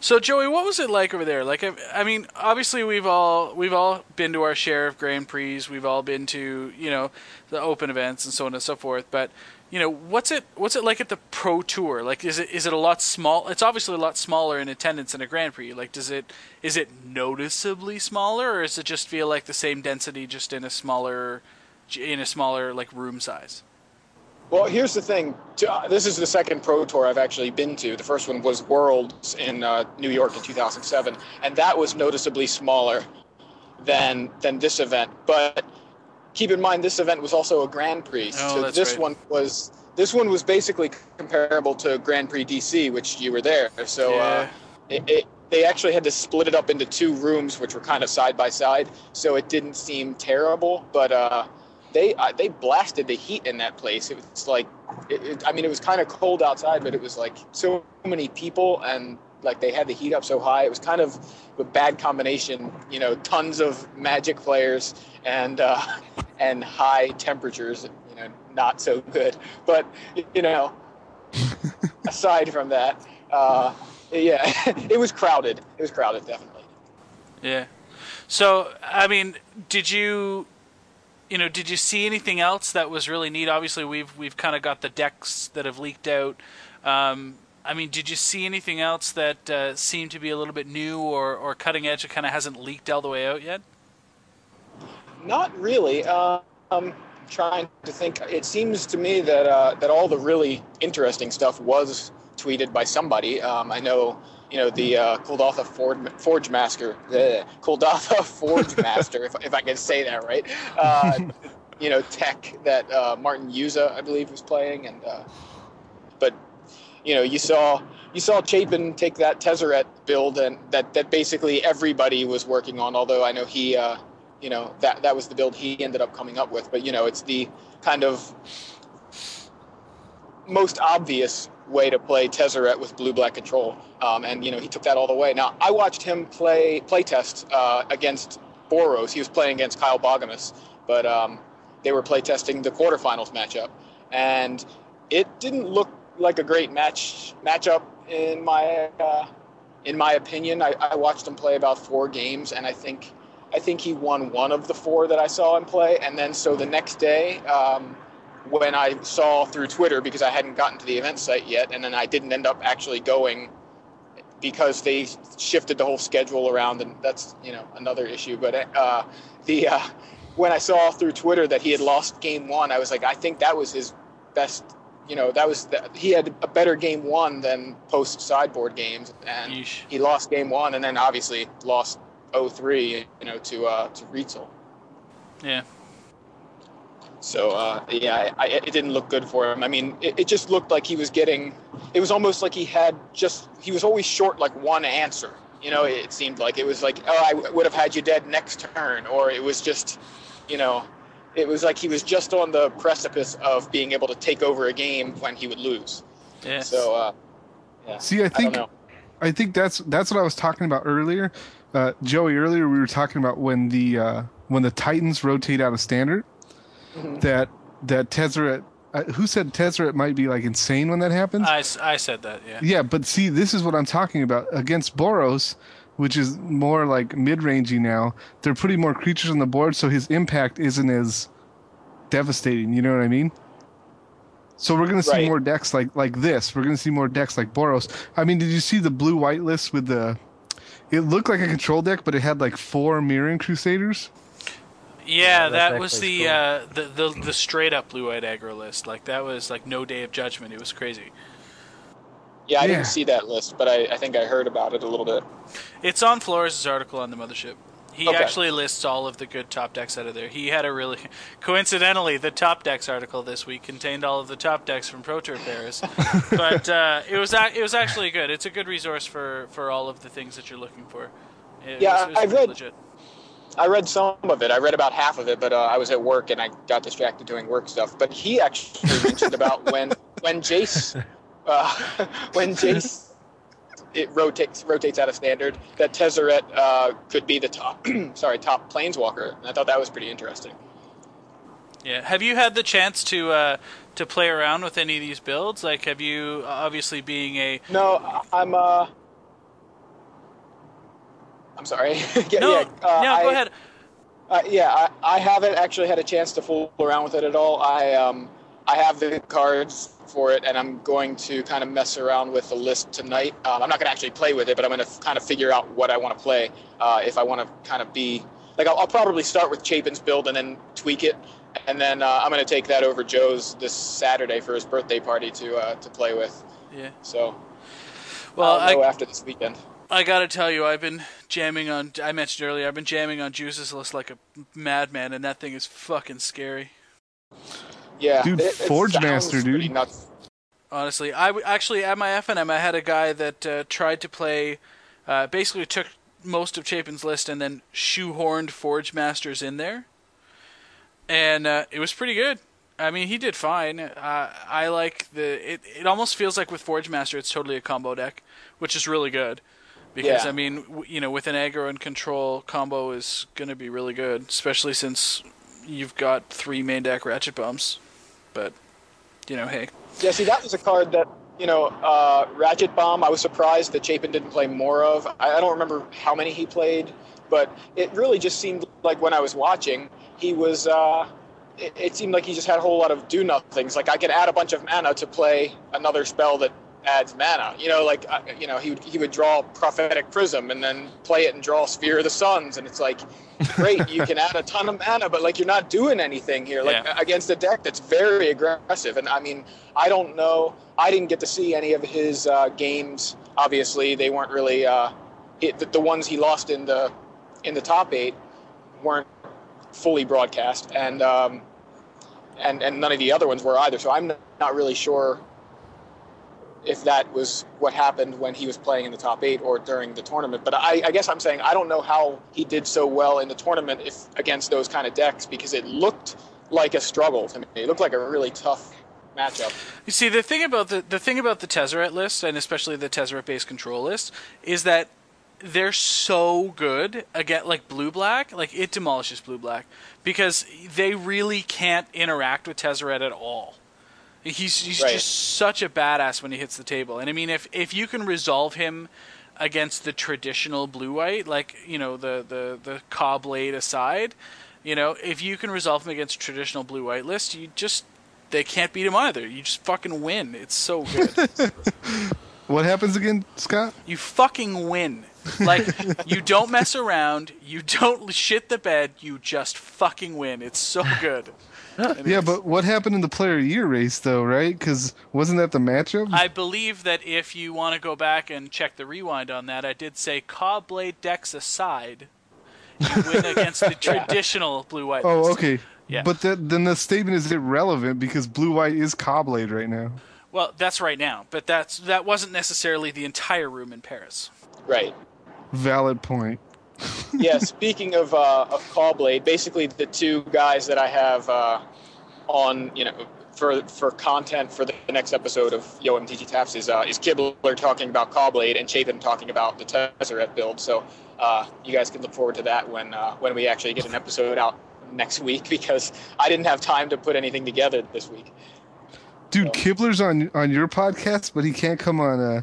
So Joey, what was it like over there? Like, I, I mean, obviously we've all we've all been to our share of Grand Prix. We've all been to you know the open events and so on and so forth. But you know, what's it what's it like at the Pro Tour? Like, is it is it a lot small? It's obviously a lot smaller in attendance than a Grand Prix. Like, does it is it noticeably smaller, or does it just feel like the same density, just in a smaller in a smaller like room size? Well, here's the thing. Uh, This is the second Pro Tour I've actually been to. The first one was Worlds in uh, New York in 2007, and that was noticeably smaller than than this event. But keep in mind, this event was also a Grand Prix. Oh, so this right. one was this one was basically comparable to Grand Prix DC, which you were there. So uh, it, it, they actually had to split it up into two rooms, which were kind of side by side, so it didn't seem terrible. But uh, they uh, they blasted the heat in that place. It was like, it, it, I mean, it was kind of cold outside, but it was like so many people, and like they had the heat up so high. It was kind of a bad combination. You know, tons of Magic players and uh, *laughs* and high temperatures. You know, not so good. But you know, *laughs* aside from that, uh, yeah, *laughs* it was crowded. It was crowded, definitely. Yeah. So, I mean, did you, you know, did you see anything else that was really neat? Obviously, we've we've kind of got the decks that have leaked out. Um, I mean, did you see anything else that uh, seemed to be a little bit new or, or cutting edge that kind of hasn't leaked all the way out yet? Not really. Uh, um, trying to think. It seems to me that uh, that all the really interesting stuff was tweeted by somebody. Um, I know, you know, the uh, Kuldotha Forge, Forge Master, the *laughs* Forge Master, if, if I can say that right. Uh, *laughs* you know, tech that uh, Martin Juza, I believe, was playing, and uh, but you know, you saw you saw Chapin take that Tezzeret build, and that that basically everybody was working on. Although I know he, uh, you know, that that was the build he ended up coming up with. But you know, it's the kind of most obvious way to play Tezzeret with blue black control, um, and you know he took that all the way. Now I watched him play play test uh, against Boros. He was playing against Kyle Boggemes, but um, they were play testing the quarterfinals matchup, and it didn't look like a great match matchup in my uh, in my opinion. I, I watched him play about four games, and I think I think he won one of the four that I saw him play. And then so the next day, um, when I saw through Twitter because I hadn't gotten to the event site yet, and then I didn't end up actually going because they shifted the whole schedule around, and that's you know another issue. But uh, the uh, when I saw through Twitter that he had lost game one, I was like, I think that was his best you know that was the, he had a better game one than post sideboard games, and Yeesh. he lost game one, and then obviously lost 0-3, you know, to uh, to Rietzl. Yeah. So uh, yeah, I, it didn't look good for him. I mean, it, it just looked like he was getting. It was almost like he had just. He was always short like one answer. You know, it seemed like it was like, oh, I would have had you dead next turn, or it was just, you know, it was like he was just on the precipice of being able to take over a game when he would lose. Yeah. So, uh, yeah. See, I I think don't. I think that's that's what I was talking about earlier, uh, Joey. Earlier we were talking about when the uh, when the Titans rotate out of standard, Mm-hmm. that that Tezzeret. Uh, who said Tezzeret might be like insane when that happens? I, I said that. Yeah. yeah, but see, this is what I'm talking about against Boros, which is more like mid-rangey now. They're putting more creatures on the board, so his impact isn't as devastating. You know what I mean? So we're gonna see Right. more decks like like this. We're gonna see more decks like Boros. I mean, did you see the blue white list with the? It looked like a control deck, but it had like four Mirran Crusaders. Yeah, that's that was the, cool. uh, the the the straight up blue white aggro list. Like that was like no day of judgment. It was crazy. Yeah, I Yeah. didn't see that list, but I, I think I heard about it a little bit. It's on Flores' article on the mothership. He Okay. actually lists all of the good top decks out of there. He had a really *laughs* coincidentally the top decks article this week contained all of the top decks from Pro Tour Paris. *laughs* but uh, it was ac- it was actually good. It's a good resource for, for all of the things that you're looking for. It Yeah, was, it was I read- legit. I read some of it. I read about half of it, but uh, I was at work and I got distracted doing work stuff. But he actually mentioned about *laughs* when when Jace uh, *laughs* when Jace it rotates rotates out of standard that Tezzeret uh, could be the top *clears throat* sorry top planeswalker. And I thought that was pretty interesting. Yeah. Have you had the chance to uh, to play around with any of these builds? Like, have you obviously being a No, I'm uh. I'm sorry. *laughs* yeah, no yeah, uh, no go I- ahead. Uh, yeah, I, I haven't actually had a chance to fool around with it at all. I um, I have the cards for it, and I'm going to kind of mess around with the list tonight. Um, I'm not going to actually play with it, but I'm going to kind of figure out what I want to play. Uh, if I want to kind of be like, I'll, I'll probably start with Chapin's build and then tweak it, and then uh, I'm going to take that over Joe's this Saturday for his birthday party to uh, to play with. Yeah. So Well, I'll know I, after this weekend. I gotta tell you, I've been jamming on. I mentioned earlier, I've been jamming on Juza's list like a madman, and that thing is fucking scary. Yeah, Dude, it- it Forge sounds Master, dude. Nuts. Honestly, I w- actually at my FNM, I had a guy that uh, tried to play. Uh, basically, took most of Chapin's list and then shoehorned Forge Masters in there, and uh, it was pretty good. I mean, he did fine. Uh, I like the. It, it almost feels like with Forge Master, it's totally a combo deck, which is really good. Because Yeah. I mean, w- you know, with an aggro and control combo is going to be really good, especially since you've got three main deck Ratchet Bombs. But you know, hey, Yeah, see, that was a card that, you know, uh, Ratchet Bomb, I was surprised that Chapin didn't play more of. I, I don't remember how many he played, but it really just seemed like when I was watching, he was, uh, it, it seemed like he just had a whole lot of do nothings. Like, I could add a bunch of mana to play another spell that adds mana. You know, like, uh, you know, he would, he would draw Prophetic Prism and then play it and draw Sphere of the Suns, and it's like, great, you can add a ton of mana, but like you're not doing anything here. Like Yeah. against a deck that's very aggressive. And I mean, I don't know. I didn't get to see any of his uh, games. Obviously, they weren't really uh, it, the, the ones he lost in the in the top eight weren't fully broadcast, and um, and and none of the other ones were either. So I'm not really sure if that was what happened when he was playing in the top eight or during the tournament. But I, I guess I'm saying I don't know how he did so well in the tournament if against those kind of decks because it looked like a struggle to me. It looked like a really tough matchup. You see, the thing about the the thing about the Tezzeret list, and especially the Tezzeret based control list, is that they're so good again, like blue black, like it demolishes blue black because they really can't interact with Tezzeret at all. He's he's Right. just such a badass when he hits the table, and I mean, if if you can resolve him against the traditional blue white, like you know the the the Caw blade aside, you know, if you can resolve him against traditional blue white list, you just they can't beat him either. You just fucking win. It's so good. *laughs* What happens again, Scott? you fucking win. Like you don't mess around. You don't shit the bed. You just fucking win. It's so good. Yeah, but what happened in the player of the year race though, right? Because wasn't that the matchup? I believe that if you want to go back and check the rewind on that, I did say Caw-Blade decks aside, you win against the *laughs* traditional blue white. oh, list. okay. Yeah. But that, then the statement is irrelevant because blue white is Caw-Blade right now. Well, that's right now, but that's that wasn't necessarily the entire room in Paris. Right. Valid point. Yeah, speaking of uh, of Caw-Blade, basically the two guys that I have uh, on, you know, for for content for the next episode of Yo Taps is uh, is Kibler talking about Caw-Blade and Chapin talking about the Tezzeret build. So uh, you guys can look forward to that when uh, when we actually get an episode out next week *laughs* because I didn't have time to put anything together this week. Dude, Kibler's on on your podcast, but he can't come on. Uh,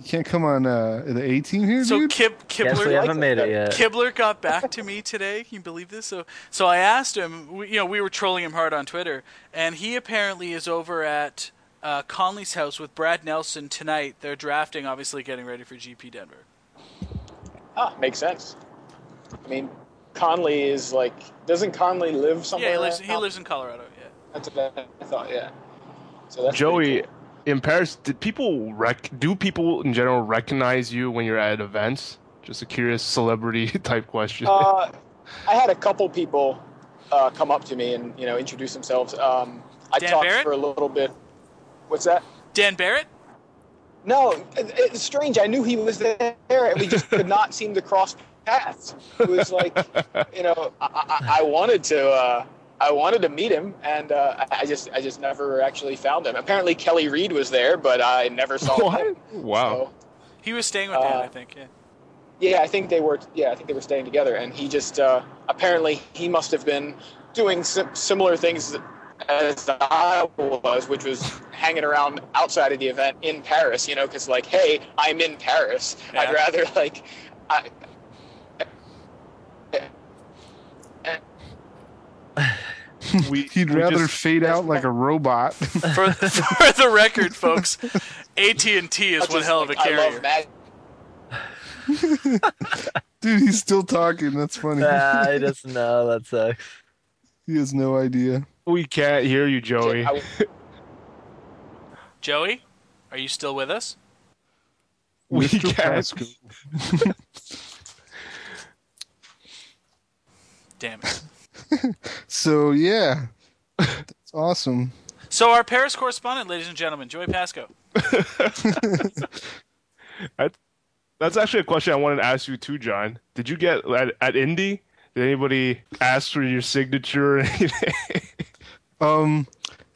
he can't come on uh, the A team here, So dude. Kib, Guess we haven't made it yet. Kibler got back to me today. Can you believe this? So, so I asked him. We, you know, we were trolling him hard on Twitter, and he apparently is over at uh, Conley's house with Brad Nelson tonight. They're drafting, obviously, getting ready for GP Denver. Ah, makes sense. I mean, Conley is like, doesn't Conley live somewhere? yeah, he lives. He lives in Colorado. Yeah. That's what I thought. Yeah. So that's Joey, cool. In Paris, did people rec- do people in general recognize you when you're at events? Just a curious celebrity *laughs* type question. Uh, I had a couple people uh, come up to me and you know introduce themselves. Um, I Dan talked Barrett? for a little bit. What's that? Dan Barrett. No, it, it's strange. I knew he was there, and we just could not seem to cross paths. It was like, you know, I, I, I wanted to, uh, I wanted to meet him, and uh, I I just, I just never actually found him. Apparently, Kelly Reed was there, but I never saw him. what? Wow. So, He was staying with Dan, Uh, I think. Yeah. yeah, I think they were. Yeah, I think they were staying together, and he just uh, apparently he must have been doing sim- similar things as I was, which was hanging around outside of the event in Paris. You know, because like, hey, I'm in Paris. Yeah. I'd rather *laughs* like, I, We, *laughs* He'd we rather just- fade out like a robot. *laughs* For, for the record, folks, AT and T is I'll one hell of a like, I carrier. love Mag- *laughs* Dude, he's still talking. That's funny. Ah, he doesn't know. That sucks. He has no idea. we can't hear you, Joey. Joey, are you still with us? we Mr. can't. Pasco. Damn it. *laughs* So yeah, that's awesome. So our Paris correspondent, ladies and gentlemen, Joey Pasco. *laughs* That, that's actually a question I wanted to ask you too, Jon. Did you get at, at Indy? Did anybody ask for your signature or anything? *laughs* Um,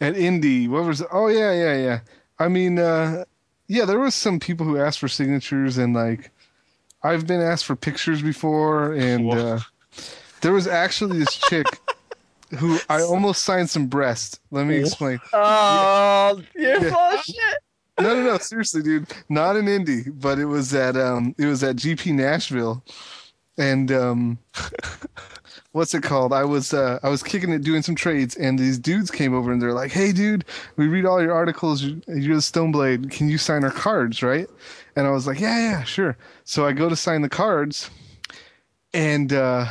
at Indy, what was? Oh yeah, yeah, yeah. I mean, uh, yeah, there was some people who asked for signatures, and like, I've been asked for pictures before, and uh, there was actually this chick who I almost signed some breast. Let me explain. Oh, you're Yeah. shit. No, no, no, seriously, dude. Not in Indy, but it was at um, it was at GP Nashville, and um, *laughs* what's it called? I was uh, I was kicking it, doing some trades, and these dudes came over and they're like, "Hey, dude, we read all your articles. You- You're the Stoneblade. Can you sign our cards, right?" And I was like, "Yeah, yeah, sure." So I go to sign the cards, and uh,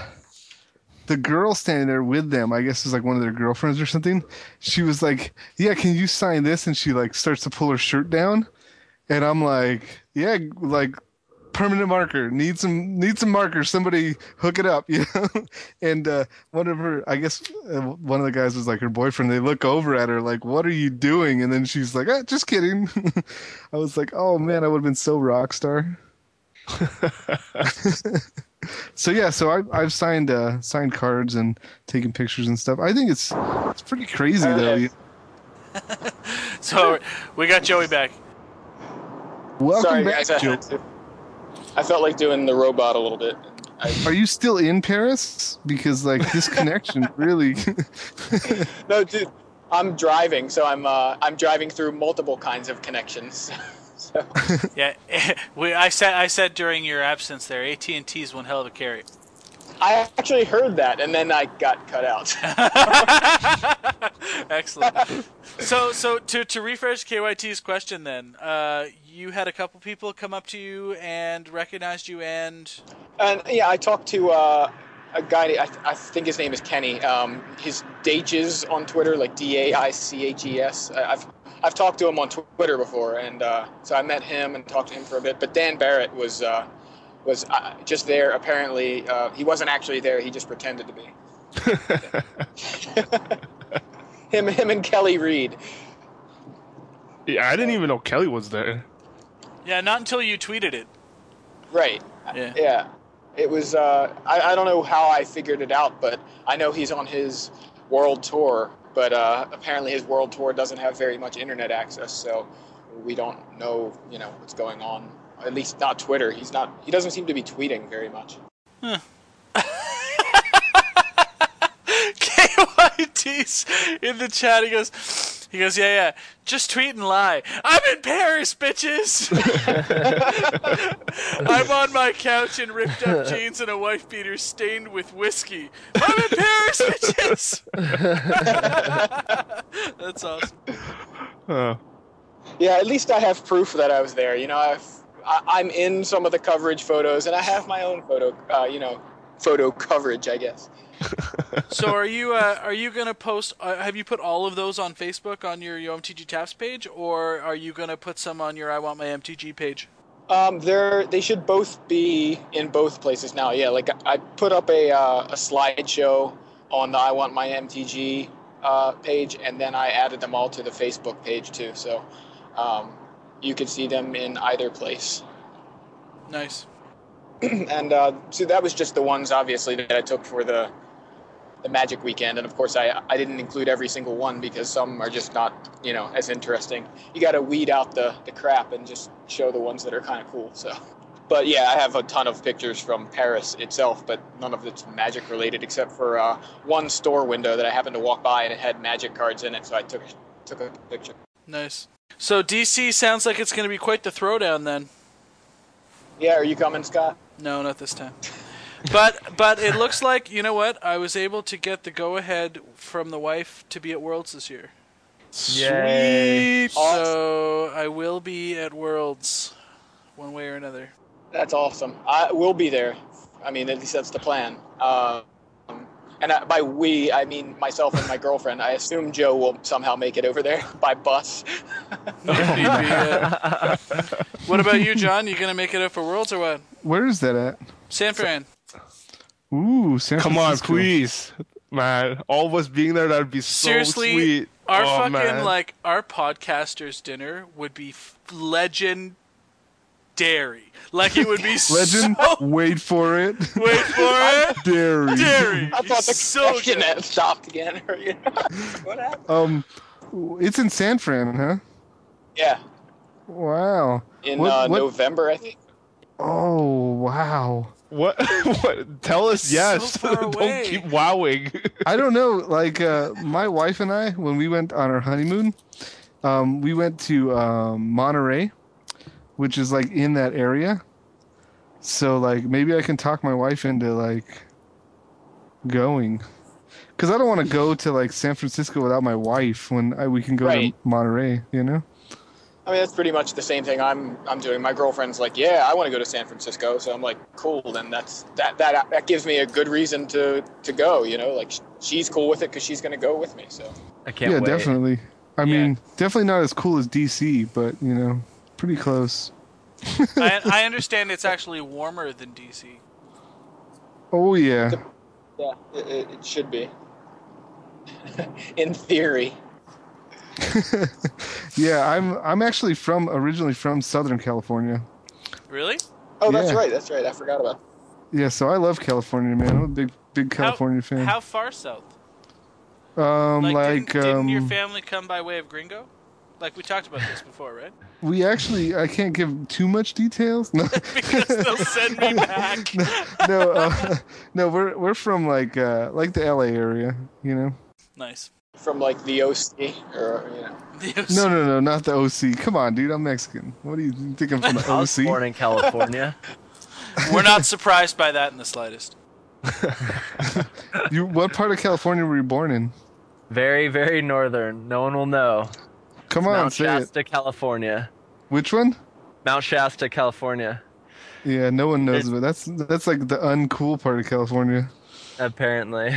the girl standing there with them, I guess is like one of their girlfriends or something. She was like, "Yeah, can you sign this?" And she like starts to pull her shirt down, and I'm like, "Yeah, like permanent marker. Need some need some markers. Somebody hook it up, *laughs* you know." and uh, one of her, I guess, uh, one of the guys was like her boyfriend. They look over at her like, "What are you doing?" And then she's like, ah, "Just kidding." *laughs* I was like, "Oh man, I would have been so rock star." *laughs* so yeah, so I've I've signed uh, signed cards and taken pictures and stuff. I think it's it's pretty crazy though. Okay. *laughs* So we got Joey back. Welcome Sorry, back, guys. I, Joe. I felt like doing the robot a little bit. I, Are you still in Paris? Because like this connection *laughs* really. no, dude, I'm driving, so I'm uh, I'm driving through multiple kinds of connections. *laughs* *laughs* Yeah, *laughs* we. I said. I said during your absence there, AT and T is one hell of a carrier. I actually heard that, and then I got cut out. *laughs* Excellent. so, so to to refresh KYT's question, then, uh, you had a couple people come up to you and recognized you, and and yeah, I talked to uh, a guy. I, I think his name is Kenny. Um, his Daiches on Twitter, like D A I C H E S. I've I've talked to him on Twitter before, and uh, so I met him and talked to him for a bit. But Dan Barrett was uh, was uh, just there. Apparently, uh, he wasn't actually there. He just pretended to be. *laughs* him, him, and Kelly Reed. Yeah, I didn't even know Kelly was there. Yeah, not until you tweeted it. Right. Yeah. Yeah. It was. Uh, I, I don't know how I figured it out, but I know he's on his world tour. But uh, apparently, his world tour doesn't have very much internet access, so we don't know, you know, what's going on. At least not Twitter. He's not. He doesn't seem to be tweeting very much. *laughs* KYT's in the chat. He goes, he goes, yeah, yeah. Just tweet and lie. I'm in Paris, bitches. *laughs* I'm on my couch in ripped up jeans and a wife beater stained with whiskey. I'm in Paris, bitches. *laughs* That's awesome. Uh, Yeah, at least I have proof that I was there. You know, I've, I, I'm in some of the coverage photos, and I have my own photo. Uh, you know, photo coverage, I guess. *laughs* So are you uh, are you gonna post? Uh, have you put all of those on Facebook on your, your MTG Taps page, or are you gonna put some on your I Want My MTG page? Um, they're they should both be in both places now. Yeah, like I put up a uh, a slideshow on the I Want My MTG uh, page, and then I added them all to the Facebook page too. So um, you could see them in either place. Nice. *clears throat* and uh, so that was just the ones, obviously, that I took for the the Magic weekend. And of course, I I didn't include every single one because some are just not you know as interesting. You got to weed out the the crap and just show the ones that are kind of cool. So. But yeah, I have a ton of pictures from Paris itself, but none of it's magic related except for uh, one store window that I happened to walk by and it had magic cards in it, so I took took a picture. Nice. So DC sounds like it's going to be quite the throwdown then. Yeah, are you coming, Scott? No, not this time. But but it looks like you know what I was able to get the go ahead from the wife to be at Worlds this year. Yay. So I will be at Worlds, one way or another. That's awesome. I will be there. I mean, at least that's the plan. Um, and I, by we, I mean myself and my girlfriend. I assume Joe will somehow make it over there *laughs* by bus. If need be, yeah. what about you, Jon? You gonna make it up for Worlds or what? Where is that at? San Fran. Ooh, San come on, please, man. All of us being there, that'd be so Seriously, sweet. our oh, fucking man. like our podcasters dinner would be f- legendary. Like it would be *laughs* Legend. So, Wait for it. *laughs* wait for *laughs* it. Dairy. Dairy. I thought the so connection had stopped again. what happened? Um, it's in San Fran, huh? Yeah, Wow. in What- uh, what- November, I think. Oh, wow. What? *laughs* what? Tell us yes. far *laughs* Don't keep wowing. *laughs* I don't know. Like uh, my wife and I, when we went on our honeymoon, um, we went to um, Monterey, which is like in that area. So like maybe I can talk my wife into like going, because I don't want to go to like San Francisco without my wife when I, we can go Right. to Monterey. You know. I mean, that's pretty much the same thing I'm I'm doing. My girlfriend's like, "Yeah, I want to go to San Francisco," so I'm like, "Cool." Then that's that that that gives me a good reason to to go. You know, like she's cool with it because she's gonna go with me. So I can't yeah, wait. definitely. I mean, definitely not as cool as DC, but you know, pretty close. I, *laughs* I understand it's actually warmer than DC. Oh yeah. yeah, it, it, it should be. *laughs* In theory. *laughs* Yeah, I'm I'm actually from originally from Southern California. Really? Oh, that's Yeah. right. That's right. I forgot about. Yeah, so I love California, man. I'm a big big California how, fan. How far south? um, Like, like, didn't, didn't um, your family come by way of Gringo? Like we talked about this before, right? *laughs* we actually I can't give too much details. *laughs* No, Because they'll send me back. no, uh, no. We're we're from like uh, like the LA area, you know. Nice. From like the OC, or you know. *laughs* No, no, no, not the OC. Come on, dude. I'm Mexican. What do you think I'm from the I was OC? born in California. *laughs* We're not surprised by that in the slightest. *laughs* You, what part of California were you born in? very, very northern. No one will know. Come on, Mount say it. Shasta, California. Which one? Mount Shasta, California. Yeah, no one knows It- but That's that's like the uncool part of California. Apparently.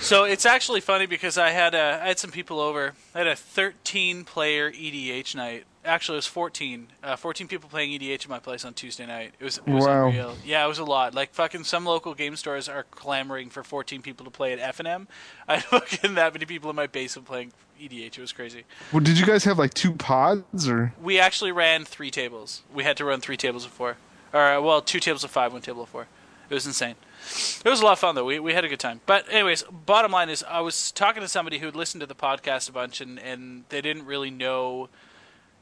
So it's actually funny because I had uh, I had some people over. I had a 13 player EDH night. Actually, it was 14. Uh, 14 people playing EDH at my place on Tuesday night. It was it was Wow. unreal. Yeah, it was a lot. Like fucking some local game stores are clamoring for 14 people to play at F and M. I had *laughs* fucking that many people in my basement playing EDH. It was crazy. Well, did you guys have like two pods or? We actually ran three tables. We had to run three tables of four, or well, two tables of five, one table of four. It was insane. It was a lot of fun though. We we had a good time. But anyways, bottom line is, I was talking to somebody who'd listened to the podcast a bunch, and and they didn't really know,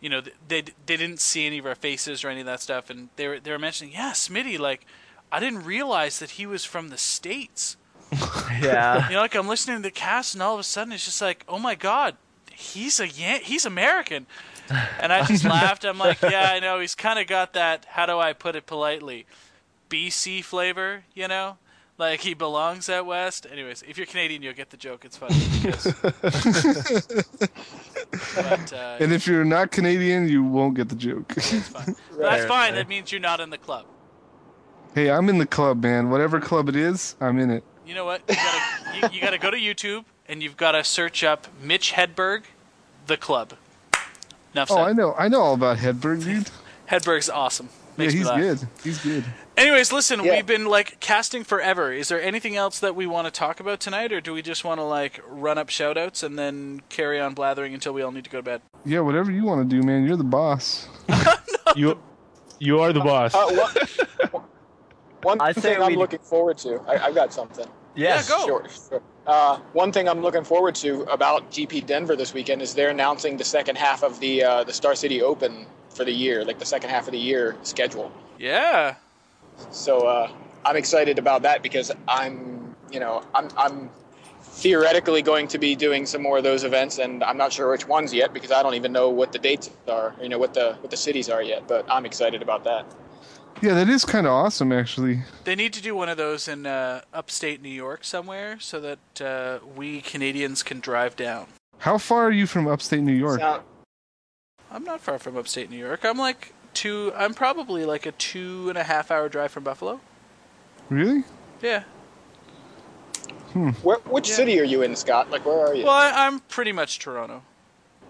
you know, they they didn't see any of our faces or any of that stuff, and they were they were mentioning, yeah, Smitty, like, I didn't realize that he was from the states. *laughs* yeah. You know, like I'm listening to the cast, and all of a sudden it's just like, oh my god, he's a Yan- he's American, and I just *laughs* laughed. I'm like, yeah, I know. He's kind of got that. How do I put it politely? BC flavor, you know. Like he belongs at west. Anyways, if you're Canadian, you'll get the joke. It's funny. *laughs* But, uh, And if you're not Canadian, you won't get the joke. it's fine. *laughs* But that's fine. That means you're not in the club. hey, I'm in the club, man. Whatever club it is, I'm in it. You know what? You gotta, you, you gotta go to YouTube and you've got to search up Mitch Hedberg, the club. Enough Oh, said. I know. I know all about Hedberg, dude. Hedberg's awesome. Yeah, Makes me he's laugh. good. He's good. Anyways, listen, Yeah. we've been like casting forever. Is there anything else that we want to talk about tonight, or do we just want to like run up shoutouts and then carry on blathering until we all need to go to bed? Yeah, whatever you want to do, man. You're the boss. *laughs* You, you are the boss. Uh, one, one I thing I'm we- looking forward to. I, I've got something. Yes. Yeah, go. Sure, sure. Uh, one thing I'm looking forward to about GP Denver this weekend is they're announcing the second half of the uh, the Star City Open for the year, like the second half of the year schedule. Yeah. So uh, I'm excited about that because I'm, you know, I'm, I'm theoretically going to be doing some more of those events, and I'm not sure which ones yet because I don't even know what the dates are, you know, what the what the cities are yet. But I'm excited about that. Yeah, that is kind of awesome, actually. They need to do one of those in uh, upstate New York somewhere so that uh, we Canadians can drive down. How far are you from upstate New York? Sound- I'm not far from upstate New York. I'm like two. I'm probably like a two and a half hour drive from Buffalo. Really? Yeah. where, which Yeah. city are you in, Scott? Like, where are you? Well, I, I'm pretty much Toronto.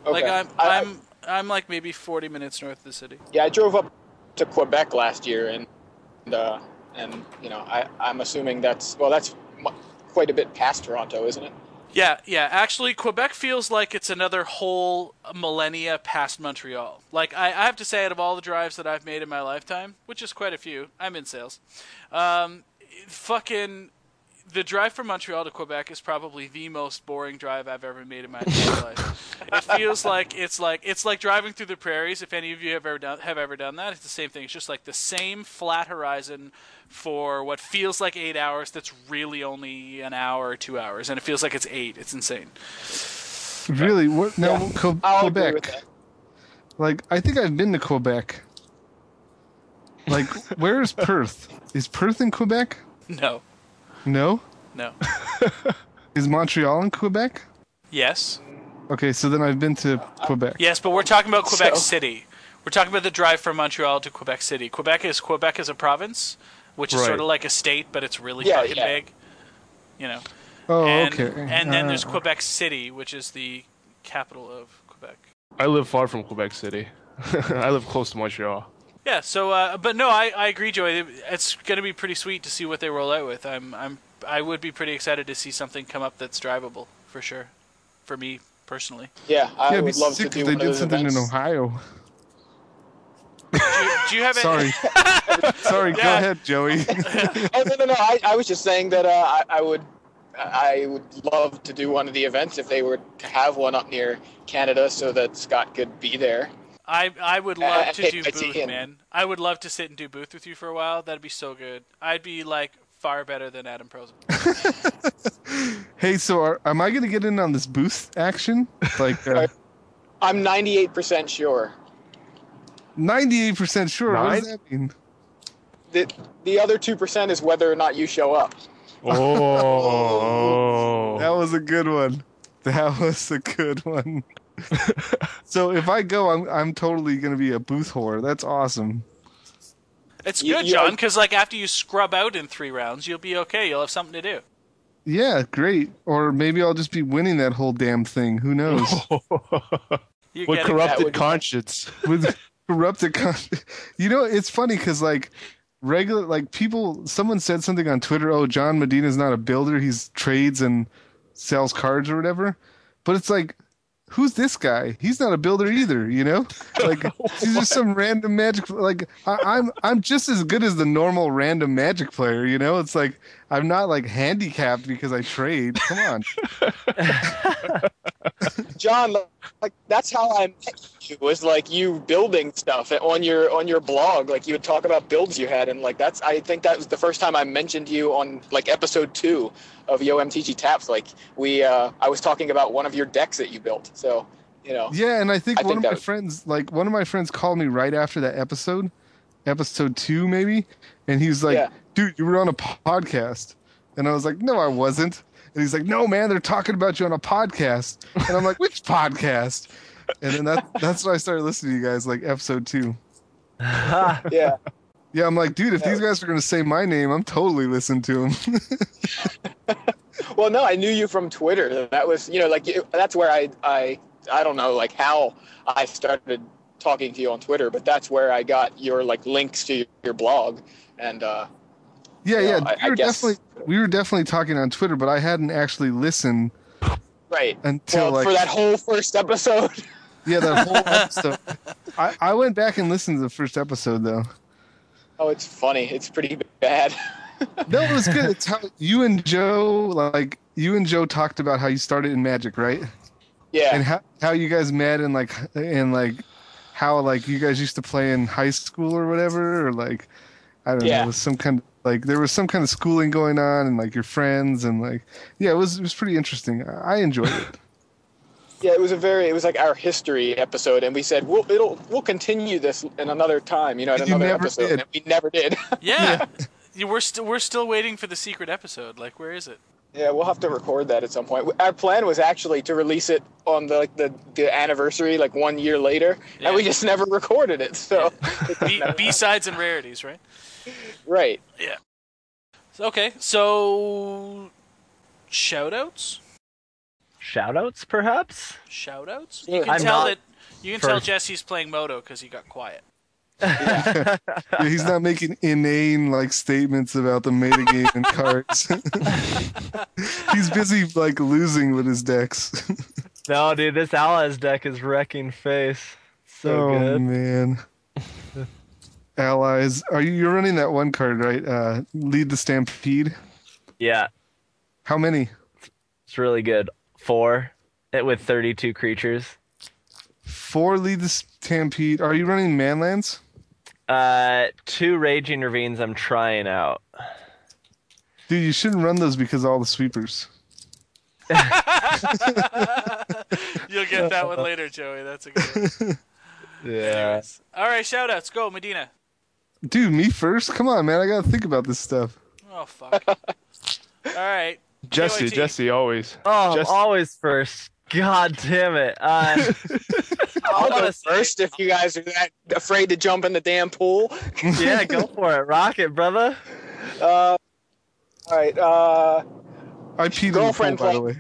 Like Okay. I'm, I- I'm, I'm like maybe 40 minutes north of the city. Yeah, I drove up to Quebec last year, and and, uh, and you know, I I'm assuming that's well, that's quite a bit past Toronto, isn't it? Yeah, yeah. Actually, Quebec feels like it's another whole millennia past Montreal. Like I, I have to say, out of all the drives that I've made in my lifetime, which is quite a few, I'm in sales. Um, fucking, the drive from Montreal to Quebec is probably the most boring drive I've ever made in my entire life. It feels like it's like it's like driving through the prairies. If any of you have ever done have ever done that, it's the same thing. It's just like the same flat horizon for what feels like eight hours. That's really only an hour or two hours, and it feels like it's eight. It's insane. Really? What? No, Yeah, Co- Quebec. Like, I think I've been to Quebec. Like, *laughs* where is Perth? Is Perth in Quebec? No, No. no. *laughs* Is Montreal in Quebec? Yes. Okay, so then I've been to Quebec. Yes, but we're talking about Quebec So- City. We're talking about the drive from Montreal to Quebec City. Quebec is Quebec is a province, which is Right. sort of like a state, but it's really Yeah, fucking yeah. big. You know. Oh, and, okay. And then there's Uh, Quebec City, which is the capital of Quebec. I live far from Quebec City. *laughs* I live close to Montreal. Yeah. So, uh, but no, I, I agree, Joey. It's going to be pretty sweet to see what they roll out with. I'm I'm I would be pretty excited to see something come up that's drivable for sure. For me personally. Yeah, I yeah, it'd be would love to sick do if one they of did those something events. in Ohio. Do you, do you have any- Sorry. *laughs* Sorry, go Yeah. ahead, Joey. *laughs* oh no, no, no! I, I was just saying that uh, I, I would, I would love to do one of the events if they were to have one up near Canada, so that Scott could be there. I I would Uh, love to do my booth, team. man. I would love to sit and do booth with you for a while. That'd be so good. I'd be like far better than Adam Prosak. *laughs* hey, so are, am I going to get in on this booth action? Like, uh, I'm 98% sure. 98% sure. What does that mean? The, the other 2% is whether or not you show up. Oh. *laughs* That was a good one. That was a good one. *laughs* so if I go, I'm I'm totally gonna be a booth whore. That's awesome. It's good, you- Jon, because like after you scrub out in three rounds, you'll be okay. You'll have something to do. Yeah, great. Or maybe I'll just be winning that whole damn thing. Who knows? *laughs* You're With corrupted would conscience. With corrupted con- *laughs* You know, it's funny because like regular like people someone said something on Twitter, oh Jon Medina's not a builder, he's trades and sells cards or whatever. But it's like Who's this guy? He's not a builder either, you know. *laughs* Like he's just some random magic. Like I, I'm, I'm just as good as the normal random magic player, you know. It's like I'm not like handicapped because I trade. Come on. *laughs* *laughs* Jon, like that's how I met you. Was like you building stuff on your on your blog. Like you would talk about builds you had, and like that's. I think that was the first time I mentioned you on like episode two of Yo MTG Taps. Like we, uh, I was talking about one of your decks that you built. So you know, Yeah, and I think I one think of my was- friends, like one of my friends, called me right after that episode, episode two maybe, and he was like, Yeah. "Dude, you were on a podcast," and I was like, "No, I wasn't." And he's like, "No, man, they're talking about you on a podcast," and I'm like, "Which podcast?" And then that that's when I started listening to you guys, like episode two. *laughs* yeah. Yeah, I'm like, dude, if these guys are gonna say my name, I'm totally listening to them. *laughs* Well, no, I knew you from Twitter. That was, you know, like that's where I, I, I don't know, like how I started talking to you on Twitter, but that's where I got your like links to your blog, and uh, yeah, You yeah, know, I- we were definitely we were definitely talking on Twitter, but I hadn't actually listened right. until Well, like for that whole first episode. *laughs* Yeah, that whole *laughs* episode. I, I went back and listened to the first episode though. Oh, it's funny. It's pretty bad. *laughs* No, it was good. It's how you and Joe, like you and Joe, talked about how you started in Magic, right? yeah. And how how you guys met and like and like how like you guys used to play in high school or whatever, or like I don't Yeah. know, some kind of like there was some kind of schooling going on and like your friends and like yeah, it was it was pretty interesting. I I enjoyed it. *laughs* Yeah, it was a very it was like our history episode, and we said we'll it'll we'll continue this in another time, you know, at And another episode, did. and we never did. *laughs* Yeah. You- We're still we're still waiting for the secret episode. Like, where is it? yeah, we'll have to record that at some point. Our plan was actually to release it on the like the, the anniversary, like one year later, Yeah. and we just never recorded it. So *laughs* B B sides and rarities, right? Right, Yeah. Okay, so shoutouts? Shoutouts, perhaps? Shoutouts? You can I'm tell that you can tell. Jesse's playing MODO because he got quiet. Yeah, he's not making inane like statements about the metagame and cards. *laughs* he's busy like losing with his decks. No, dude, this Allies deck is wrecking face. So oh good. man. Allies, are you you're running that one card right? Uh, lead the stampede. Yeah, How many? it's really good. Four, it with 32 creatures. Four lead the stampede. Are you running manlands? Uh, two Raging Ravines I'm trying out. Dude, you shouldn't run those because of all the sweepers. *laughs* You'll get that one later, Joey. That's a good one. *laughs* Yeah. All right, shout outs. Go, Medina. Dude, me first? Come on, man. I gotta think about this stuff. Oh, fuck. *laughs* All right. Jesse, KYT. Jesse, always. Oh, I'm always first. God damn it. Uh, *laughs* I'll go first if you guys are that afraid to jump in the damn pool. *laughs* yeah, go for it. Rock it, brother. Uh, all right, uh, I peed in the Girlfriend pool, by the way.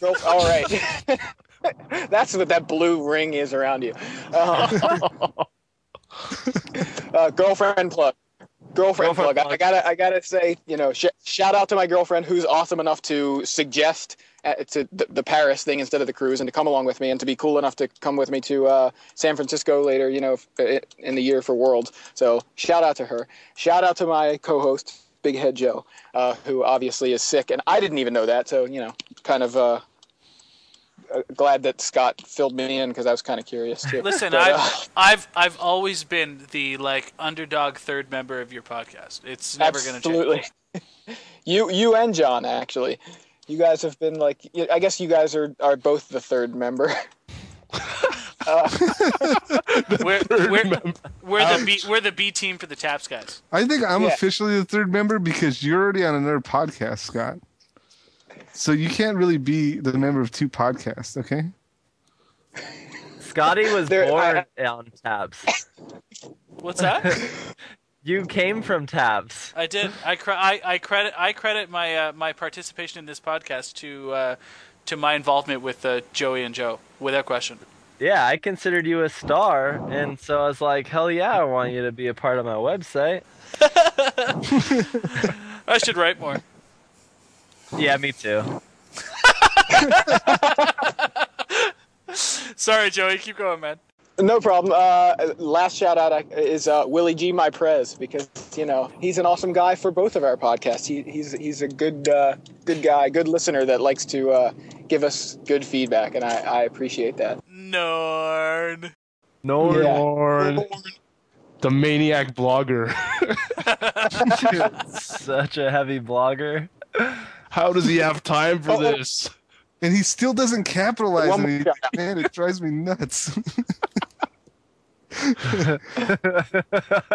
Girl, all right. That's what that blue ring is around you. Uh, uh, girlfriend plug. Girlfriend, Girlfriend plug. I, plug. I gotta, I gotta say, you know, sh- shout out to my girlfriend who's awesome enough to suggest uh, to the, the Paris thing instead of the cruise and to come along with me and to be cool enough to come with me to uh, San Francisco later, you know, f- in the year for Worlds. So shout out to her. Shout out to my co-host, Big Head Joe, uh, who obviously is sick, and I didn't even know that. So you know, kind of. Uh, uh, glad that Scott filled me in because I was kind of curious too. Listen, But, uh, I've, I've I've always been the like underdog third member of your podcast. It's never going to change. absolutely. *laughs* you, you and Jon actually, you guys have been like. I guess you guys are are both the third member. *laughs* *laughs* We're, we're, we're the B we're the B team for the Taps guys. I think I'm Yeah. officially the third member because you're already on another podcast, Scott. So you can't really be the member of two podcasts, okay? Scotty was There- born I- on Taps. What's that? *laughs* You came from Taps. I did. I, cre- I, I credit I credit my uh, my participation in this podcast to uh, to my involvement with uh, Joey and Joe, without question. Yeah, I considered you a star, and so I was like, hell yeah, I want you to be a part of my website. *laughs* I should write more. Yeah, me too. *laughs* Sorry, Joey. Keep going, man. No problem. Uh, last shout out is uh, Willie G. My Prez because you know he's an awesome guy for both of our podcasts. He, he's he's a good uh, good guy, good listener that likes to uh, give us good feedback, and I, I appreciate that. Norn. No, Yeah. Lord, the maniac blogger. *laughs* *laughs* such a heavy blogger. How does he have time for this? And he still doesn't capitalize on it. Man, it drives me nuts.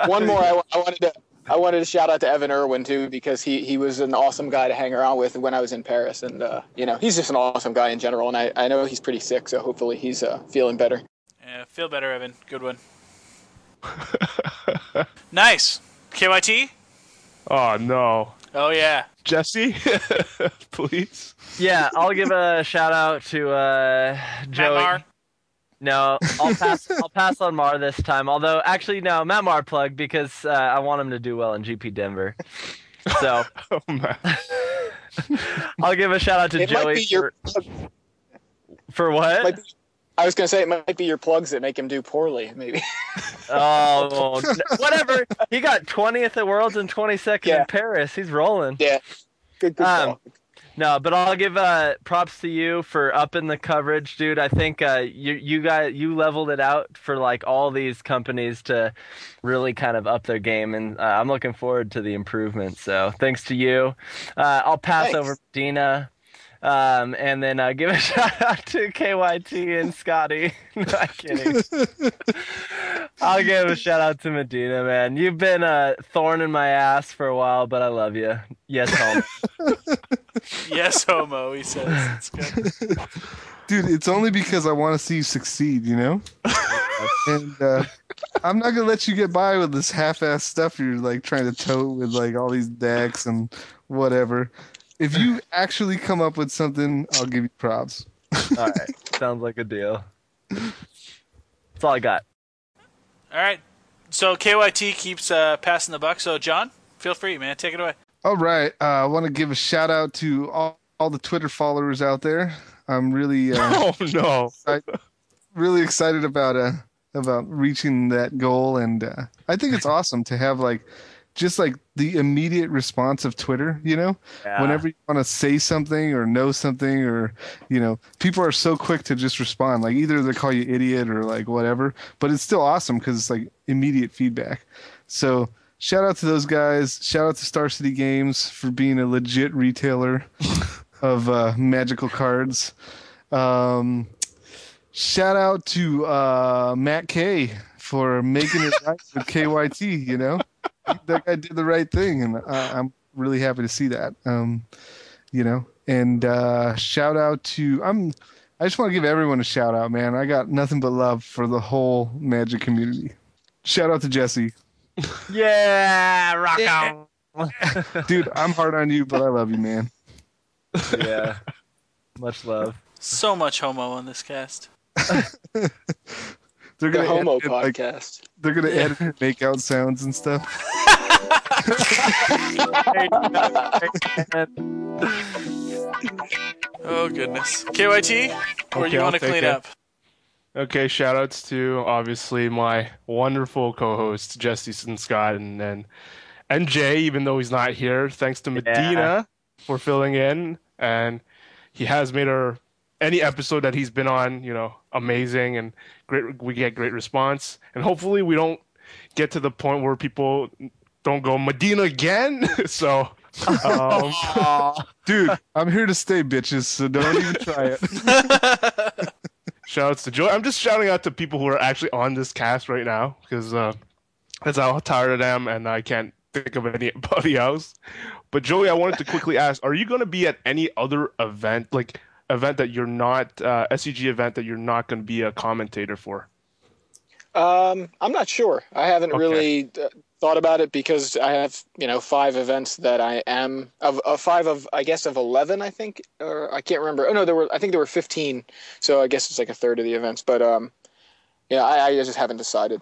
One more, I, I wanted to I wanted to shout out to Evan Erwin too because he, he was an awesome guy to hang around with when I was in Paris, and uh, you know he's just an awesome guy in general, and I, I know he's pretty sick, so hopefully he's uh, feeling better. Yeah, feel better, Evan. Good one. *laughs* nice. KYT. *laughs* Oh no, Oh yeah. Jesse, *laughs* please. Yeah, I'll give a shout out to uh, Joey. Matt Marr. No, I'll pass. I'll pass on Marr this time. Although, actually, no, Matt Marr plug because uh, I want him to do well in GP Denver. So *laughs* Oh man. *laughs* I'll give a shout out to It might Joey be your for, for what? might be, I was gonna say it might be your plugs that make him do poorly, maybe. *laughs* Oh, whatever. He got 20th at Worlds and 22nd Yeah. in Paris. He's rolling. yeah, good, good Um. No, but I'll give uh, props to you for upping the coverage, dude. I think uh, you you guys you leveled it out for like all these companies to really kind of up their game, and uh, I'm looking forward to the improvement. So thanks to you. Uh, I'll pass Thanks. over Dina. Um, and then uh, give a *laughs* shout out to KYT and Scotty. *laughs* Not kidding. *laughs* I'll give a shout out to Medina, man. You've been a thorn in my ass for a while, but I love you. Yes, home. Yes, homo. He says. It's good. Dude, it's only because I want to see you succeed, you know? and uh, I'm not gonna let you get by with this half-ass stuff you're like trying to tote with like all these decks and whatever. If you actually come up with something, I'll give you props. All right, sounds like a deal. That's all I got. All right. So KYT keeps uh, passing the buck. So Jon, feel free, man. Take it away. All right, uh, I want to give a shout out to all, all the Twitter followers out there. I'm really, uh, *laughs* Oh no. really excited about uh about reaching that goal, and uh, I think it's awesome to have like just like the immediate response of Twitter. You know, Yeah. whenever you want to say something or know something, or you know, people are so quick to just respond. Like either they call you idiot or like whatever, but it's still awesome because it's like immediate feedback. So shout out to those guys. Shout out to Star City Games for being a legit retailer *laughs* of uh, magical cards. Um, shout out to uh, Matt K for making it right with KYT. You know, *laughs* that guy did the right thing, and I, I'm really happy to see that. Um, you know, and uh, shout out to I'm. I just want to give everyone a shout out, man. I got nothing but love for the whole Magic community. Shout out to Jesse, Yeah, rock on. *laughs* dude. I'm hard on you, but I love you, man. yeah, much love. So much homo on this cast. *laughs* They're gonna Homo edit, like, podcast. they're gonna edit and make out sounds and stuff. *laughs* Oh goodness. KYT, or Okay, you want to clean it. up? Okay, shout outs to obviously my wonderful co-hosts Jesse and Scott and and, and Jay, even though he's not here. Thanks to Medina for filling in, and he has made our any episode that he's been on, you know, amazing and great. We get great response, and hopefully we don't get to the point where people don't go Medina again. *laughs* so, um, *laughs* Dude, I'm here to stay, bitches. So don't even try it. *laughs* Shouts to Joey. I'm just shouting out to people who are actually on this cast right now because uh, that's how tired I am and I can't think of anybody else. But Joey, I wanted to quickly ask: Are you going to be at any other event, like event that you're not uh, SCG event that you're not going to be a commentator for? Um, I'm not sure. I haven't Okay. really uh, thought about it because I have you know five events that I am of, of five of I guess of eleven I think or I can't remember. Oh no, there were I think there were fifteen. So I guess it's like a third of the events. But um, yeah, I, I just haven't decided.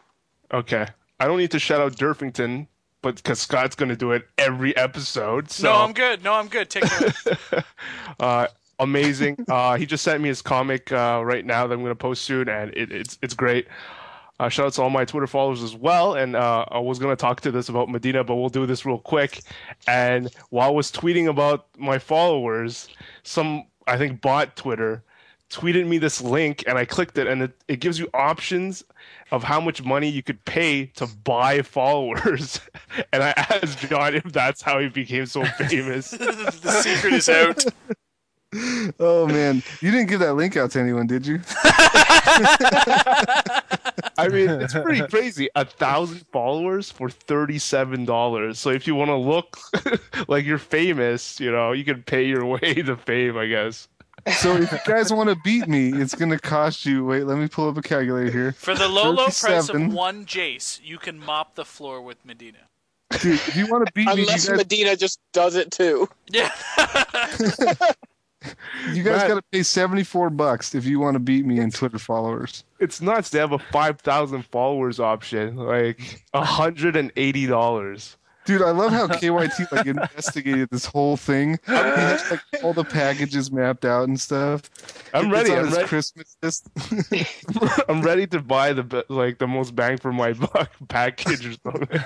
Okay. I don't need to shout out Durfington, but because Scott's going to do it every episode. So. No, I'm good. No, I'm good. Take care. *laughs* uh, amazing. *laughs* Uh, he just sent me his comic uh, right now that I'm going to post soon, and it, it's it's great. Uh, shout out to all my Twitter followers as well. And uh, I was going to talk to this about Medina, but we'll do this real quick. And while I was tweeting about my followers, some, I think, bot Twitter tweeted me this link, and I clicked it, and it, it gives you options of how much money you could pay to buy followers. *laughs* and I asked Jon if that's how he became so *laughs* famous. the secret is out. Oh man, you didn't give that link out to anyone, did you? *laughs* I mean, it's pretty crazy. A thousand followers for thirty-seven dollars. So if you want to look *laughs* like you're famous, you know, you can pay your way to fame, I guess. So if you guys want to beat me, it's going to cost you. Wait, let me pull up a calculator here. For the low, low price of one Jace, you can mop the floor with Medina. Dude, if you want to beat me, Unless guys, Medina just does it too. Yeah. *laughs* you guys got to pay seventy-four bucks if you want to beat me in Twitter followers. It's nuts. They have a five thousand followers option, like hundred and eighty dollars. Dude, I love how *laughs* KYT like investigated this whole thing. He has like all the packages mapped out and stuff. I'm ready. I'm ready. Christmas list. *laughs* I'm ready to buy the like the most bang for my buck *laughs* package or something.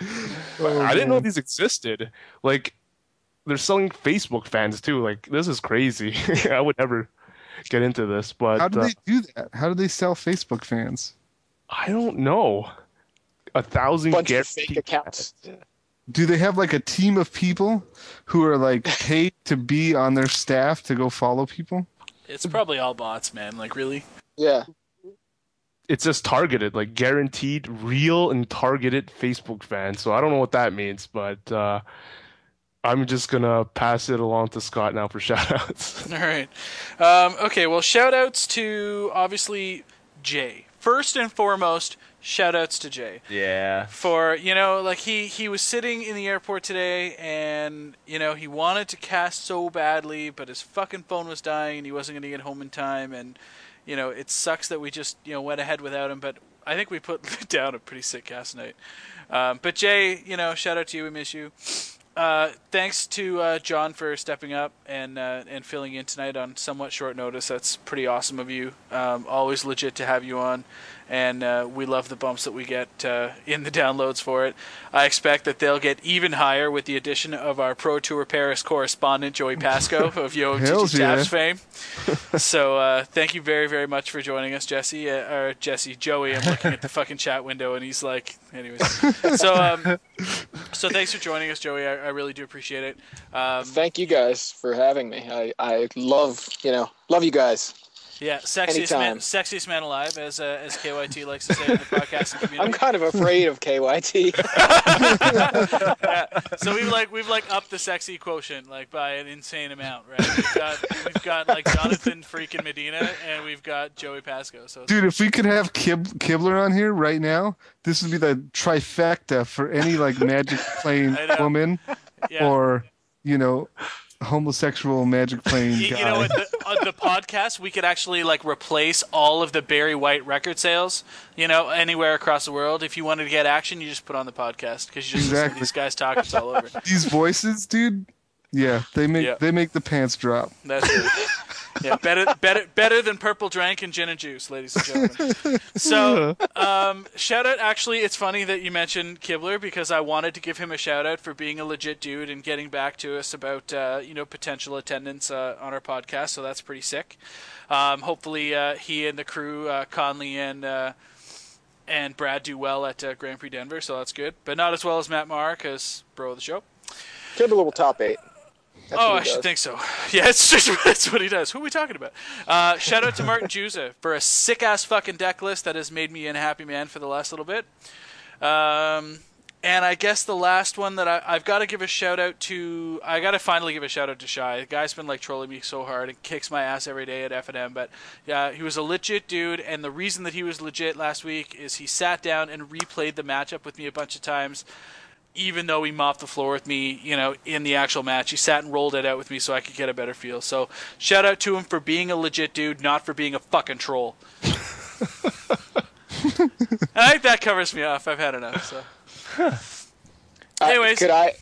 I oh, didn't know these existed. Like, they're selling Facebook fans too. Like, this is crazy. *laughs* I would never get into this, but How do uh, they do that? How do they sell Facebook fans? I don't know. A thousand Bunch of fake accounts. Do they have like a team of people who are like paid to be on their staff to go follow people? It's probably all bots, man. Like, really? Yeah. It's just targeted, like guaranteed, real and targeted Facebook fans. So I don't know what that means, but uh, I'm just gonna pass it along to Scott now for *laughs* shoutouts. All right. Um, okay, well, shoutouts to obviously Jay. First and foremost, shoutouts to Jay. Yeah. For, you know, like he, he was sitting in the airport today and, you know, he wanted to cast so badly, but his fucking phone was dying and he wasn't going to get home in time. And, you know, it sucks that we just, you know, went ahead without him, but I think we put *laughs* down a pretty sick cast night. Um, but Jay, you know, shout out to you. We miss you. Uh, thanks to uh, Jon for stepping up and uh, and filling in tonight on somewhat short notice. That's pretty awesome of you. Um, always legit to have you on, and uh, we love the bumps that we get uh, in the *laughs* downloads for it. I expect that they'll get even higher with the addition of our Pro Tour Paris correspondent Joey Pasco *laughs* of Yo Hells yeah. Fame. *laughs* so uh, thank you very very much for joining us, Jesse uh, or Jesse Joey. I'm looking at the fucking chat window, and he's like, anyways. So um, so thanks for joining us, Joey. I, I really do appreciate it. Um, Thank you guys for having me. I, I love, you know, love you guys. Yeah, sexiest man, sexiest man alive, as uh, as KYT likes to say in the podcasting *laughs* community. I'm kind of afraid of KYT. *laughs* *laughs* Yeah. So we've like we've like upped the sexy quotient like by an insane amount, right? We've got we've got like Jonathan freaking Medina, and we've got Joey Pasco. So Dude, if we could have Kib- Kibler on here right now, this would be the trifecta for any like magic playing woman yeah. or, you know, homosexual magic *laughs* playing You, guy. you know, what, the, on the podcast, we could actually like replace all of the Barry White record sales. You know, anywhere across the world. If you wanted to get action, you just put on the podcast because you just Exactly. these guys talk. It's all over. *laughs* These voices, dude. Yeah, they make Yeah. they make the pants drop. That's it. *laughs* Yeah, better, better, better than purple drank and gin and juice, ladies and gentlemen. So, *laughs* um, shout out. Actually, it's funny that you mentioned Kibler because I wanted to give him a shout out for being a legit dude and getting back to us about uh, you know potential attendance uh, on our podcast. So that's pretty sick. Um, hopefully, uh, he and the crew, uh, Conley and. Uh, and Brad do well at uh, Grand Prix Denver, so that's good. But not as well as Matt Marr, because bro of the show. Kibler will top eight. That's oh, I he should think so. *laughs* Yeah, it's just *laughs* that's what he does. Who are we talking about? Uh, shout out to Martin Juza for a sick ass fucking deck list that has made me a happy man for the last little bit. Um, And I guess the last one that I, I've got to give a shout out to, I got to finally give a shout out to Shy. The guy's been like trolling me so hard and kicks my ass every day at F&M. But yeah, he was a legit dude, and the reason that he was legit last week is he sat down and replayed the matchup with me a bunch of times. Even though he mopped the floor with me, you know, in the actual match, he sat and rolled it out with me so I could get a better feel. So shout out to him for being a legit dude, not for being a fucking troll. *laughs* I think that covers me off. I've had enough. So. Uh, Anyways. could I?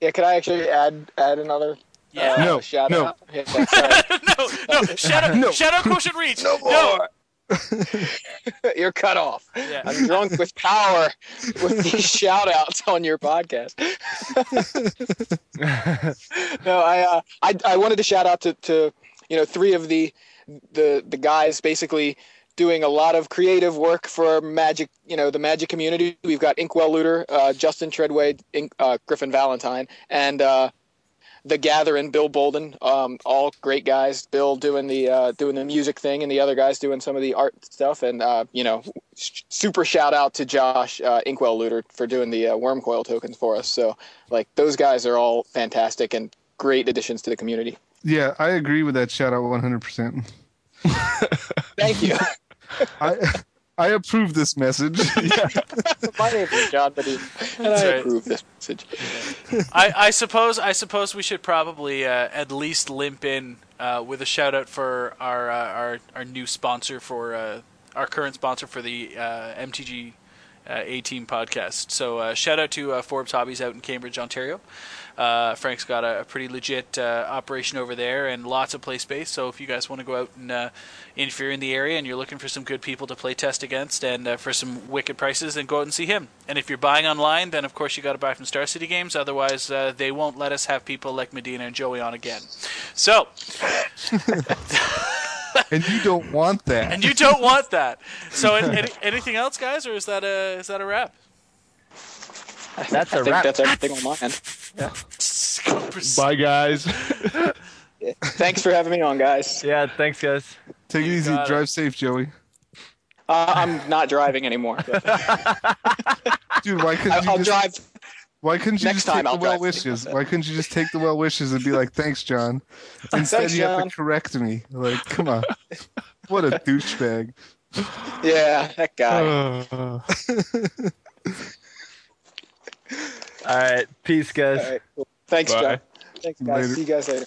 Yeah, could I actually add add another? Yeah. uh, No, shout no. out. Yeah, *laughs* no, no, shout out, shout out quotient reach. no more. *laughs* You're cut off. Yeah. I'm drunk with power with these *laughs* shout outs on your podcast. *laughs* no, I, uh, I I wanted to shout out to, to you know three of the the the guys basically doing a lot of creative work for magic you know the magic community we've got inkwell looter uh, justin treadway Ink, uh, griffin valentine and the gathering bill bolden um, all great guys. Bill doing the uh, doing the music thing and the other guys doing some of the art stuff. And uh, you know s- super shout out to josh uh, inkwell looter for doing the uh, Wurmcoil tokens for us. So like those guys are all fantastic and great additions to the community. Yeah, I agree with that shout out 100%. *laughs* thank you. *laughs* I I approve this message. my name is jon Medina, and i right. approve this message *laughs* I, I suppose I suppose we should probably uh, at least limp in uh, with a shout out for our uh, our our new sponsor for uh, our current sponsor for the uh, MTG uh, A Team podcast. So uh, shout out to uh, Forbes Hobbies out in Cambridge, Ontario. Uh, Frank's got a, a pretty legit uh, operation over there and lots of play space. So if you guys want to go out and uh, if you're in the area and you're looking for some good people to play test against and uh, for some wicked prices, then go out and see him. And if you're buying online, then of course you got to buy from Star City Games. Otherwise, uh, they won't let us have people like Medina and Joey on again. So, *laughs* and you don't want that. and you don't want that. So, *laughs* any, anything else, guys, or is that a is that a wrap? That's i a think wrap. that's everything on my end Bye, guys. *laughs* thanks for having me on guys Yeah, thanks, guys. Take it easy. got it. Drive safe, Joey. uh, i'm not driving anymore *laughs* Dude, why couldn't you i'll just drive why couldn't you Next just take the I'll well wishes? Why couldn't you just take the well wishes and be like, "Thanks, Jon"? *laughs* Instead, Thanks, you have to correct me. Like, come on, *laughs* what a douchebag. Yeah, that guy. Uh, *sighs* All right, peace, guys. All right, cool. Thanks, Bye. Jon. Thanks, guys. Later. See you guys later.